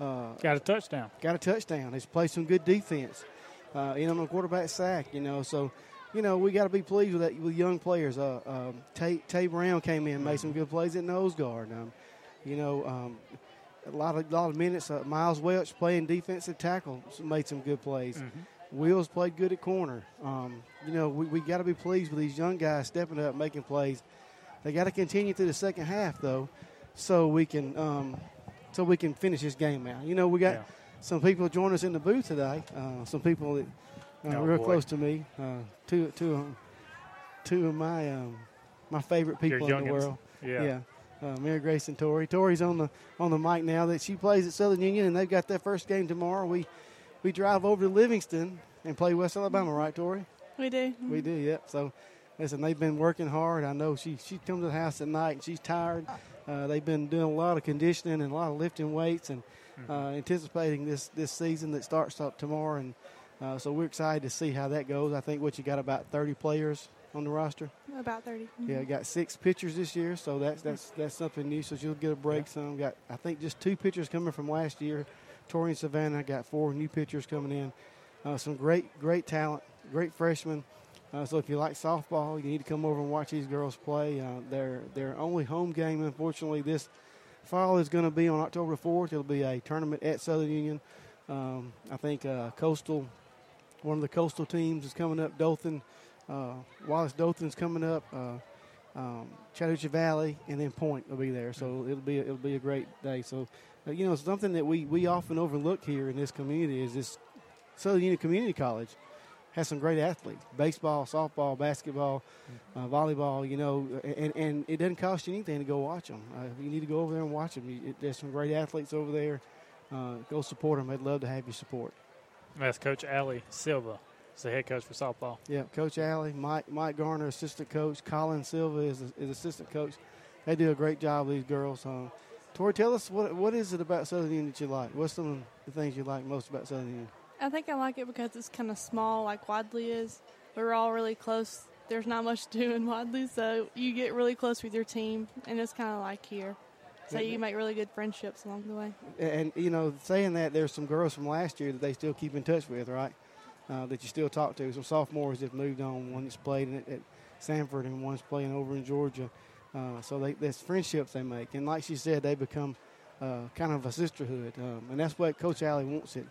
Uh, got a touchdown. Got a touchdown. He's played some good defense. Uh, in on the quarterback sack, you know. So, you know, we got to be pleased with that with young players. Uh, Tay, Tay Brown came in, made some good plays at nose guard. Um, you know, um, a lot of lot of minutes. Uh, Miles Welch playing defensive tackle made some good plays. Mm-hmm. Wills played good at corner. Um, you know, we, we got to be pleased with these young guys stepping up, making plays. They got to continue through the second half though, so we can um, so we can finish this game out. You know, we got Yeah. Some people join us in the booth today. Uh, some people that uh, Oh, real boy. close to me. Uh, two two of 'em- two of my um, my favorite people in the world. Yeah. yeah. Uh, Mary Grace and Tori. Tori's on the on the mic now. That she plays at Southern Union, and they've got their first game tomorrow. We we drive over to Livingston and play West Alabama, right, Tori? We do. We do, yep. So, listen, they've been working hard. I know she she comes to the house at night and she's tired. Uh, they've been doing a lot of conditioning and a lot of lifting weights and uh, anticipating this this season that starts up tomorrow. And uh, so we're excited to see how that goes. I think what you got about 30 players on the roster. About 30. Yeah, got six pitchers this year, so that's that's that's something new. So you'll get a break. Some got I think just two pitchers coming from last year. Tori and Savannah got four new pitchers coming in. Uh, some great great talent, great freshmen. Uh, so if you like softball, you need to come over and watch these girls play. Uh, their their only home game, unfortunately, this fall is going to be on October 4th. It'll be a tournament at Southern Union. Um, I think uh, Coastal, one of the Coastal teams is coming up. Dothan, uh, Wallace Dothan's coming up. Uh, um, Chattahoochee Valley, and then Point will be there. So it'll be it'll be a great day. So uh, you know something that we we often overlook here in this community is this Southern Union Community College has some great athletes: baseball, softball, basketball, uh, volleyball. You know, and and it doesn't cost you anything to go watch them. Uh, you need to go over there and watch them. You, it, there's some great athletes over there. Uh, go support them. They'd love to have your support. That's Coach Ali Silva. as the head coach for softball. Yeah, Coach Alley, Mike Mike Garner, assistant coach, Colin Silva is, is assistant coach. They do a great job. These girls. Um, Tori, tell us what what is it about Southern Union that you like? What's some of the things you like most about Southern Union? I think I like it because it's kind of small, like Wadley is. We're all really close. There's not much to do in Wadley, so you get really close with your team, and it's kind of like here. So you make really good friendships along the way. And you know, saying that, there's some girls from last year that they still keep in touch with, right? Uh, that you still talk to. Some sophomores that moved on. One that's played at, at Sanford, and one's playing over in Georgia. Uh, so they, there's friendships they make, and like she said, they become uh, kind of a sisterhood, um, and that's what Coach Alley wants it.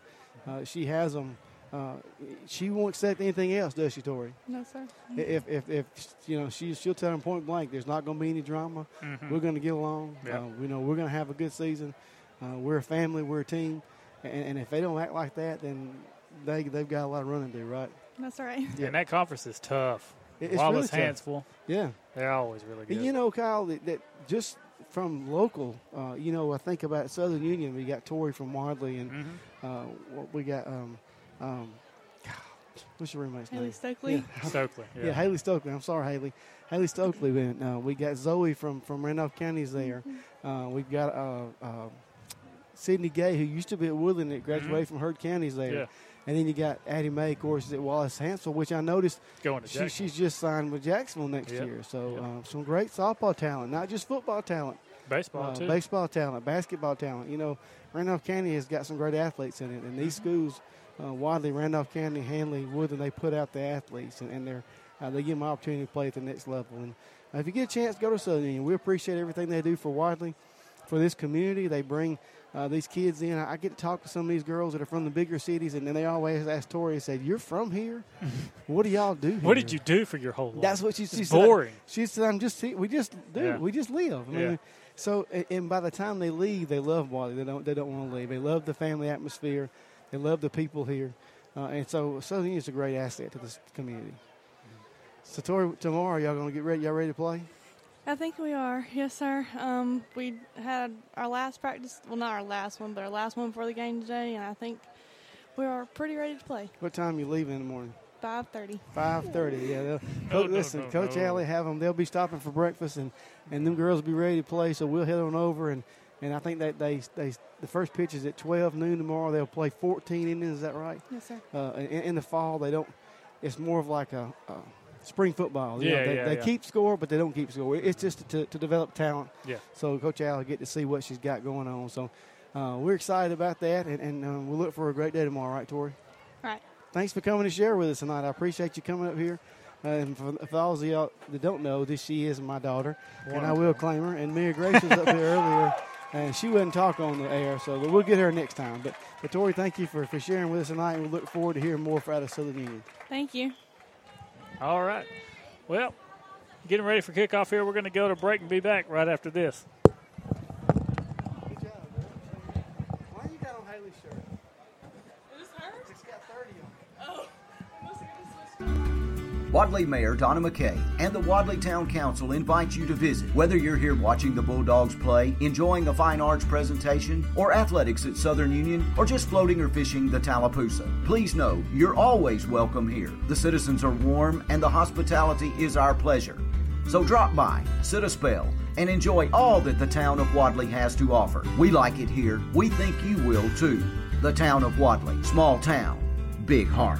Uh, she has them. Uh, she won't accept anything else, does she, Tori? No, sir. If, if, if you know, she she'll tell them point blank. There's not going to be any drama. Mhm. We're going to get along. Yeah. Uh, you know, we're going to have a good season. Uh, we're a family. We're a team. And, and if they don't act like that, then they they've got a lot of running to do, right? That's right. Yeah. And that conference is tough. It- it's Wallace really tough. hands full. Yeah. They're always really good. And you know, Kyle, that, that just from local, uh, you know, I think about Southern Union. We got Tori from Wadley, and Mm-hmm. Uh, what we got. Um, um, what's your roommate's Haley name? Stokely. Yeah. Stokely, Yeah. yeah. Haley Stokely. I'm sorry, Haley. Haley Stokely. Went. Uh, we got Zoe from from Randolph County's there. Uh, we've got uh, uh, Sydney Gay, who used to be at Woodland, that graduated Mhm. from Heard County's there. Yeah. And then you got Addie May, of course, at Wallace Hansel, which I noticed Going to she, she's just signed with Jacksonville next Yep. year. So um, some great softball talent, not just football talent. Baseball, Uh, too. Baseball talent, basketball talent. You know, Randolph County has got some great athletes in it, and these Mm-hmm. schools, uh, Wadley, Randolph County, Handley, Woodland, they put out the athletes, and, and they're uh, they give them an opportunity to play at the next level. And uh, if you get a chance, go to Southern Union. We appreciate everything they do for Wadley, for this community. They bring uh, these kids in. I, I get to talk to some of these girls that are from the bigger cities, and then they always ask Tori and say, "You're from here? what do y'all do? Here? What did you do for your whole life? That's what she, she It's said. boring. She said, "I'm just we just do Yeah. we just live." I mean, Yeah. So and- by the time they leave, they love Wadley. They don't they don't want to leave. They love the family atmosphere. They love the people here, uh, and so Southern Union is a great asset to this community. So Tori, tomorrow y'all gonna get ready? Y'all ready to play? I think we are. Yes, sir. Um, we had our last practice. Well, not our last one, but our last one for the game today, and I think we are pretty ready to play. What time you leaving in the morning? Five thirty. Five thirty. Yeah. they'll- No, Co- no, listen, no, Coach no. Alley have them. They'll be stopping for breakfast, and and them girls will be ready to play. So we'll head on over, and and I think that they they the first pitch is at twelve noon tomorrow. They'll play fourteen innings. Is that right? Yes, sir. Uh, in, in the fall, they don't. It's more of like a. a Spring football. You know, Yeah, they, yeah, they yeah. keep score, but they don't keep score. It's just to, to develop talent. Yeah. So Coach Alley get to see what she's got going on. So uh, we're excited about that, and, and um, we look for a great day tomorrow, right, Tori? Right. Thanks for coming to share with us tonight. I appreciate you coming up here. Uh, and for, for all of y'all that don't know, this she is my daughter, and I will claim her. And Mary Grace was up here earlier, and she wouldn't talk on the air, so we'll get her next time. But, but Tori, thank you for, for sharing with us tonight, and we look forward to hearing more from out of Southern Union. Thank you. All right. Well, getting ready for kickoff here. We're going to go to break and be back right after this. Why you got on Haley's shirt? Is this hers? It's got 30 Oh. Wadley Mayor Donna McKay and the Wadley Town Council invite you to visit. Whether you're here watching the Bulldogs play, enjoying a fine arts presentation, or athletics at Southern Union, or just floating or fishing the Tallapoosa, please know you're always welcome here. The citizens are warm and the hospitality is our pleasure. So drop by, sit a spell, and enjoy all that the town of Wadley has to offer. We like it here. We think you will too. The town of Wadley, small town, big heart.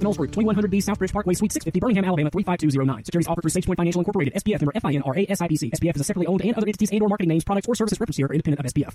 Knowles Group, 2100B Southbridge Parkway, Suite 650, Birmingham, Alabama 35209. Securities offered through SafePoint Financial Incorporated, SPF member FINRA SIPC. SPF is a separately owned and other entities and or marketing names, products, or services referenced here are independent of SPF.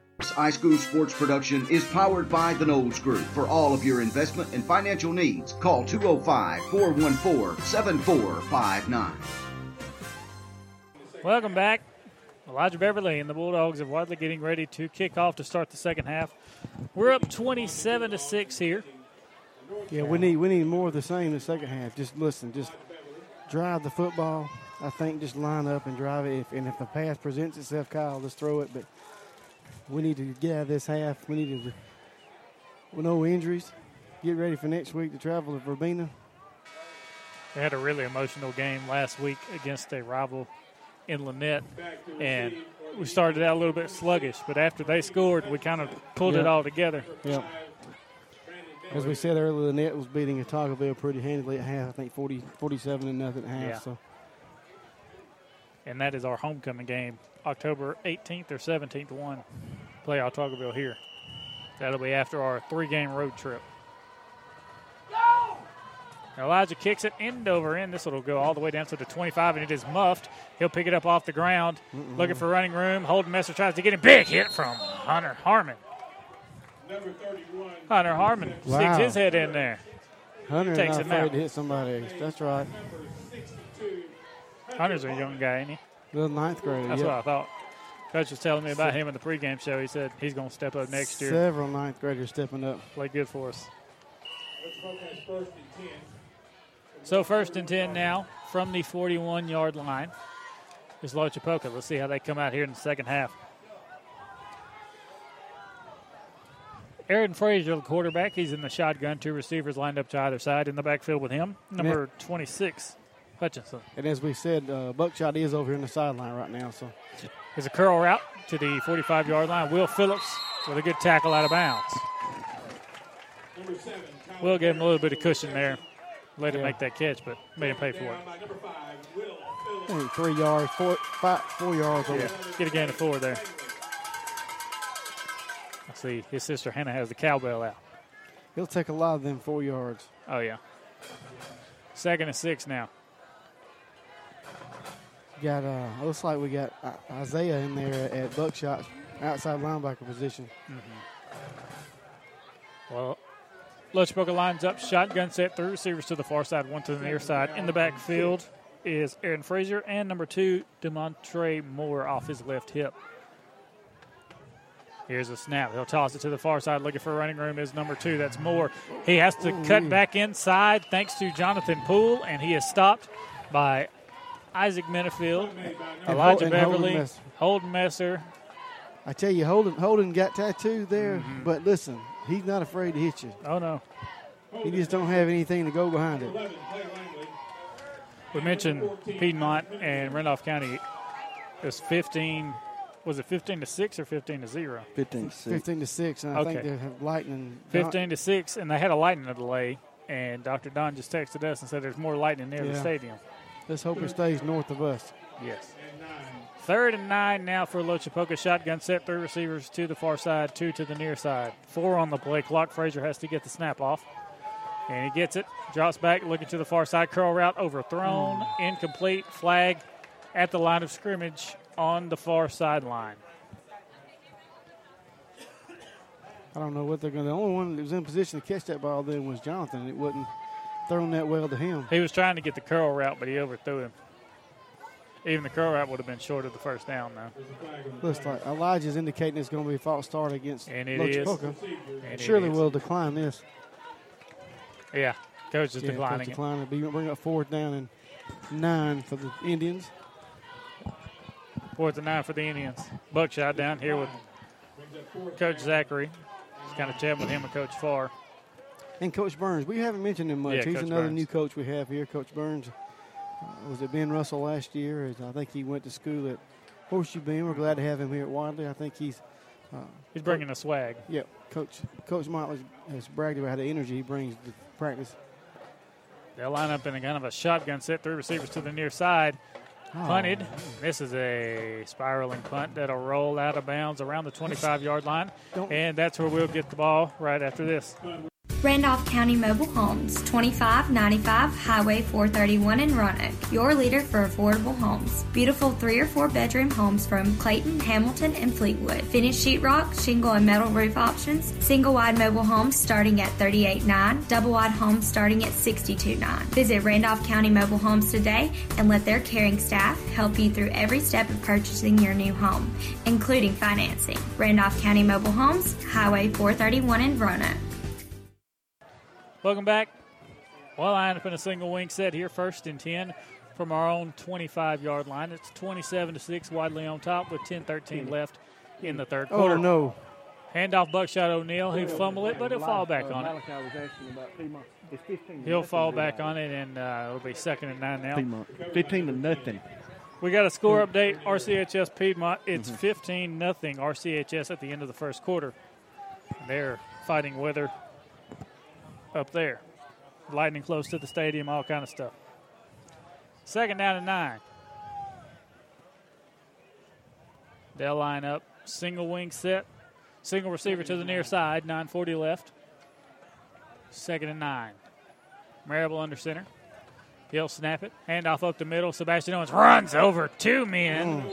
iSchool Sports Production is powered by the Knowles Group. For all of your investment and financial needs, call 205 414 7459. Welcome back. Elijah Beverly and the Bulldogs of Wadley getting ready to kick off to start the second half. We're up 27 to 6 here. Yeah, we need we need more of the same in the second half. Just listen, just drive the football. I think just line up and drive it. If, and if the pass presents itself, Kyle, let's throw it. But we need to get out of this half. We need to, with no injuries, get ready for next week to travel to Verbena. They had a really emotional game last week against a rival in Lanett, and we started out a little bit sluggish, but after they scored, we kind of pulled it all together. Yeah. As we said earlier, net was beating Autaugaville pretty handily at half. I think 40, 47 and nothing at half. Yeah. So And that is our homecoming game, October 18th or 17th, one. Play Autaugaville here. That'll be after our three game road trip. Go! Elijah kicks it end over end. This will go all the way down to the 25, and it is muffed. He'll pick it up off the ground, looking for running room. Holden Messer tries to get a Big hit from Hunter Harmon. Hunter Harmon Wow. sticks his head in there. Hunter Takes not him afraid out. to hit somebody. That's right. Hunter's a young guy, ain't he? The ninth grade. That's yep. what I thought. Coach was telling me about him in the pregame show. He said he's going to step up next year. Several ninth graders stepping up. Play good for us. So first and 10 now from the 41 yard line is Lochapoka. Let's see how they come out here in the second half. Aaron Frazier, the quarterback, he's in the shotgun. Two receivers lined up to either side in the backfield with him. Number 26, Hutchinson. And as we said, uh, Buckshot is over here in the sideline right now. So There's a curl route to the 45 yard line. Will Phillips with a good tackle out of bounds. Will gave him a little bit of cushion there. Let him Yeah. make that catch, but made him pay for it. Three yards, four, five, four yards. over. Yeah, get a gain of four there. Let's see. His sister Hannah has the cowbell out. He'll take a lot of them four yards. Oh, yeah. Second and six now. Got uh, looks like we got uh, Isaiah in there at Buckshot, outside linebacker position. Well, Lochapoka lines up, shotgun set, three receivers to the far side, one to the near side. In the backfield is Aaron Frazier and number two, Demontre Moore off his left hip. Here's a snap. He'll toss it to the far side, looking for running room. Is number two. That's Moore. He has to cut back inside thanks to Jonathan Poole, and he is stopped by Isaac Minifield, Elijah Hol- and Holden Beverly, Messer. Holden Messer. I tell you, Holden Holden got tattooed there, mm-hmm. but listen, he's not afraid to hit you. Oh no, he just don't have anything to go behind it. We mentioned Piedmont and Randolph County. It was 15 Was it 15 to 6 or 15 to 0? 15 to 6. 15 to 6. And I think they have lightning. 15 to 6, and they had a lightning delay. And Dr. Don just texted us and said there's more lightning near the stadium. Let's hope it stays north of us. Yes. Third and nine now for Lochapoka. Shotgun set, three receivers to the far side, two to the near side. Four on the play clock. Frazier has to get the snap off. And he gets it, drops back, looking to the far side. Curl route overthrown, incomplete, flag at the line of scrimmage on the far sideline. I don't know what they're going to. The only one that was in position to catch that ball then was Jonathan. It wasn't thrown that well to him. He was trying to get the curl route, but he overthrew him. Even the curl route would have been short of the first down, though. Looks like Elijah's indicating it's going to be a false start against And it is. And it Surely is. will decline this. Yeah, coach is Yeah, declining Coach it. declining. Be- Bring up fourth down and nine for the Indians. Fourth and nine for the Indians. Buckshot down here with Coach Zachary. Just kind of chatting with him and Coach Farr. And Coach Burns, we haven't mentioned him much. Yeah, He's Coach another Burns. new coach we have here. Coach Burns uh, was at Ben Russell last year. I think he went to school at Horseshoe Bend. We're glad to have him here at Wadley. I think he's uh, He's bringing the swag. Yep, Coach Coach Motley has bragged about the energy he brings to practice. They'll line up in a kind of a shotgun set, three receivers to the near side. Oh. Punted. This is a spiraling punt that'll roll out of bounds around the 25 yard line. And that's where we'll get the ball right after this. Randolph County Mobile Homes, 2595 Highway 431 in Roanoke, your leader for affordable homes. Beautiful three or four bedroom homes from Clayton, Hamilton, and Fleetwood. Finished sheetrock, shingle, and metal roof options. Single wide mobile homes starting at 389 double wide homes starting at 629 Visit Randolph County Mobile Homes today and let their caring staff help you through every step of purchasing your new home, including financing. Randolph County Mobile Homes, Highway 431 in Roanoke. Welcome back. Well, line up in a single wing set here, first and 10 from our own 25 yard line. It's 27 to 6, Wadley on top with 10 13 hmm. left in the third quarter. Oh quarter. no! Handoff Buckshot O'Neill. He'll fumble it, but he'll fall back on it. Malachi was asking about Piedmont. It's 15 to He'll fall back on it, and uh, it'll be second and nine now. Piedmont. 15 to nothing. We got a score hmm. update. RCHS Piedmont. It's mm-hmm. 15 nothing. RCHS at the end of the first quarter. They're fighting weather up there. Lightning close to the stadium, all kind of stuff. Second down and nine. They'll line up. Single wing set. Single receiver to the near side. 940 left. Second and nine. Marable under center. He'll snap it. Handoff up the middle. Sebastian Owens runs over two men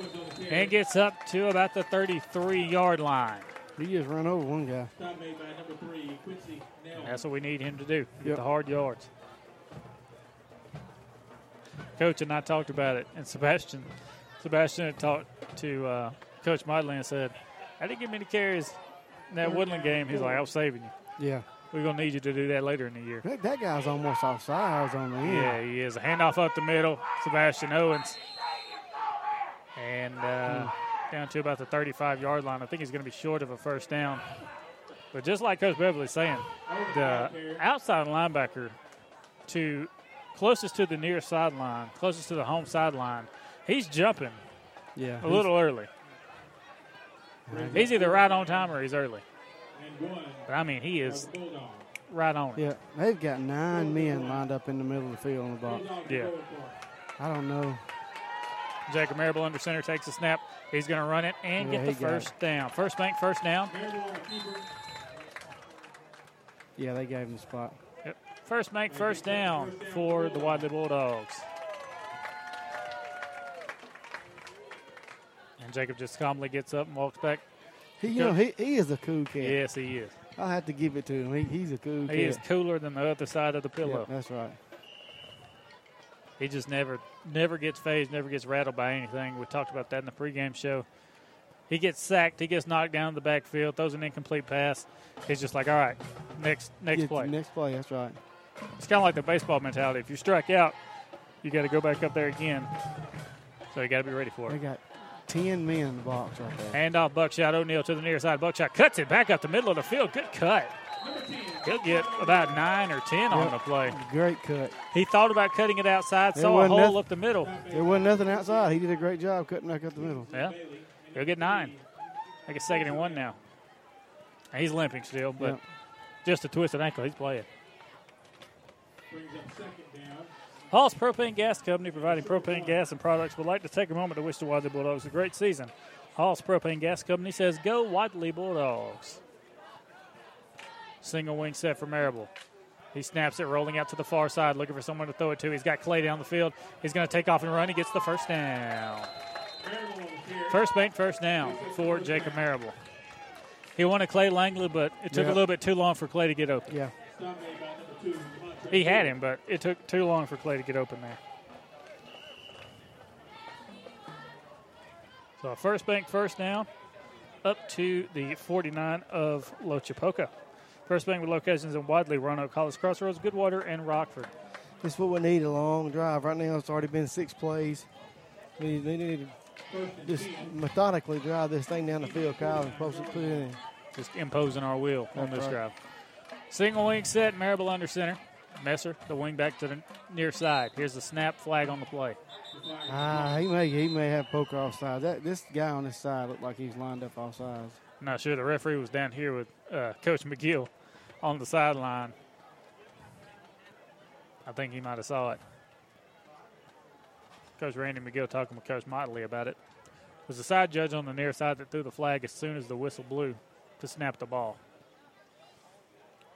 and gets up to about the 33 yard line. He just run over one guy. Stop made by number three, Quincy Nell. That's what we need him to do. Get the hard yards. Coach and I talked about it, and Sebastian, Sebastian had talked to uh, Coach Motley and said, "I didn't get many carries in that Woodland game." He's like, "I was saving you. Yeah, We're gonna need you to do that later in the year." that, that guy's almost off sides on the end. Yeah, he is. A handoff up the middle. Sebastian Owens. And uh, down to about the 35 yard line. I think he's going to be short of a first down. But just like Coach Beverly's saying, the outside linebacker to closest to the near sideline, closest to the home sideline, he's jumping Yeah, a little early. He's either right on time or he's early. But I mean, he is right on it. Yeah, they've got nine men lined up in the middle of the field on the box. Yeah. I don't know. Jacob Marable under center takes a snap. He's going to run it and Yeah, get the first down. First bank, first down. Yeah, they gave him the spot. Yep. First bank, first down for the Wadley Bulldogs. And Jacob just calmly gets up and walks back. He, you know, he, he is a cool kid. Yes, he is. I'll have to give it to him. He, he's a cool cat. He is cooler than the other side of the pillow. that's right. He just never never gets fazed, never gets rattled by anything. We talked about that in the pregame show. He gets sacked, he gets knocked down in the backfield, throws an incomplete pass. He's just like, all right, next next Yeah, play. Next play, that's right. It's kind of like the baseball mentality. If you strike out, you got to go back up there again. So you got to be ready for it. They got 10 men in the box right there. Handoff, Buckshot O'Neill to the near side. Buckshot cuts it back up the middle of the field. Good cut. He'll get about nine or ten on Yep. the play. Great cut. He thought about cutting it outside, There saw a hole nothing- up the middle. There wasn't nothing outside. He did a great job cutting back up the middle. Yeah. He'll get nine. Make it second and one now. He's limping still, but Yeah. Just a twisted ankle. He's playing. Brings up second down. Hall's Propane Gas Company, providing propane gas and products, would like to take a moment to wish the Wadley Bulldogs a great season. Hall's Propane Gas Company says, Go Wadley Bulldogs. Single wing set for Marable. He snaps it, rolling out to the far side, looking for someone to throw it to. He's got Clay down the field. He's going to take off and run. He gets the first down. First bank, first down for Jacob Marable. He wanted Clay Langley, but it took Yeah. a little bit too long for Clay to get open. Yeah. Stop made by number two. Montrez He had him, but it took too long for Clay to get open there. So first bank, first down, up to the 49 of Lochapoka. First bank with locations in Wadley, Roanoke, Hollis Crossroads, Goodwater, and Rockford. This is what we need a long drive. Right now, it's already been six plays. We we need to just methodically drive this thing down the field, Kyle, and supposed to put it in. Just imposing our will on this right. drive. Single wing set, Marable under center. Messer, the wing back to the near side. Here's the snap flag on the play. Ah, he may he may have Poka offside. That this guy on this side looked like he's lined up off sides. Not sure. The referee was down here with uh, Coach McGill on the sideline. I think he might have saw it. Coach Randy McGill talking with Coach Motley about it. It was the side judge on the near side that threw the flag as soon as the whistle blew to snap the ball.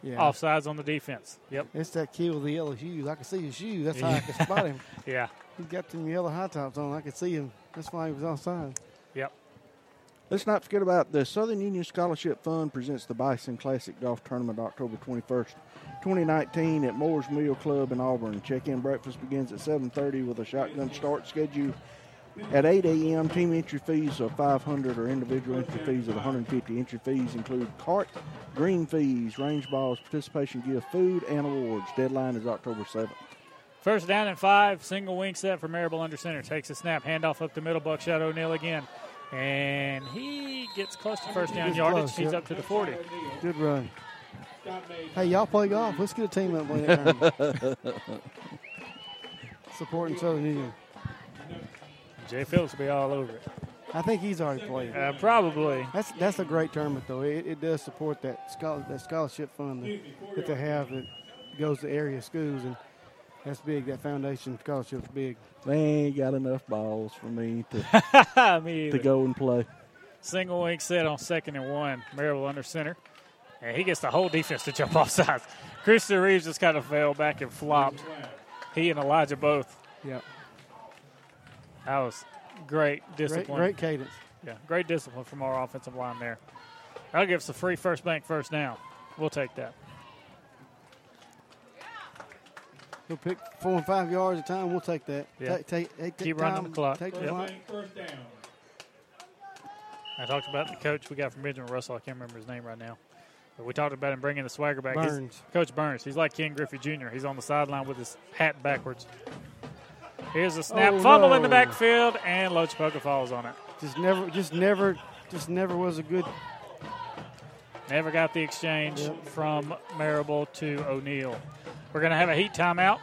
Yeah. Offsides on the defense. Yep. It's that kid with the yellow shoes. I can see his shoes. That's how I can spot him. Yeah. He's got them yellow high tops on. I could see him. That's why he was offside. Yep. Let's not forget about the Southern Union Scholarship Fund presents the Bison Classic Golf Tournament October 21st, 2019 at Moore's Mill Club in Auburn. Check-in breakfast begins at 7.30 with a shotgun start scheduled at 8 a.m. Team entry fees of 500 or individual entry fees of 150. Entry fees include cart, green fees, range balls, participation gift, food, and awards. Deadline is October 7th. First down and five, single wing set for Marable under center. Takes a snap, handoff up the middle, Buckshot O'Neill again. And he gets close to first down yardage. close, He's yep. up to the 40. Good run. Hey, y'all play golf. Let's get a team up playing that tournament. Supporting Southern Union. Jay Phillips will be all over it. I think he's already played. Uh, probably. That's that's a great tournament though. It, it does support that scholar, that scholarship fund that, that they have that goes to area schools and that's big. That foundation scholarship's big. They ain't got enough balls for me to Me to go and play. Single wing set on second and one. Marable under center. And he gets the whole defense to jump off sides. Christian Reeves just kind of fell back and flopped. He and Elijah both. Yeah. That was great Great, discipline. great cadence. Yeah, great discipline from our offensive line there. That'll give us a free first bank first down. We'll take that. He'll pick four and five yards at a time. We'll take that. Yeah. Take, take, take Keep time, running the clock. Take the Yep. clock. First down. I talked about the coach we got from Benjamin Russell. I can't remember his name right now. But we talked about him bringing the swagger back. He's- Burns. coach Burns. He's like Ken Griffey Jr. He's on the sideline with his hat backwards. Here's a snap, Oh, fumble in the no. backfield, and Lochapoka falls on it. Just never, just never, just never was a good. Never got the exchange from Marable to O'Neill. We're going to have a heat timeout.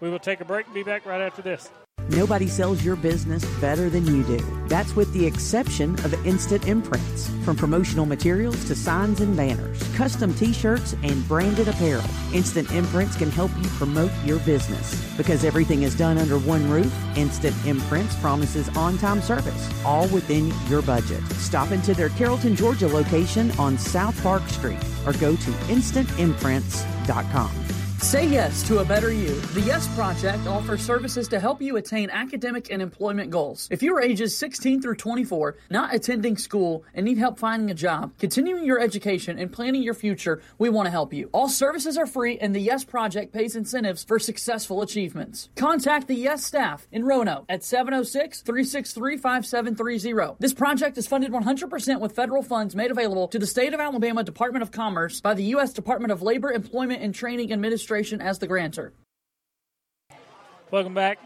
We will take a break and be back right after this. Nobody sells your business better than you do. That's with the exception of Instant Imprints. From promotional materials to signs and banners, custom t shirts, and branded apparel, Instant Imprints can help you promote your business. Because everything is done under one roof, Instant Imprints promises on time service, all within your budget. Stop into their Carrollton, Georgia location on South Park Street or go to instantimprints.com. Say yes to a better you. The Yes Project offers services to help you attain academic and employment goals. If you are ages 16 through 24, not attending school, and need help finding a job, continuing your education, and planning your future, we want to help you. All services are free, and the Yes Project pays incentives for successful achievements. Contact the Yes staff in Roanoke at 706 363 5730. This project is funded 100% with federal funds made available to the State of Alabama Department of Commerce by the U.S. Department of Labor, Employment, and Training Administration as the grantor. Welcome back.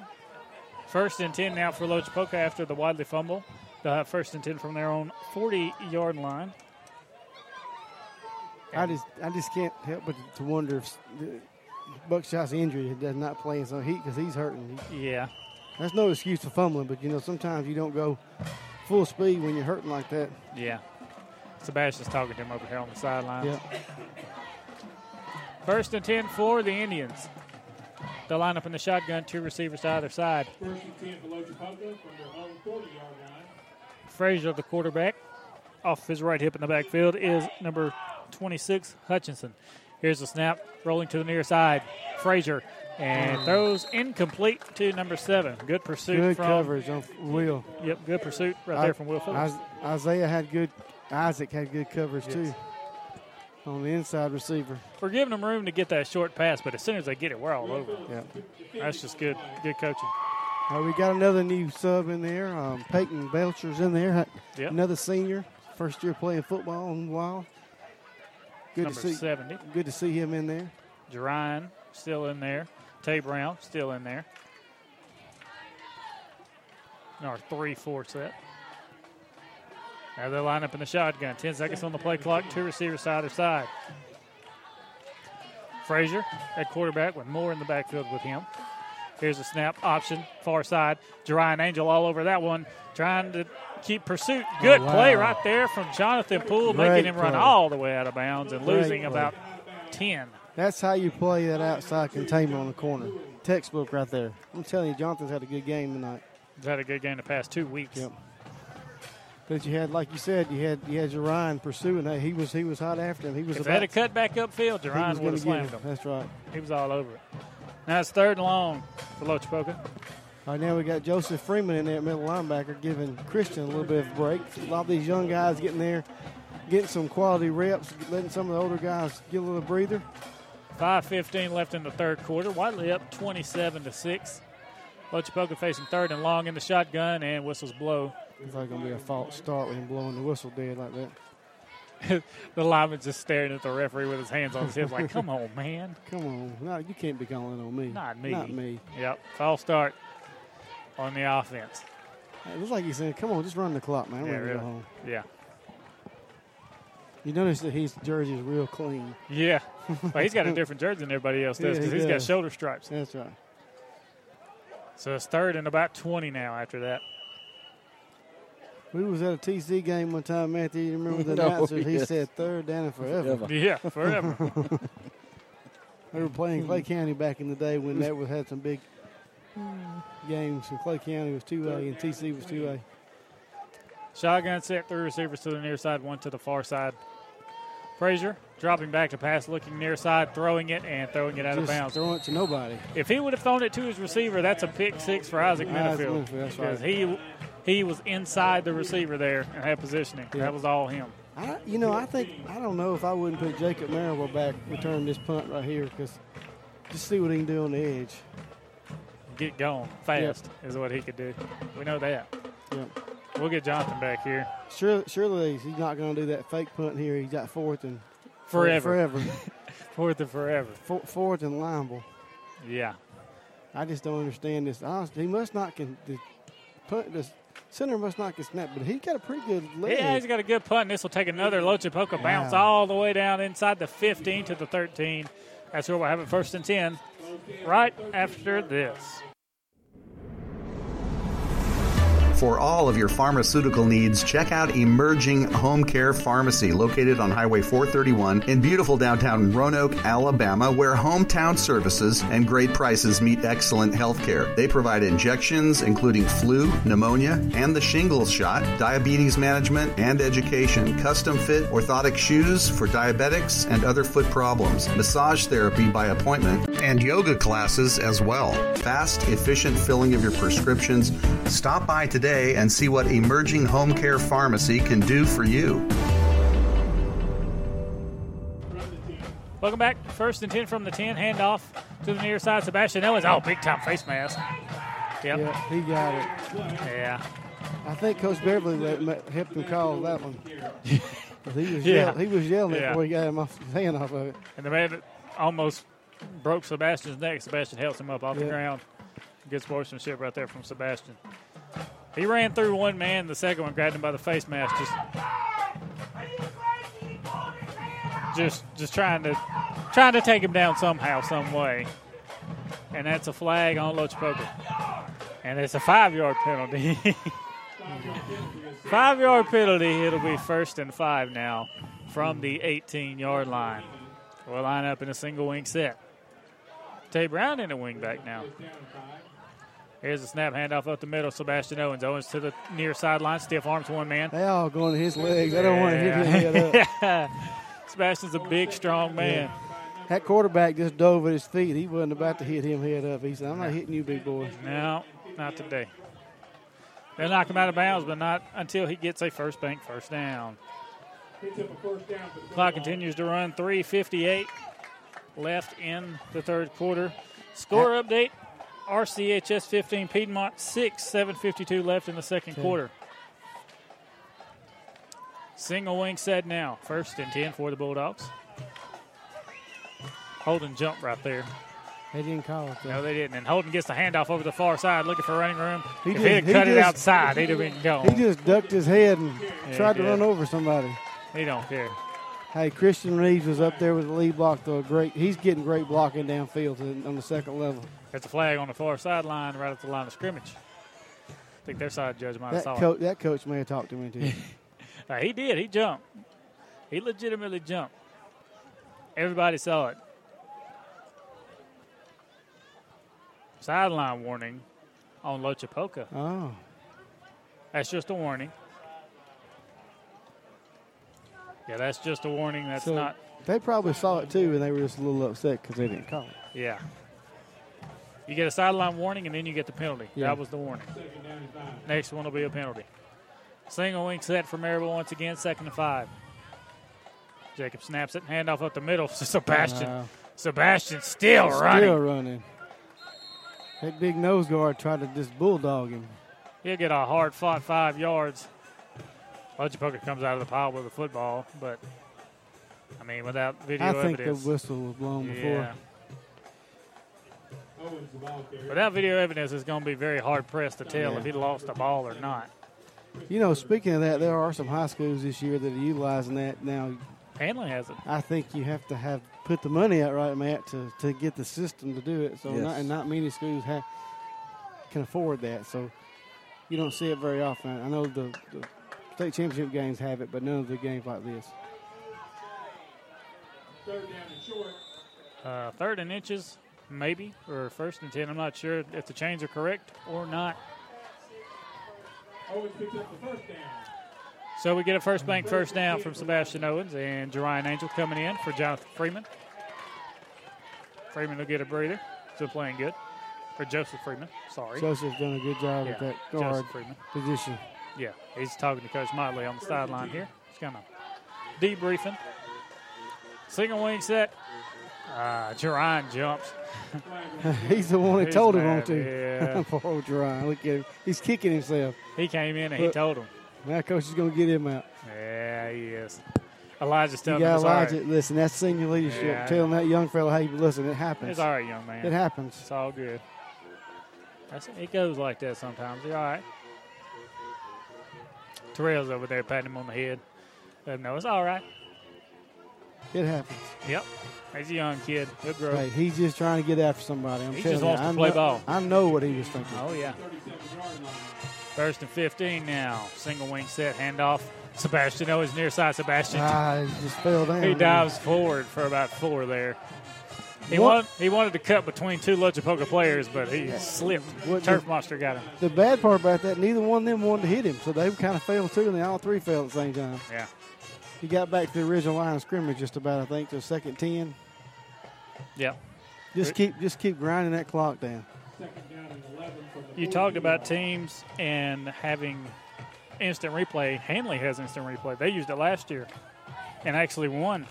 First and 10 now for Lochapoka after the Wadley fumble. They'll have first and 10 from their own 40 yard line. I just, I just can't help but to wonder if Buckshot's injury he does not play in some heat because he's hurting. Yeah. That's no excuse for fumbling, but you know sometimes you don't go full speed when you're hurting like that. Yeah. Sebastian's talking to him over here on the sideline. Yeah. First and 10 for the Indians. They'll line up in the shotgun, two receivers to either side. First and 10 for Lochapoka from their home 40 yard line. Frazier, the quarterback, off his right hip in the backfield is number 26, Hutchinson. Here's the snap, rolling to the near side. Frazier and throws incomplete to number seven. Good pursuit Good from coverage on Will. Yep, good pursuit right there from Will Phillips. Isaiah had good. Isaac had good coverage Yes. too. On the inside receiver. We're giving them room to get that short pass, but as soon as they get it, we're all over. Yeah. That's just good, good coaching. Uh, we got another new sub in there. Um, Peyton Belcher's in there. Yep. Another senior, first year playing football in a while. Good Number to see. 70. Good to see him in there. Jerine still in there. Tay Brown still in there. In our 3 4 set. Now they line up in the shotgun. 10 seconds on the play clock. Two receivers side to side. Frazier at quarterback with Moore in the backfield with him. Here's a snap option, far side. Jerian Angel all over that one, trying to keep pursuit. Oh, good Oh, wow. play right there from Jonathan Poole, Great making him run all the way out of bounds and Great losing play. about 10. That's how you play that outside containment on the corner. Textbook right there. I'm telling you, Jonathan's had a good game tonight. He's had a good game the past two weeks. Yep. But you had, like you said, you had you had Ryan pursuing that. He was he was hot after him. He was If about had a cut back upfield, was would have slammed get him. That's right. He was all over it. Now it's third and long for Lochapoka. All right, now we got Joseph Freeman in there middle linebacker, giving Christian a little bit of a break. A lot of these young guys getting there, getting some quality reps, letting some of the older guys get a little breather. 5.15 left in the third quarter. Wadley up 27 to 6. Lochapoka facing third and long in the shotgun, and whistles blow. It's like gonna be a false start with him blowing the whistle dead like that. the lineman's just staring at the referee with his hands on his hips, like, come on, man. Come on, no, you can't be calling on me. Not me. Not me. Yep, false start on the offense. It looks like he's saying, "Come on, just run the clock, man. I'm Yeah, really. go home." Yeah. You notice that his jersey is real clean. Yeah. Well, he's got a different jersey than everybody else does Yeah, because he he's got shoulder stripes. That's right. So it's third and about 20 now after that. We was at a TC game one time, Matthew. You remember the No, announcers? He yes. said third down and forever. Forever. Yeah, forever. they were playing Clay County back in the day when that was had some big games. And Clay County was two A and TC was two A. Shotgun set, three receivers to the near side, one to the far side. Frazier dropping back to pass, looking near side, throwing it, and throwing it out of bounds. throwing it to nobody. If he would have thrown it to his receiver, that's a pick six for Isaac Isaac Minifield. Minifield, that's because right. he he was inside the receiver there and had positioning. That was all him. I, you know, I think I don't know if I wouldn't put Jacob Marable back, return this punt right here, because just see what he can do on the edge. Get going fast is what he could do. We know that. We'll get Jonathan back here. Surely, surely he's not going to do that fake punt here. He's got fourth and Forever. forever, Fourth and forever. For, fourth and liable. Yeah. I just don't understand this. Honestly, he must not can the punt the center must not get snapped, but he got a pretty good leg. Yeah, he's got a good punt. and This will take another Lochapoka bounce all the way down inside the 15 to the 13. That's where we'll have it first and 10 right after this. For all of your pharmaceutical needs, check out Emerging Home Care Pharmacy, located on Highway 431 in beautiful downtown Roanoke, Alabama, where hometown services and great prices meet excellent health care. They provide injections, including flu, pneumonia, and the shingles shot, diabetes management, and education, custom fit orthotic shoes for diabetics and other foot problems, massage therapy by appointment, and yoga classes as well. Fast, efficient filling of your prescriptions. Stop by today and see what Emerging Home Care Pharmacy can do for you. Welcome back. First and 10 from the 10. Handoff to the near side. Sebastian Owens. Oh, big time face mask. Yep. Yeah, he got it. Yeah. I think Coach Beverly let, let- helped him call that one. he was Yeah. yell, he was yelling it Yeah. before he got him off his hand off of it. And the man that almost broke Sebastian's neck. Sebastian helps him up off the ground. Good sportsmanship right there from Sebastian. He ran through one man. The second one grabbed him by the face mask. Just, just, just trying to, trying to take him down somehow, some way. And that's a flag on Lochapoka. And it's a five-yard penalty. Five yard penalty. It'll be first and five now from the 18 yard line. We'll line up in a single wing set. Tay Brown in a wing back now. Here's a snap handoff up the middle. Sebastian Owens. Owens to the near sideline. Stiff arms one man. They all going to his legs. They don't want to hit his head up. Sebastian's a big, strong man. That quarterback just dove at his feet. He wasn't about to hit him head up. He said, I'm not hitting you, big boy. No, not today. They'll knock him out of bounds, but not until he gets a first bank first down. Clock continues to run. 358 left in the third quarter. Score update. RCHS 15, Piedmont 6, 7.52 left in the second Okay. quarter. Single wing set now. First and 10 for the Bulldogs. Holden jump right there. They didn't call it. though. No, they didn't. And Holden gets the handoff over the far side, looking for running room. He if just- he cut it just- outside, he'd have been gone. He just ducked his head and Yeah, tried to run over somebody. He don't care. Hey, Christian Reeves was up there with the lead block. Though great, he's getting great blocking downfield on the second level. There's a flag on the far sideline right at the line of scrimmage. I think their side judge might have That saw coach, that coach may have talked him into it. it. Uh, he did. He jumped. He legitimately jumped. Everybody saw it. Sideline warning on Lochapoka. oh, That's just a warning. Yeah, that's just a warning. That's so not. They probably saw it too, and they were just a little upset because they didn't call it. Yeah. You get a sideline warning, and then you get the penalty. Yeah. That was the warning. Next one will be a penalty. Single wing set for Marable once again, second and five. Jacob snaps it, handoff up the middle to Sebastian. Wow. Sebastian still running. Still running. That big nose guard tried to just bulldog him. He'll get a hard fought five yards. Lochapoka comes out of the pile with the football, but I mean, without video I think evidence. the whistle was blown before. Yeah. Without video evidence, it's going to be very hard pressed to tell Yeah. if he lost the ball or not. You know, speaking of that, there are some high schools this year that are utilizing that now. Handley has it. I think you have to have put the money out right, Matt, to, to get the system to do it. So Yes. not, and not many schools have can afford that. So you don't see it very often. I know the, the state championship games have it, but none of the games like this. Third down and short. Uh, third and inches, maybe, or first and 10. I'm not sure if the chains are correct or not. Owens picks up the first down. So we get a first bank first down from Sebastian Owens and Jerian Angel coming in for Jonathan Freeman. Freeman will get a breather. Still playing good. For Joseph Freeman, sorry. Joseph's done a good job Yeah, at that Joseph guard Freeman. position. Yeah, he's talking to Coach Motley on the sideline here. He's kind of debriefing. Single wing set. Uh, Jerian jumps. He's the one that told him on to. yeah. Poor old Jerron. Look at him. He's kicking himself. He came in and he told him. Now coach is going to get him out. Yeah, he is. Elijah's You telling him got it's Elijah. right. Listen, that's senior leadership. Yeah, telling that young fellow, hey, listen, it happens. It's all right, young man. It happens. It's all good. That's, it goes like that sometimes. You're all right. Terrell's over there patting him on the head. Let him know it's all right. It happens. Yep. He's a young kid. He'll grow. Hey, he's just trying to get after somebody. I'm He telling just you, wants to I play know, ball. I know what he was thinking. Oh, yeah. First and 15 now. Single wing set, handoff. Sebastian Owens near side. Sebastian. Ah, he just fell down. he dives forward for about four there. He, wanted, he wanted to cut between two Lochapoka players, but he slipped. What Turf the- Monster got him. The bad part about that, neither one of them wanted to hit him, so they kind of failed too, and they all three failed at the same time. Yeah. He got back to the original line of scrimmage just about, I think, to the second ten. Yep. Just keep, just keep grinding that clock down. Second down and 11 You talked about teams and having instant replay. Handley has instant replay. They used it last year and actually won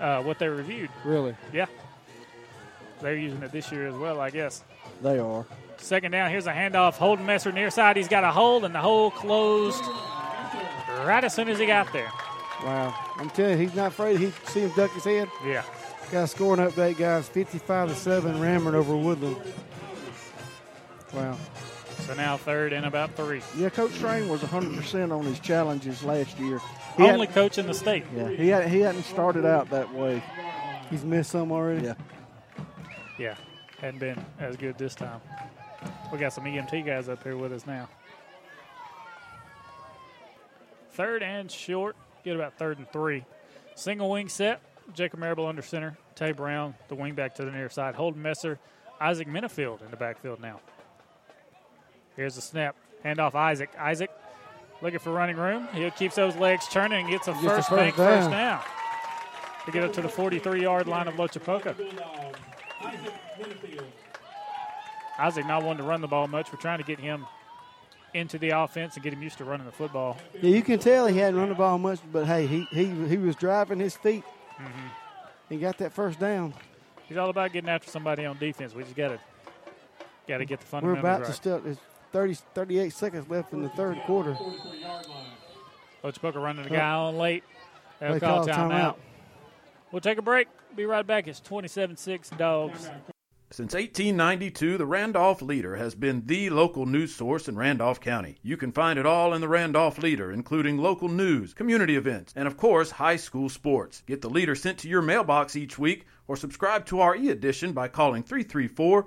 uh, what they reviewed. Really, Yeah. They're using it this year as well, I guess. They are. Second down. Here's a handoff. Holden Messer near side. He's got a hold, and the hole closed right as soon as he got there. wow! I'm telling you, he's not afraid. He see him duck his head. Yeah. Got a scoring update, guys. 55 to seven, Ranburne over Woodland. Wow. So now third and about three. Yeah, Coach Train was 100% on his challenges last year. He Only coach in the state. Yeah, he, had, he hadn't started out that way. He's missed some already. Yeah. Yeah, hadn't been as good this time. We got some EMT guys up here with us now. third and short. Get about third and three. Single wing set. Jacob Marable under center. Tay Brown, the wing back to the near side. Holden Messer, Isaac Minifield in the backfield now. Here's the snap. Hand off Isaac. Isaac looking for running room. He keeps those legs turning and gets a first first bank down. first down. To get up to the 43 yard line of Lochapoka. Isaac not wanting to run the ball much. We're trying to get him into the offense and get him used to running the football. Yeah, you can tell he hadn't run the ball much, but hey, he he, he was driving his feet. mm-hmm. He got that first down. He's all about getting after somebody on defense. We just got to got to get the fundamentals. We're about right. to start. There's 30, 38 seconds left in the third quarter. Coach Booker running the guy on late. They'll They call call timeout. timeout. We'll take a break. Be right back. It's 27-6 Dogs. Since 1892, the Randolph Leader has been the local news source in Randolph County. You can find it all in the Randolph Leader, including local news, community events, and of course, high school sports. Get the Leader sent to your mailbox each week or subscribe to our e edition by calling 334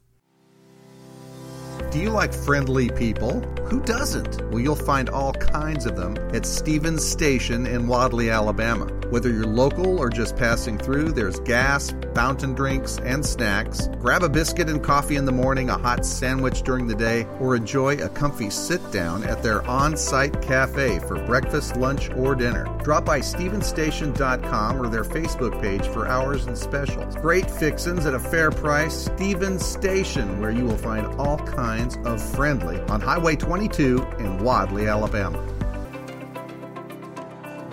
Do you like friendly people? Who doesn't? Well, you'll find all kinds of them at Stevens Station in Wadley, Alabama. Whether you're local or just passing through, there's gas, fountain drinks, and snacks. Grab a biscuit and coffee in the morning, a hot sandwich during the day, or enjoy a comfy sit down at their on site cafe for breakfast, lunch, or dinner. Drop by StevensStation.com or their Facebook page for hours and specials. Great fixins at a fair price. Stevens Station, where you will find all kinds of friendly on Highway 22 in Wadley, Alabama.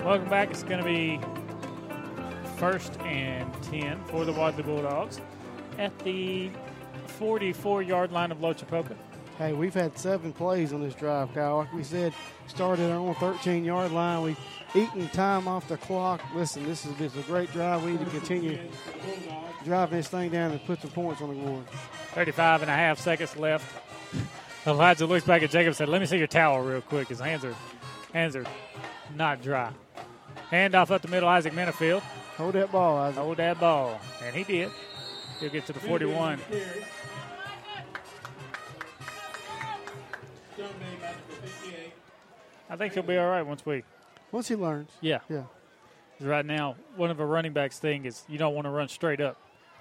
Welcome back. It's going to be first and 10 for the Wadley Bulldogs at the 44 yard line of Lochapoka. Hey, we've had seven plays on this drive, Kyle. Like we said, started on 13 yard line. We've eaten time off the clock. Listen, this is, this is a great drive. We need to continue driving this thing down and put some points on the board. 35 and a half seconds left. Elijah looks back at Jacob and said, Let me see your towel real quick. His hands are hands are not dry. Hand off up the middle, Isaac Minifield. Hold that ball, Isaac. Hold that ball. And he did. He'll get to the 41. I think he'll be all right once we. Once he learns. Yeah. Yeah. Right now, one of a running back's thing is you don't want to run straight up.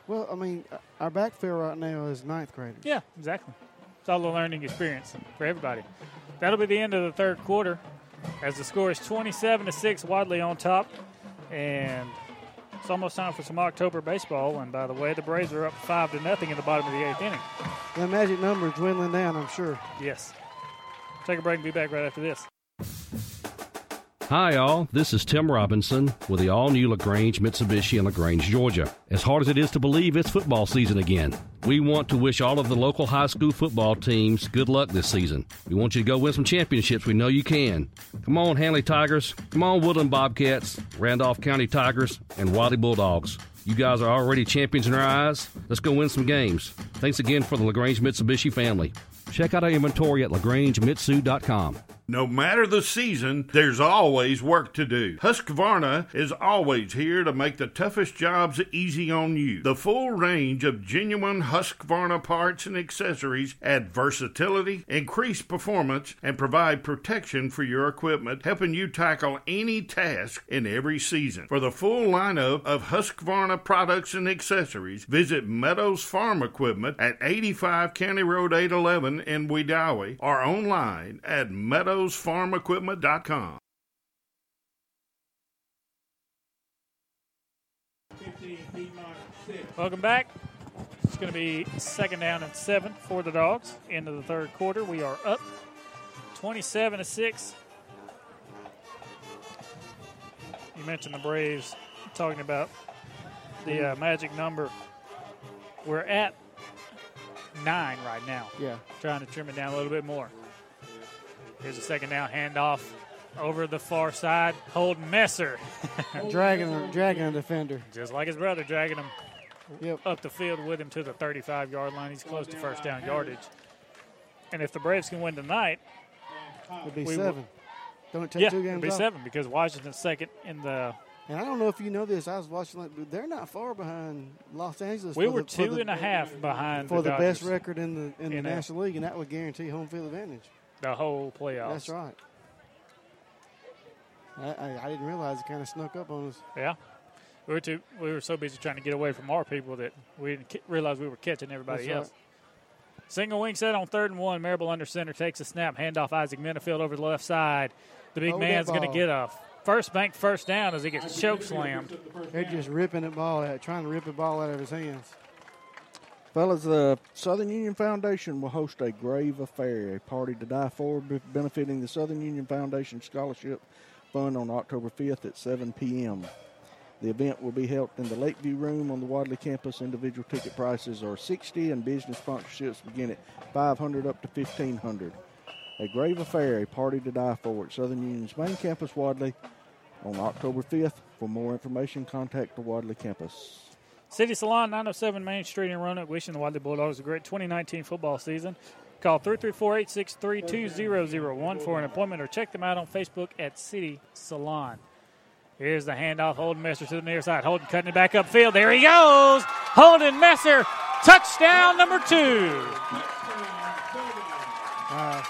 Well, I mean, our backfield right now is ninth graders. Yeah, exactly. It's all a learning experience for everybody. That'll be the end of the third quarter, as the score is 27 to six. Wadley on top, and it's almost time for some October baseball. And by the way, the Braves are up five to nothing in the bottom of the eighth inning. The magic number is dwindling down, I'm sure. Yes. Take a break and be back right after this. Hi, all. This is Tim Robinson with the all new LaGrange Mitsubishi in LaGrange, Georgia. As hard as it is to believe, it's football season again. We want to wish all of the local high school football teams good luck this season. We want you to go win some championships. We know you can. Come on, Handley Tigers. Come on, Woodland Bobcats, Randolph County Tigers, and Wadley Bulldogs. You guys are already champions in our eyes. Let's go win some games. Thanks again for the LaGrange Mitsubishi family. Check out our inventory at lagrangemitsu.com. No matter the season, there's always work to do. Husqvarna is always here to make the toughest jobs easy on you. The full range of genuine Husqvarna parts and accessories add versatility, increase performance, and provide protection for your equipment, helping you tackle any task in every season. For the full lineup of Husqvarna products and accessories, visit Meadows Farm Equipment at 85 County Road 811 in Wedowee or online at meadowsfarmequipment.com. Welcome back. It's going to be second down and seven for the Dogs. Into the third quarter, we are up 27 to six. You mentioned the Braves talking about the uh, magic number. We're at nine right now. Yeah. Trying to trim it down a little bit more. Here's a second down handoff over the far side. Holden Messer. dragging, dragging a defender. Just like his brother, dragging him Yep. up the field with him to the 35 yard line. He's close to first down yardage. And if the Braves can win tonight, It'll be will- seven. Don't it take yeah, two it'll be off? seven because Washington's second in the And I don't know if you know this. I was watching. Like, they're not far behind Los Angeles. We were the, two the- and a half behind for the the, best record in the in the In that. National League, and that would guarantee home field advantage. The whole playoffs. That's right. I, I, didn't realize it kind of snuck up on us. Yeah. We were too. We were so busy trying to get away from our people that we didn't ki- realize we were catching everybody That's right. else. Single wing set on third and one. Marable under center takes a snap. Handoff Isaac Minifield over the left side. The big Hold man's going to get a first bank first down as he gets choke slammed. They're just ripping the ball out, trying to rip the ball out of his hands. Fellas, the Southern Union Foundation will host a grave affair, a party to die for, benefiting the Southern Union Foundation Scholarship Fund on October 5th at 7 p.m. The event will be held in the Lakeview Room on the Wadley campus. Individual ticket prices are 60 and business sponsorships begin at 500 up to 1500. A grave affair, a party to die for at Southern Union's main campus, Wadley, on October 5th. For more information, contact the Wadley campus. City Salon, 907 Main Street in Roanoke, wishing the Wadley Bulldogs a great 2019 football season. Call 334 863 2001 for an appointment or check them out on Facebook at City Salon. Here's the handoff. Holden Messer to the near side. Holden cutting it back upfield. There he goes. Holden Messer, touchdown number two. Uh,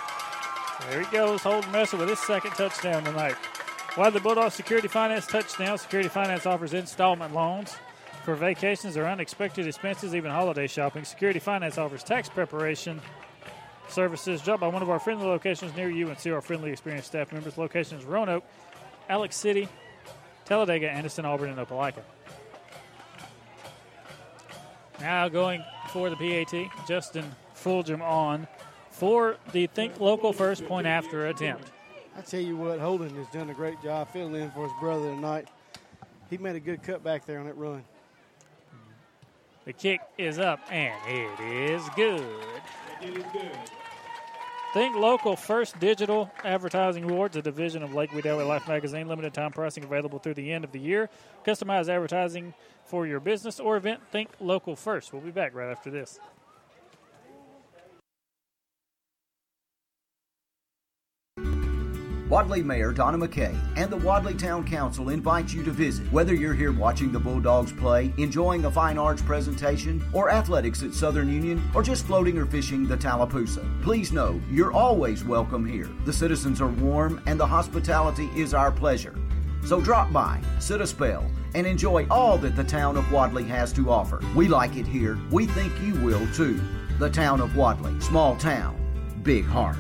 there he goes. Holden Messer with his second touchdown tonight. Wadley Bulldogs Security Finance touchdown. Security Finance offers installment loans for vacations or unexpected expenses, even holiday shopping. Security Finance offers tax preparation services. Drop by one of our friendly locations near you and see our friendly, experienced staff members. Locations Roanoke, Alex City, Talladega, Anderson, Auburn, and Opelika. Now going for the PAT, Justin Fulgham on for the Think Local First Point After attempt. I tell you what, Holden has done a great job filling in for his brother tonight. He made a good cut back there on that run. The kick is up and it is good. It is good. Think Local First Digital Advertising Awards, a division of Lakewood Daily Life magazine. Limited time pricing available through the end of the year. Customized advertising for your business or event. Think Local First. We'll be back right after this. Wadley Mayor Donna McKay and the Wadley Town Council invite you to visit. Whether you're here watching the Bulldogs play, enjoying a fine arts presentation, or athletics at Southern Union, or just floating or fishing the Tallapoosa, please know you're always welcome here. The citizens are warm and the hospitality is our pleasure. So drop by, sit a spell, and enjoy all that the town of Wadley has to offer. We like it here. We think you will too. The town of Wadley, small town, big heart.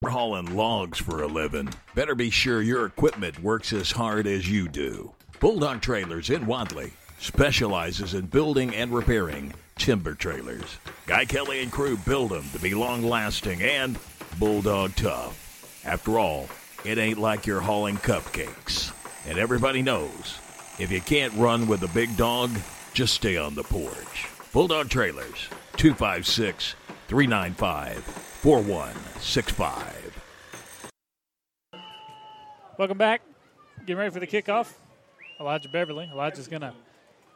We're hauling logs for a living. Better be sure your equipment works as hard as you do. Bulldog Trailers in Wadley specializes in building and repairing timber trailers. Guy Kelly and crew build them to be long lasting and bulldog tough. After all, it ain't like you're hauling cupcakes. And everybody knows if you can't run with a big dog, just stay on the porch. Bulldog Trailers, 256 395 4165. Welcome back. Getting ready for the kickoff. Elijah Beverly. Elijah's going to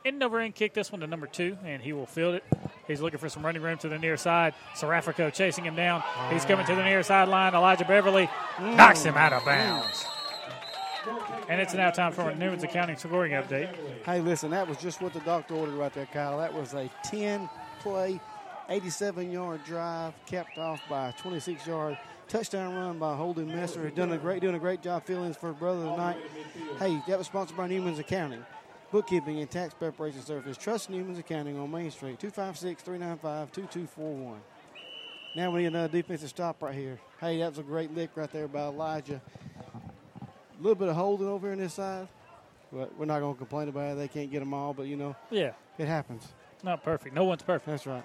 end over and kick this one to number two, and he will field it. He's looking for some running room to the near side. Serafico chasing him down. He's coming to the near sideline. Elijah Beverly knocks him out of bounds. And it's now time for a Newman's accounting scoring update. Hey, listen, that was just what the doctor ordered right there, Kyle. That was a 10 play, 87 yard drive, capped off by a 26 yard touchdown run by Holden Messer. He's done a great, doing a great job filling for brother tonight. Hey, that was sponsored by Newman's Accounting, Bookkeeping and Tax Preparation Service. Trust Newman's Accounting on Main Street, 256 395 2241. Now we need another defensive stop right here. Hey, that was a great lick right there by Elijah. A little bit of holding over here on this side. But we're not going to complain about it. They can't get them all, but you know, Yeah. it happens. Not perfect. No one's perfect. That's right.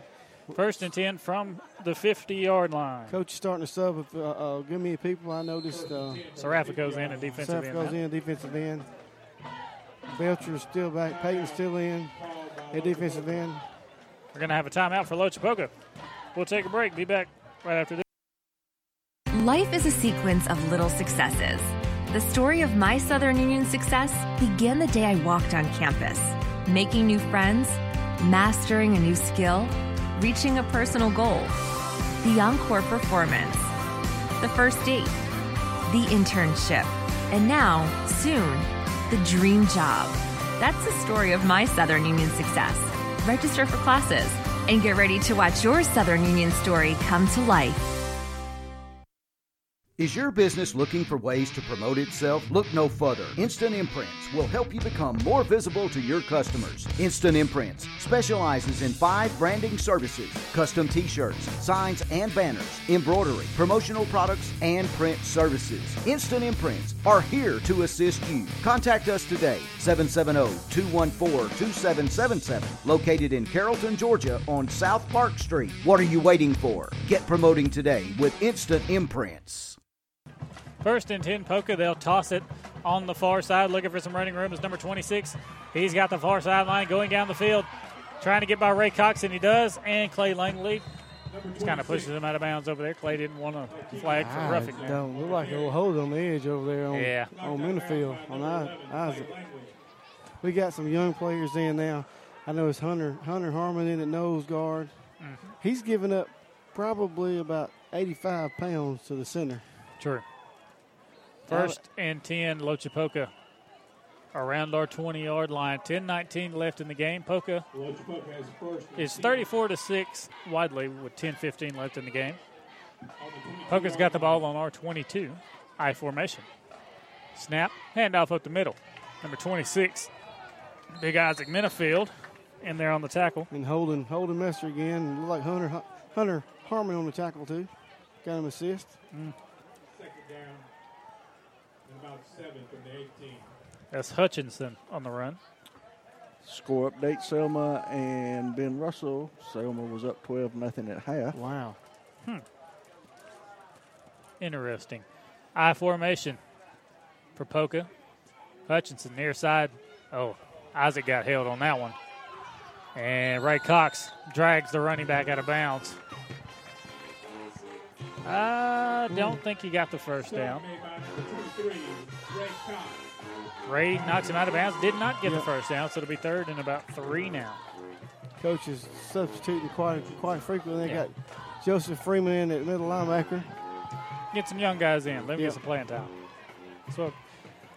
First and 10 from the 50 yard line. Coach is starting to sub. If, uh, uh, give me people. I noticed. Uh, Serafico's in at defensive Serafico's end now. in defensive end. Belcher's still back. Peyton's still in at defensive end. We're going to have a timeout for Lochapoka. We'll take a break. Be back right after this. Life is a sequence of little successes. The story of my Southern Union success began the day I walked on campus, making new friends, mastering a new skill, reaching a personal goal. The encore performance, the first date, the internship, and now, soon, the dream job. That's the story of my Southern Union success. Register for classes and get ready to watch your Southern Union story come to life. Is your business looking for ways to promote itself? Look no further. Instant Imprints will help you become more visible to your customers. Instant Imprints specializes in five branding services custom t shirts, signs and banners, embroidery, promotional products, and print services. Instant Imprints are here to assist you. Contact us today, 770 214 2777, located in Carrollton, Georgia on South Park Street. What are you waiting for? Get promoting today with Instant Imprints. First and 10, Poka. They'll toss it on the far side, looking for some running room is number 26. He's got the far sideline going down the field, trying to get by Ray Cox, and he does. And Clay Langley just kind of pushes him out of bounds over there. Clay didn't want to flag for roughing there. Don't look like a little hold on the edge over there on, Yeah. on Minifield, on Isaac. We got some young players in now. I know it's Hunter Hunter Harmon in at nose guard. Mm-hmm. He's given up probably about 85 pounds to the center. True. First and 10, Lochapoka around our 20 yard line. 10 19 left in the game. Poka Lochapoka has the first. and is 34 to 6 Wadley with 10 15 left in the game. Poka's got the ball on our 22 I formation. Snap, handoff up the middle. Number 26, Big Isaac Minifield in there on the tackle. And Holden Holden Messer again. Look like Hunter Hunter Harmon on the tackle too. Got him assist. Mm. Second down. And about seven from the 18. That's Hutchinson on the run. Score update Selma and Ben Russell. Selma was up 12 nothing at half. Wow. Hmm. Interesting. I formation for Poka. Hutchinson near side. Oh, Isaac got held on that one. And Ray Cox drags the running back out of bounds. I don't think he got the first down. Made by number 23, Ray knocks him out of bounds. Did not get Yep. the first down, so it'll be third and about three now. Coaches substituting quite quite frequently. They Yeah. got Joseph Freeman in at middle linebacker. Get some young guys in. Let me Yep. get some playing time. So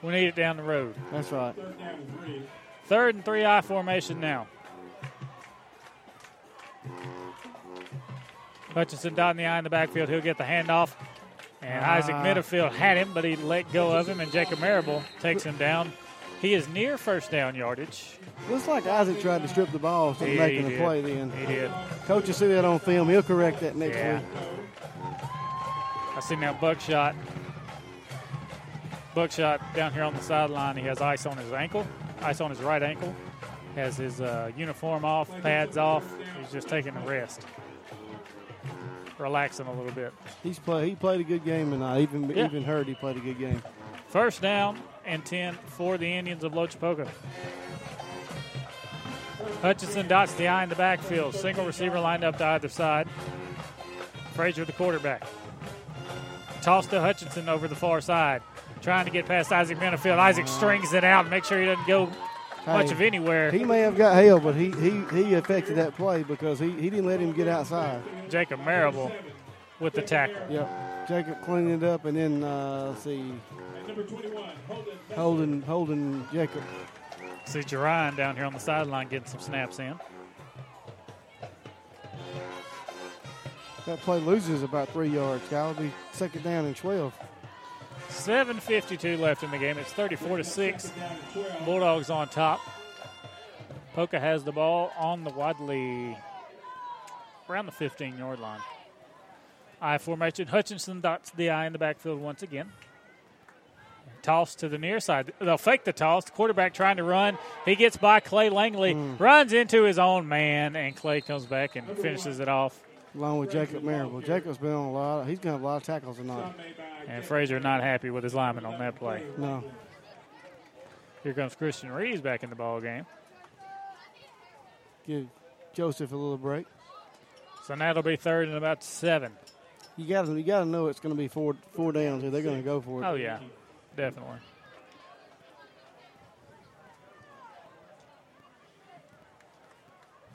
we need it down the road. That's right. Third down and three. Third and three I formation now. Hutchinson dotting the eye in the backfield. He'll get the handoff. And Isaac Ah. Minifield had him, but he let go of him, and Jacob Marable takes him down. He is near first down yardage. Looks like Isaac tried to strip the ball instead of Yeah, making he a did. play then. He did. Coach will see that on film. He'll correct that next Yeah. week. I see now Buckshot. Buckshot down here on the sideline. He has ice on his ankle, ice on his right ankle. Has his uh, uniform off, pads off. He's just taking a rest, relaxing a little bit. He's play. He played a good game tonight. Even Yeah. even heard he played a good game. First down and 10 for the Indians of Lochapoka. Hutchinson dots the eye in the backfield. Single receiver lined up to either side. Frazier, the quarterback. Toss to Hutchinson over the far side. Trying to get past Isaac Minifield. Isaac strings it out and make sure he doesn't go much Hey, of anywhere. He may have got held, but he he, he affected that play because he, he didn't let him get outside. Jacob Marable with the tackle. Yep. Jacob cleaned it up, and then uh, let's see, number 21, holding holding Jacob. See Jerron down here on the sideline getting some snaps in. That play loses about three yards. Kyle will be second down and twelve. 7.52 left in the game. It's 34 to 6. Bulldogs on top. Poka has the ball on the Wadley, around the 15 yard line. I formation. Hutchinson dots the eye in the backfield once again. Toss to the near side. They'll fake the toss. The Quarterback trying to run. He gets by Clay Langley, hmm. runs into his own man, and Clay comes back and finishes it off. Along with Jacob Marable. Jacob's been on a lot. He's gonna have a lot of tackles tonight. And Frazier not happy with his lineman on that play. No. Here comes Christian Reeves back in the ball game. Give Joseph a little break. So now it'll be third and about seven. You got to you got to know it's going to be four four downs here. They're going to go for it. Oh yeah, definitely.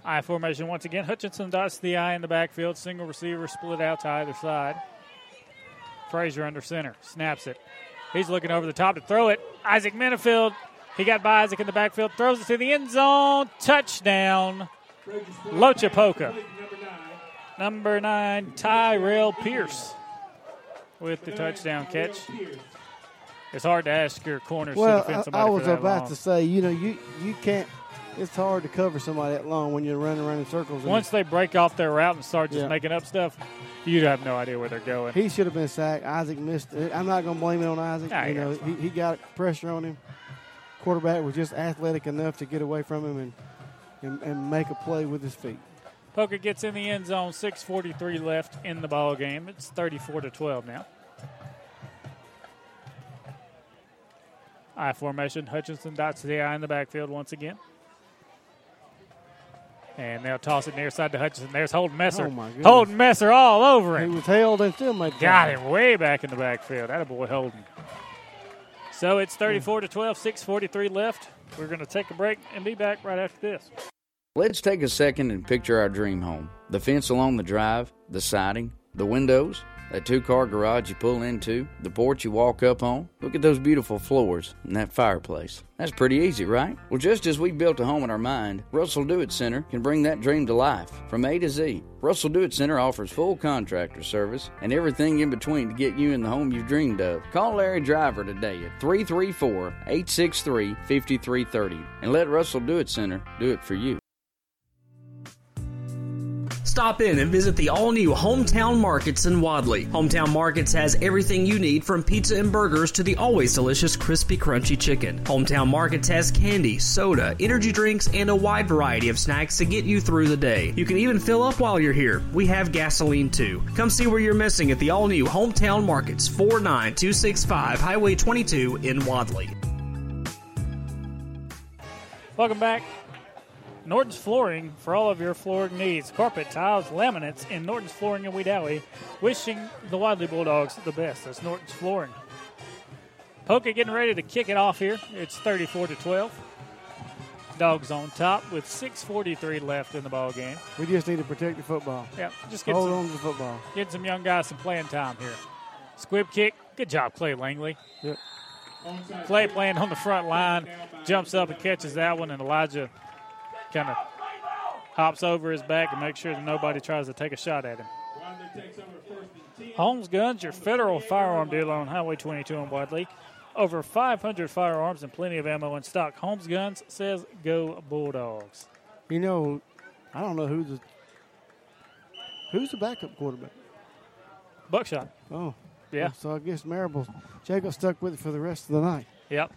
I formation once again. Hutchinson dots the eye in the backfield. Single receiver split out to either side. Frazier under center. Snaps it. He's looking over the top to throw it. Isaac Minifield He got by Isaac in the backfield, throws it to the end zone. Touchdown, Lochapoka. Number nine, Tyrell Pierce with the touchdown catch. It's hard to ask your corners Well, to defend I, somebody I for was about long. to say, you know, you you can't. It's hard to cover somebody that long when you're running around in circles. Once they break off their route and start just Yeah. making up stuff, you have no idea where they're going. He should have been sacked. Isaac missed it. I'm not going to blame it on Isaac. Ah, you know, he, he got pressure on him. Quarterback was just athletic enough to get away from him and, and, and make a play with his feet. Poka gets in the end zone. 6:43 left in the ball game. It's 34 to 12 now. I formation. Hutchinson dots the I in the backfield once again. And they'll toss it near side to Hutchinson. There's Holden Messer. Oh, my. Holden Messer all over him. He was held and still made the Got tackle. him way back in the backfield. That a boy Holden. So it's 34 to 12, 6:43 left. We're going to take a break and be back right after this. Let's take a second and picture our dream home. The fence along the drive, the siding, the windows, that two car garage you pull into, the porch you walk up on. Look at those beautiful floors and that fireplace. That's pretty easy, right? Well, just as we built a home in our mind, Russell Do It Center can bring that dream to life from A to Z. Russell Do It Center offers full contractor service and everything in between to get you in the home you've dreamed of. Call Larry Driver today at 334 863 5330 and let Russell Do It Center do it for you. Stop in and visit the all new Hometown Markets in Wadley. Hometown Markets has everything you need from pizza and burgers to the always delicious crispy crunchy chicken. Hometown Markets has candy, soda, energy drinks, and a wide variety of snacks to get you through the day. You can even fill up while you're here. We have gasoline too. Come see where you're missing at the all new Hometown Markets, 49265 Highway 22 in Wadley. Welcome back. Norton's Flooring for all of your flooring needs. Carpet, tiles, laminates in Norton's Flooring in Wedowee. Wishing the Wadley Bulldogs the best. That's Norton's Flooring. Poka getting ready to kick it off here. It's 34 to 12. Dogs on top with 6:43 left in the ball game. We just need to protect the football. Yeah, just get hold some, on to the football. Get some young guys some playing time here. Squib kick. Good job, Clay Langley. Yep. Clay playing on the front line, jumps up and catches that one, and Elijah kind of hops over his back and makes sure that nobody tries to take a shot at him. Holmes Guns, your federal firearm dealer on Highway 22 in Wadley. Over 500 firearms and plenty of ammo in stock. Holmes Guns says go Bulldogs. You know, I don't know who's the who's the backup quarterback. Buckshot. Oh, Yeah. So I guess Marable Jacob stuck with it for the rest of the night. Yep.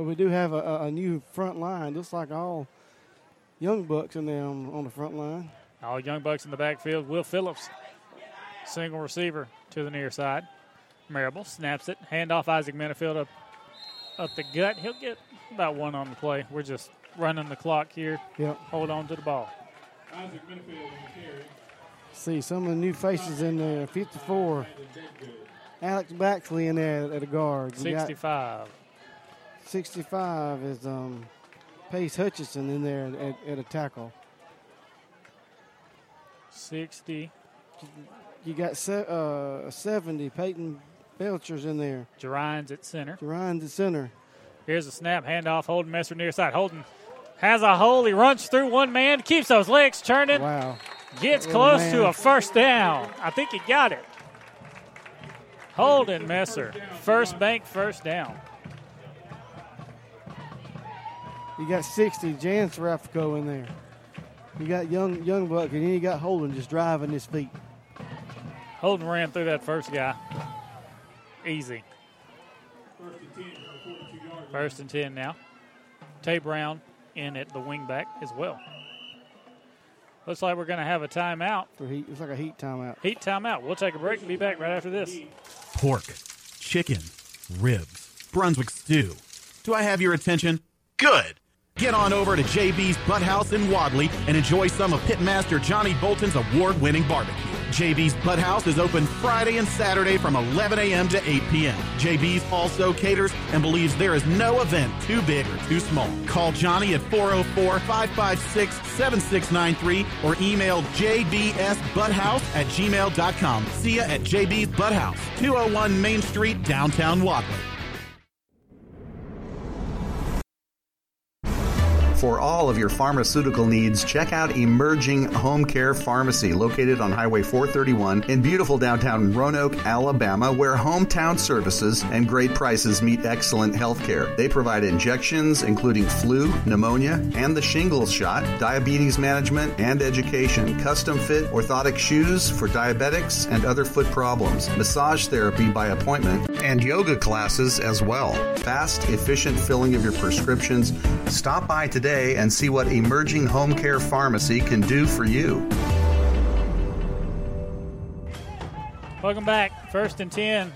But we do have a, a, a new front line. Looks like all young bucks in there on, on the front line. All young bucks in the backfield. Will Phillips, single receiver to the near side. Marable snaps it. Hand off Isaac Minifield up, up the gut. He'll get about one on the play. We're just running the clock here. Yep. Hold on to the ball. Isaac Minifield on the carry. See some of the new faces in there. 54. Alex Baxley in there at a guard. You 65. 65 is um, Pace Hutchinson in there at, at a tackle. 60. You got se- uh, 70. Peyton Belcher's in there. Jerines at center. Jerines at center. Here's a snap. Handoff. Holden Messer near side. Holden has a hole. He runs through one man. Keeps those legs churning. Wow. Gets close to a first down. I think he got it. Holden Messer. First bank, first down. You got 60. Jan Seraphico in there. You got young young buck, and then you got Holden just driving his feet. Holden ran through that first guy. Easy. First and 10 now. Tay Brown in at the wingback as well. Looks like we're going to have a timeout. For heat, it's like a heat timeout. Heat timeout. We'll take a break and be back right after this. Pork, chicken, ribs, Brunswick stew. Do I have your attention? Good. Get on over to JB's Butt House in Wadley and enjoy some of Pitmaster Johnny Bolton's award-winning barbecue. JB's Butt House is open Friday and Saturday from 11 a.m. to 8 p.m. JB's also caters and believes there is no event too big or too small. Call Johnny at 404-556-7693 or email jbsbutthouse at gmail.com. See ya at JB's Butt House, 201 Main Street, downtown Wadley. For all of your pharmaceutical needs, check out Emerging Home Care Pharmacy, located on Highway 431 in beautiful downtown Roanoke, Alabama, where hometown services and great prices meet excellent health care. They provide injections, including flu, pneumonia, and the shingles shot, diabetes management, and education, custom fit orthotic shoes for diabetics and other foot problems, massage therapy by appointment, and yoga classes as well. Fast, efficient filling of your prescriptions. Stop by today and see what Emerging Home Care Pharmacy can do for you. Welcome back. First and 10.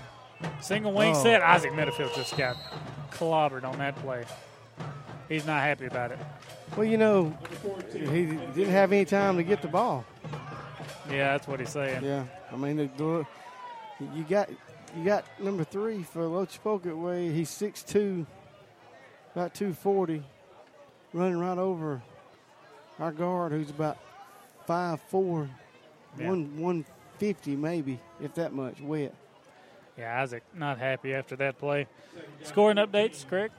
Single wing Oh. set. Isaac Minifield just got clobbered on that play. He's not happy about it. Well, you know, he didn't have any time to get the ball. Yeah, that's what he's saying. Yeah, I mean, the, the, you got you got number three for Lochapoka way. He's 6'2", about two forty, running right over our guard, who's about five four, Yeah. one one fifty maybe, if that much wet. Yeah, Isaac not happy after that play. Scoring updates, correct?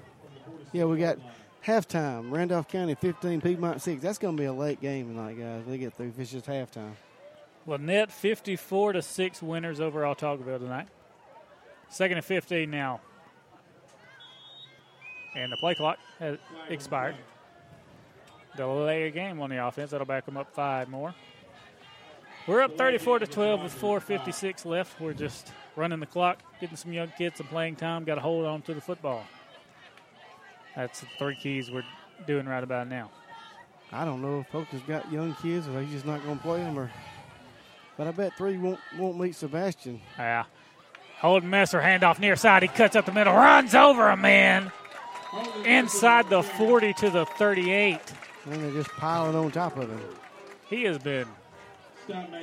Yeah, we got halftime. Randolph County fifteen, Piedmont six. That's going to be a late game tonight, guys. They get through if it's just halftime. Lanett 54 to 6 winners over Autaugaville tonight. Second and 15 now. And the play clock has expired. Delay a game on the offense. That'll back them up five more. We're up 34 to 12 with 4.56 left. We're just running the clock, getting some young kids some playing time. Got to hold on to the football. That's the three keys we're doing right about now. I don't know if Poka's got young kids or he's just not going to play them, or. But I bet three won't won't meet Sebastian. Yeah. Holden Messer, handoff near side. He cuts up the middle, runs over a man inside the 40 to the 38. And they're just piling on top of him. He has been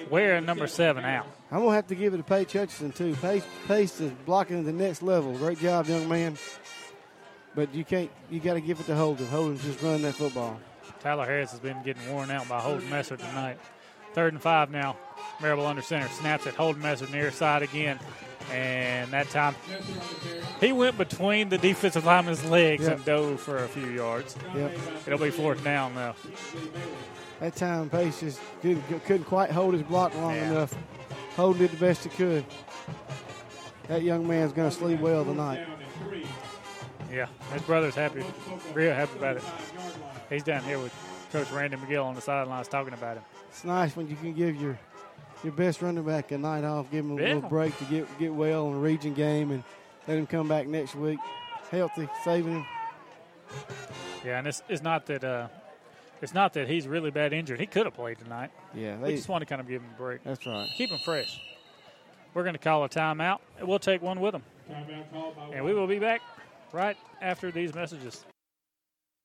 wearing number seven out. I'm gonna have to give it to Pace Hutchinson too. Pace, Pace is blocking at the next level. Great job, young man. But you can't. You got to give it to Holden. Holden's just running that football. Tyler Harris has been getting worn out by Holden Messer tonight. Third and five now. Marable under center. Snaps it. Holden Messer near side again. And that time he went between the defensive lineman's legs Yep. and dove for a few yards. Yep. It'll be fourth down though. That time, Pace just couldn't, couldn't quite hold his block long Yeah. enough. Holden did the best he could. That young man's going to sleep well tonight. Yeah, his brother's happy, real happy about it. He's down here with Coach Randy McGill on the sidelines talking about him. It's nice when you can give your your best running back a night off, give him a Yeah. little break to get get well in a region game, and let him come back next week healthy, saving him. Yeah, and it's, it's not that uh, it's not that he's really bad injured. He could have played tonight. Yeah, we just want to kind of give him a break. That's right. Keep him fresh. We're going to call a timeout, and we'll take one with him. And we will be back right after these messages.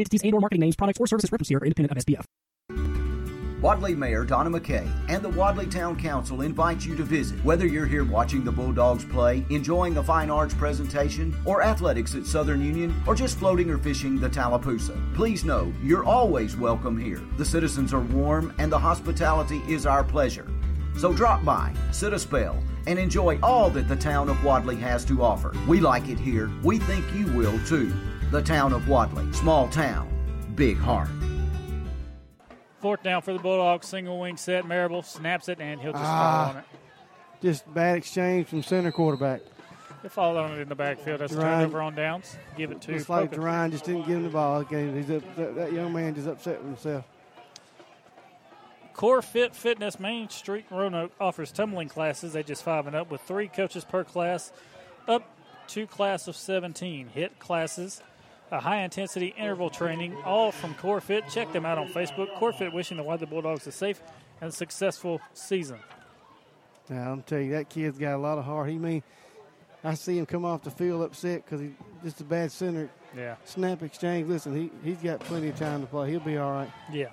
entities and or marketing names, products, or services referenced here are independent of SPF. Wadley Mayor Donna McKay and the Wadley Town Council invite you to visit. Whether you're here watching the Bulldogs play, enjoying a fine arts presentation, or athletics at Southern Union, or just floating or fishing the Tallapoosa, please know you're always welcome here. The citizens are warm and the hospitality is our pleasure. So drop by, sit a spell, and enjoy all that the town of Wadley has to offer. We like it here. We think you will too. The town of Wadley, small town, big heart. Fourth down for the Bulldogs, single wing set. Marable snaps it, and he'll just Ah. fall on it. Just bad exchange from center quarterback. He'll fall on it in the backfield. That's a Ryan- turnover on downs. Give it to Looks like Poka. Ryan just didn't give him the ball. Okay, he's up, that, that young man just upset with himself. Core Fit Fitness Main Street Roanoke offers tumbling classes ages 5 and up with three coaches per class, up to class of 17. Hit classes, a high intensity interval training, all from CoreFit. Check them out on Facebook. CoreFit wishing the Wadley Bulldogs a safe and successful season. Now I'm telling you, that kid's got a lot of heart. He mean, I see him come off the field upset because he just a bad center Yeah. Snap exchange. Listen, he he's got plenty of time to play. He'll be all right. Yeah.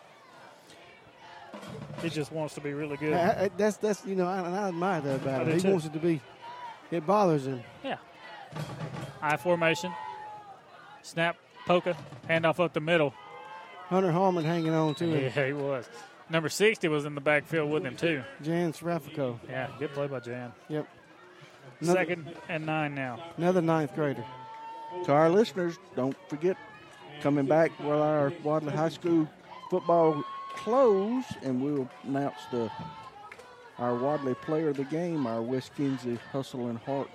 He just wants to be really good. I, I, that's that's you know, I, I admire that about I him. He too. wants it to be. It bothers him. Yeah. I formation. Snap, Poka, handoff up the middle. Hunter Harmon hanging on to it. Yeah, he was. Number 60 was in the backfield with him, too. Jan Serafico. Yeah, good play by Jan. Yep. Another- Second and nine now. Another ninth grader. To our listeners, don't forget coming back while our Wadley High School football close, and we'll announce the our Wadley Player of the Game, our Wes Kinsey Hustle and Heart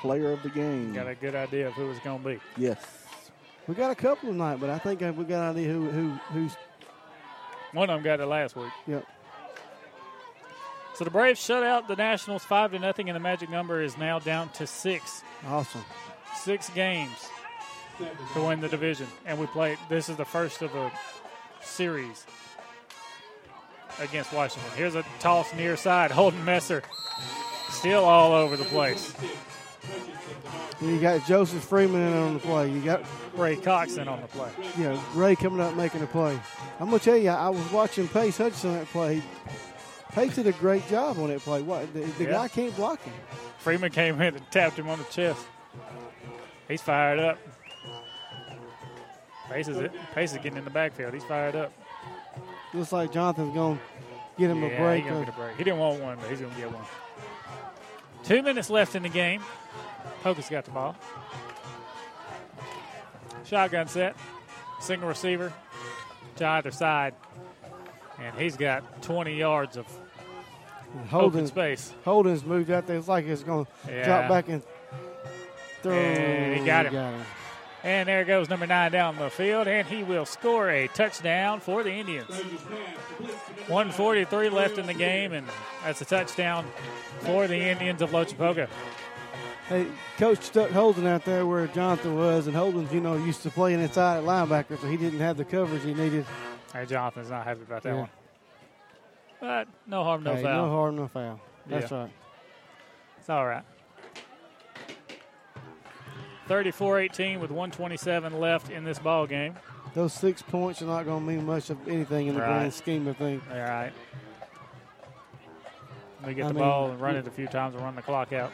Player of the Game. Got a good idea of who it's going to be. Yes. We got a couple tonight, but I think we got an idea who who who's. One of them got it last week. Yep. So the Braves shut out the Nationals five to nothing, and the magic number is now down to six. Awesome. Six games to win the division, and we play. This is the first of a series against Washington. Here's a toss near side. Holden Messer still all over the place. You got Joseph Freeman in on the play. You got Ray Coxon on the play. you know, Ray coming up making a play. I'm gonna tell you, I was watching Pace Hutchinson on that play. Pace did a great job on that play. What the, the Yeah. guy can't block him. Freeman came in and tapped him on the chest. He's fired up. Pace is, Pace is getting in the backfield. He's fired up. Looks like Jonathan's gonna get him yeah, a break. He, gonna get a break. he didn't want one, but he's going to get one. Two minutes left in the game. Poka's got the ball. Shotgun set. Single receiver to either side. And he's got 20 yards of open space. Holden's moved out there. It's like it's gonna Yeah. drop back and throw. And he got him. And there goes number nine down the field, and he will score a touchdown for the Indians. 143 left in the game, and that's a touchdown for the Indians of Lochapoka. Hey, coach stuck Holden out there where Jonathan was, and Holden's you know used to playing inside at linebacker, so he didn't have the coverage he needed. Hey, Jonathan's not happy about that Yeah. one. But no harm, no Hey, foul. No harm, no foul. That's Yeah. right. It's all right. 34-18 with 127 left in this ball game. Those six points are not going to mean much of anything in the Right. grand scheme of things. All right. We get I the mean, ball and run it a few times and run the clock out.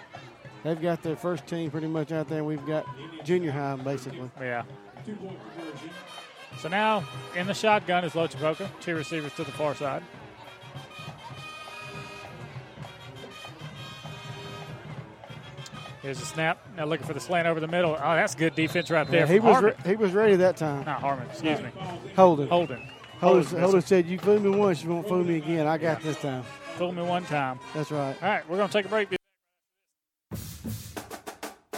They've got their first team pretty much out there, and we've got junior high basically. Yeah. So now in the shotgun is Lochapoka. Two receivers to the far side. Here's a snap. Now looking for the slant over the middle. Oh, that's good defense right there. Yeah, he was re- he was ready that time. Not Harmon, excuse No. me. Holden. Holden. Holden, Holden. Holden said, "You fooled me once, you won't fool me again. I got this time." Fooled me one time. That's right. All right, we're going to take a break.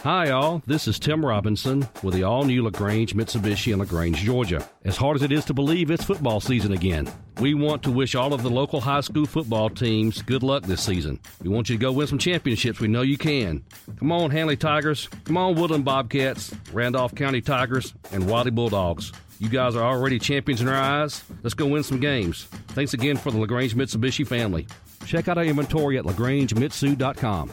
Hi, all. This is Tim Robinson with the all new LaGrange Mitsubishi in LaGrange, Georgia. As hard as it is to believe, it's football season again. We want to wish all of the local high school football teams good luck this season. We want you to go win some championships. We know you can. Come on, Handley Tigers. Come on, Woodland Bobcats, Randolph County Tigers, and Wadley Bulldogs. You guys are already champions in our eyes. Let's go win some games. Thanks again for the LaGrange Mitsubishi family. Check out our inventory at lagrangemitsu.com.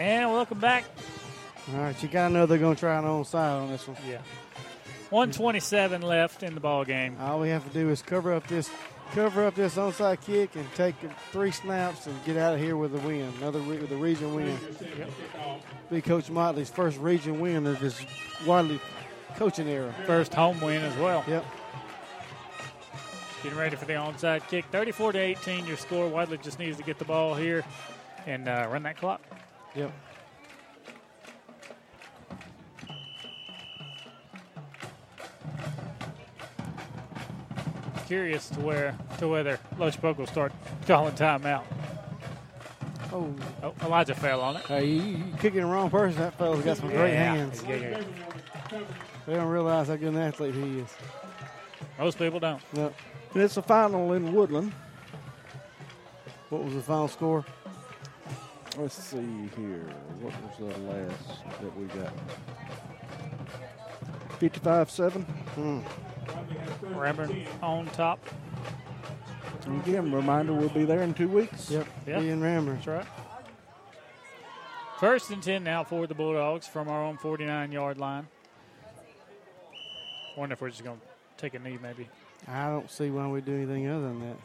And welcome back. All right, you got to know they're going to try an onside on this one. Yeah. 127 left in the ball game. All we have to do is cover up this, cover up this onside kick, and take three snaps and get out of here with a win. Another re- with a region win. Yep. Be Coach Motley's first region win of his Wadley coaching era. First home win as well. Yep. Getting ready for the onside kick. 34 to 18, your score. Wadley just needs to get the ball here and uh, run that clock. Yep. Curious to where to whether Poka will start calling timeout. Oh, oh Elijah fell on it. Hey, you, you kicking the wrong person. That fella's got some great hands. yeah, yeah. They don't realize how good an athlete he is. Most people don't. No. And it's a final in Woodland. What was the final score? Let's see here. What was the last that we got? 55 7. Hmm. Ranburne on top. And again, reminder we'll be there in two weeks. Yep. Yep. Ian Rammer. That's right. First and 10 now for the Bulldogs from our own 49 yard line. Wonder if we're just going to take a knee, maybe. I don't see why we do anything other than that.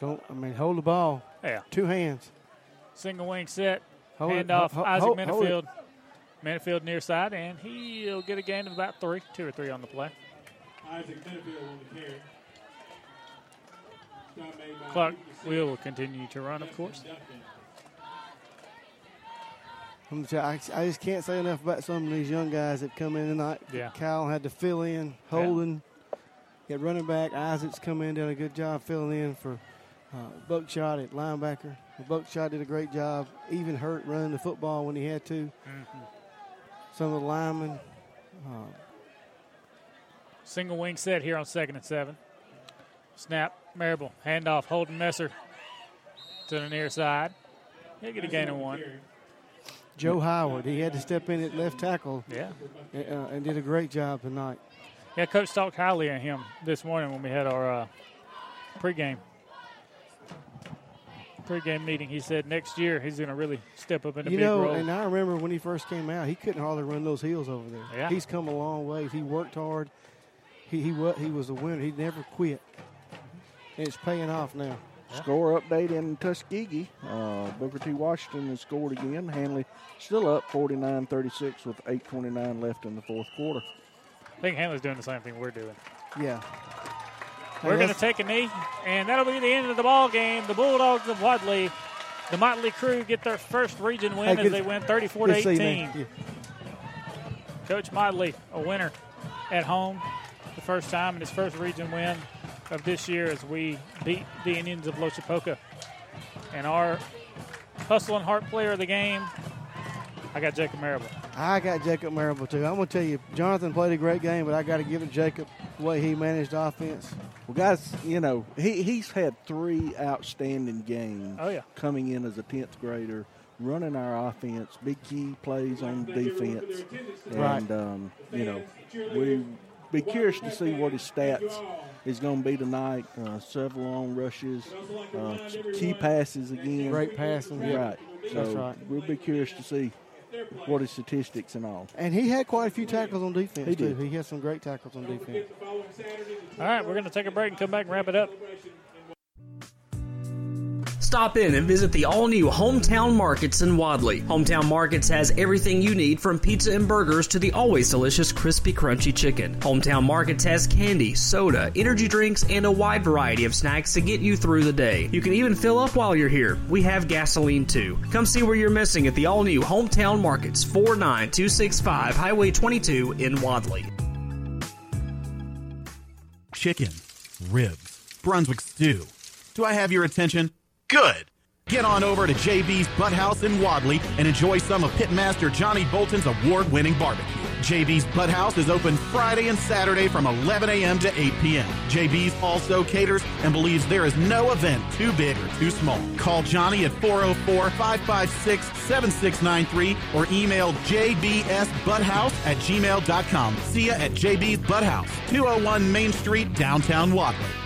Don't I mean hold the ball. Yeah. Two hands. Single wing set. Hold it, Handoff, ho- ho- Isaac hold- hold it. Minifield. Minifield near side, and he'll get a gain of about three, two or three on the play. Isaac Minifield on the carry. Stop Clark will continue to run, of course. I'm tell- I, I just can't say enough about some of these young guys that come in tonight. Yeah. Kyle had to fill in, holding. Get running back. Isaac's come in, done a good job filling in for uh, Buckshot at linebacker. Buckshot did a great job. Even hurt running the football when he had to. Mm-hmm. Some of the linemen. Uh, Single wing set here on second and seven. Snap, Marable, handoff, Holden Messer to the near side. He'll get a gain of one. Joe Howard, he had to step in at left tackle. Yeah. Uh, and did a great job tonight. Yeah, Coach talked highly of him this morning when we had our uh, pregame pregame meeting. He said next year he's going to really step up in a You big know, role. and I remember when he first came out, he couldn't hardly run those heels over there. Yeah. He's come a long way. He worked hard. He he was he was a winner. He never quit. And it's paying off now. Score update in Tuskegee. Uh, Booker T. Washington has scored again. Handley still up 49 36 with 8.29 left in the fourth quarter. I think Handley's doing the same thing we're doing. Yeah. We're going to take a knee, and that'll be the end of the ball game. The Bulldogs of Wadley, the Motley Crew, get their first region win Hey, as they win 34 to good to see you, 18. Yeah. Coach Motley, a winner at home, the first time in his first region win of this year as we beat the Indians of Lochapoka. And our hustle and heart player of the game, I got Jacob Marable. I got Jacob Marable too. I'm going to tell you, Jonathan played a great game, but I got to give it to Jacob the way he managed offense. Well, guys, you know, he, he's had three outstanding games Oh, yeah. coming in as a 10th grader, running our offense, big key plays on defense. Right. And, um, you know, we be curious to see what his stats is going to be tonight. Uh, several long rushes, uh, key passes again. Great passing. Right. So That's right. we'll be curious to see what his statistics and all. And he had quite a few tackles on defense, He too. did. He had some great tackles on defense. All right, we're going to take a break and come back and wrap it up. Stop in and visit the all new Hometown Markets in Wadley. Hometown Markets has everything you need from pizza and burgers to the always delicious crispy, crunchy chicken. Hometown Markets has candy, soda, energy drinks, and a wide variety of snacks to get you through the day. You can even fill up while you're here. We have gasoline too. Come see where you're missing at the all new Hometown Markets, 49265 Highway 22 in Wadley. Chicken, ribs, Brunswick stew. Do I have your attention? Good. Get on over to JB's Butt House in Wadley and enjoy some of Pitmaster Johnny Bolton's award winning barbecue. JB's Butt House is open Friday and Saturday from 11 a.m. to 8 p.m. JB's also caters and believes there is no event too big or too small. Call Johnny at 404 556 7693 or email jbsbutthouse at gmail.com. See ya at JB's Butt House, 201 Main Street, downtown Wadley.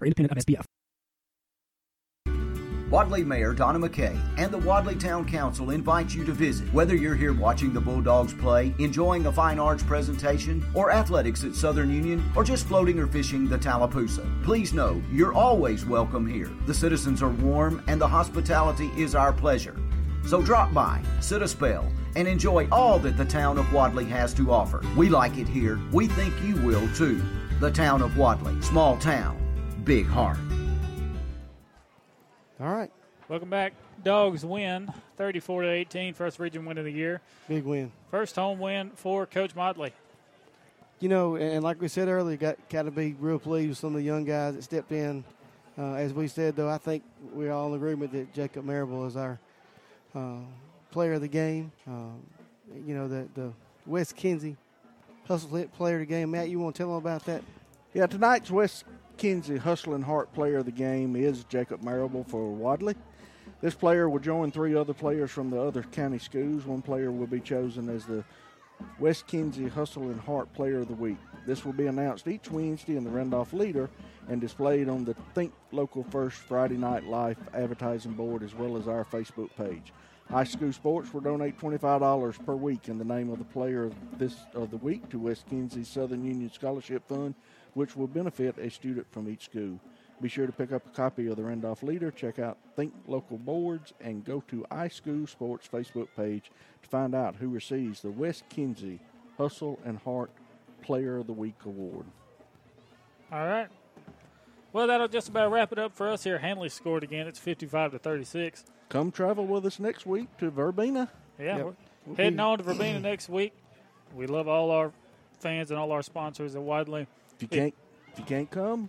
independent of. Wadley Mayor Donna McKay and the Wadley Town Council invite you to visit. Whether you're here watching the Bulldogs play, enjoying a fine arts presentation, or athletics at Southern Union, or just floating or fishing the Tallapoosa, please know you're always welcome here. The citizens are warm and the hospitality is our pleasure. So drop by, sit a spell, and enjoy all that the town of Wadley has to offer. We like it here. We think you will too. The town of Wadley, small town, big heart. All right. Welcome back. Dogs win 34 to 18, first region win of the year. Big win. First home win for Coach Motley. You know, and like we said earlier, got got to be real pleased with some of the young guys that stepped in. Uh, as we said, though, I think we're all in agreement that Jacob Marable is our uh, player of the game. Uh, you know, the the Wes Kinsey Hustle hit player of the game. Matt, you want to tell them about that? Yeah, tonight's Wes Kinsey Hustling Heart player of the game is Jacob Marable for Wadley. This player will join three other players from the other county schools. One player will be chosen as the Wes Kinsey Hustle and Heart Player of the Week. This will be announced each Wednesday in the Randolph Leader and displayed on the Think Local First Friday Night Life advertising board as well as our Facebook page. iSchool Sports will donate $25 per week in the name of the player of this of the week to Wes Kinsey Southern Union Scholarship Fund, which will benefit a student from each school. Be sure to pick up a copy of the Randolph Leader, check out Think Local Boards, and go to iSchool Sports Facebook page to find out who receives the Wes Kinsey Hustle and Heart Player of the Week award. All right. Well, that'll just about wrap it up for us here. Handley scored again. It's 55 to 36. Come travel with us next week to Verbena. Yeah, Yep. we're heading on to Verbena next week. We love all our fans and all our sponsors at Wadley. If you can't, if you can't come,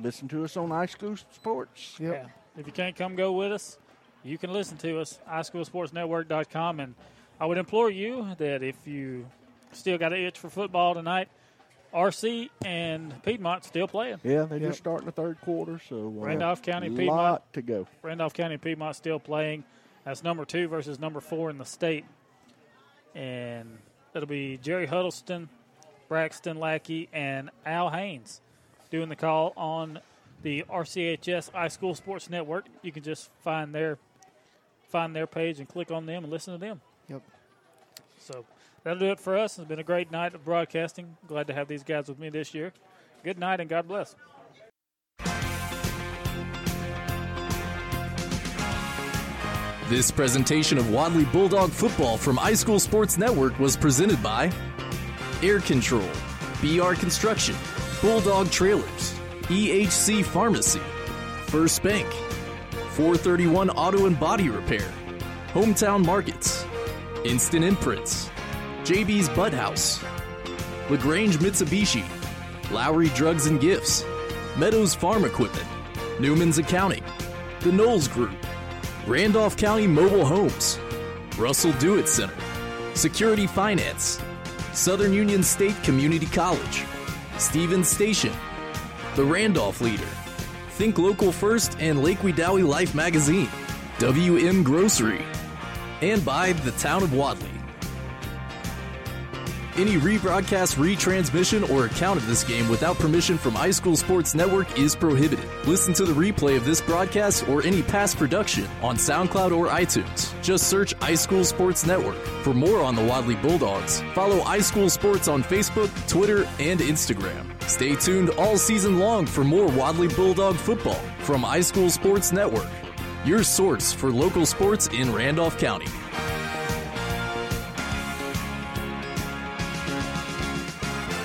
listen to us on iSchool Sports. Yeah. If you can't come go with us, you can listen to us, iSchoolSportsNetwork.com. And I would implore you that if you still got an itch for football tonight, RC and Piedmont still playing. Yeah, they just starting the third quarter, so uh, Randolph County, lot Piedmont. to go. Randolph County Piedmont still playing. That's number two versus number four in the state. And it'll be Jerry Huddleston, Braxton Lackey, and Al Haynes doing the call on the RCHS iSchool Sports Network. You can just find their find their page and click on them and listen to them. Yep. So that'll do it for us. It's been a great night of broadcasting. Glad to have these guys with me this year. Good night and God bless. This presentation of Wadley Bulldog football from iSchool Sports Network was presented by Air Control, BR Construction, Bulldog Trailers, EHC Pharmacy, First Bank, 431 Auto and Body Repair, Hometown Markets, Instant Imprints, JB's Butt House, LaGrange Mitsubishi, Lowry Drugs and Gifts, Meadows Farm Equipment, Newman's Accounting, The Knowles Group, Randolph County Mobile Homes, Russell Dewitt Center, Security Finance, Southern Union State Community College, Stevens Station, The Randolph Leader, Think Local First and Lake Wedowee Life Magazine, WM Grocery, and by the Town of Wadley. Any rebroadcast, retransmission, or account of this game without permission from iSchool Sports Network is prohibited. Listen to the replay of this broadcast or any past production on SoundCloud or iTunes. Just search iSchool Sports Network. For more on the Wadley Bulldogs, follow iSchool Sports on Facebook, Twitter, and Instagram. Stay tuned all season long for more Wadley Bulldog football from iSchool Sports Network, your source for local sports in Randolph County.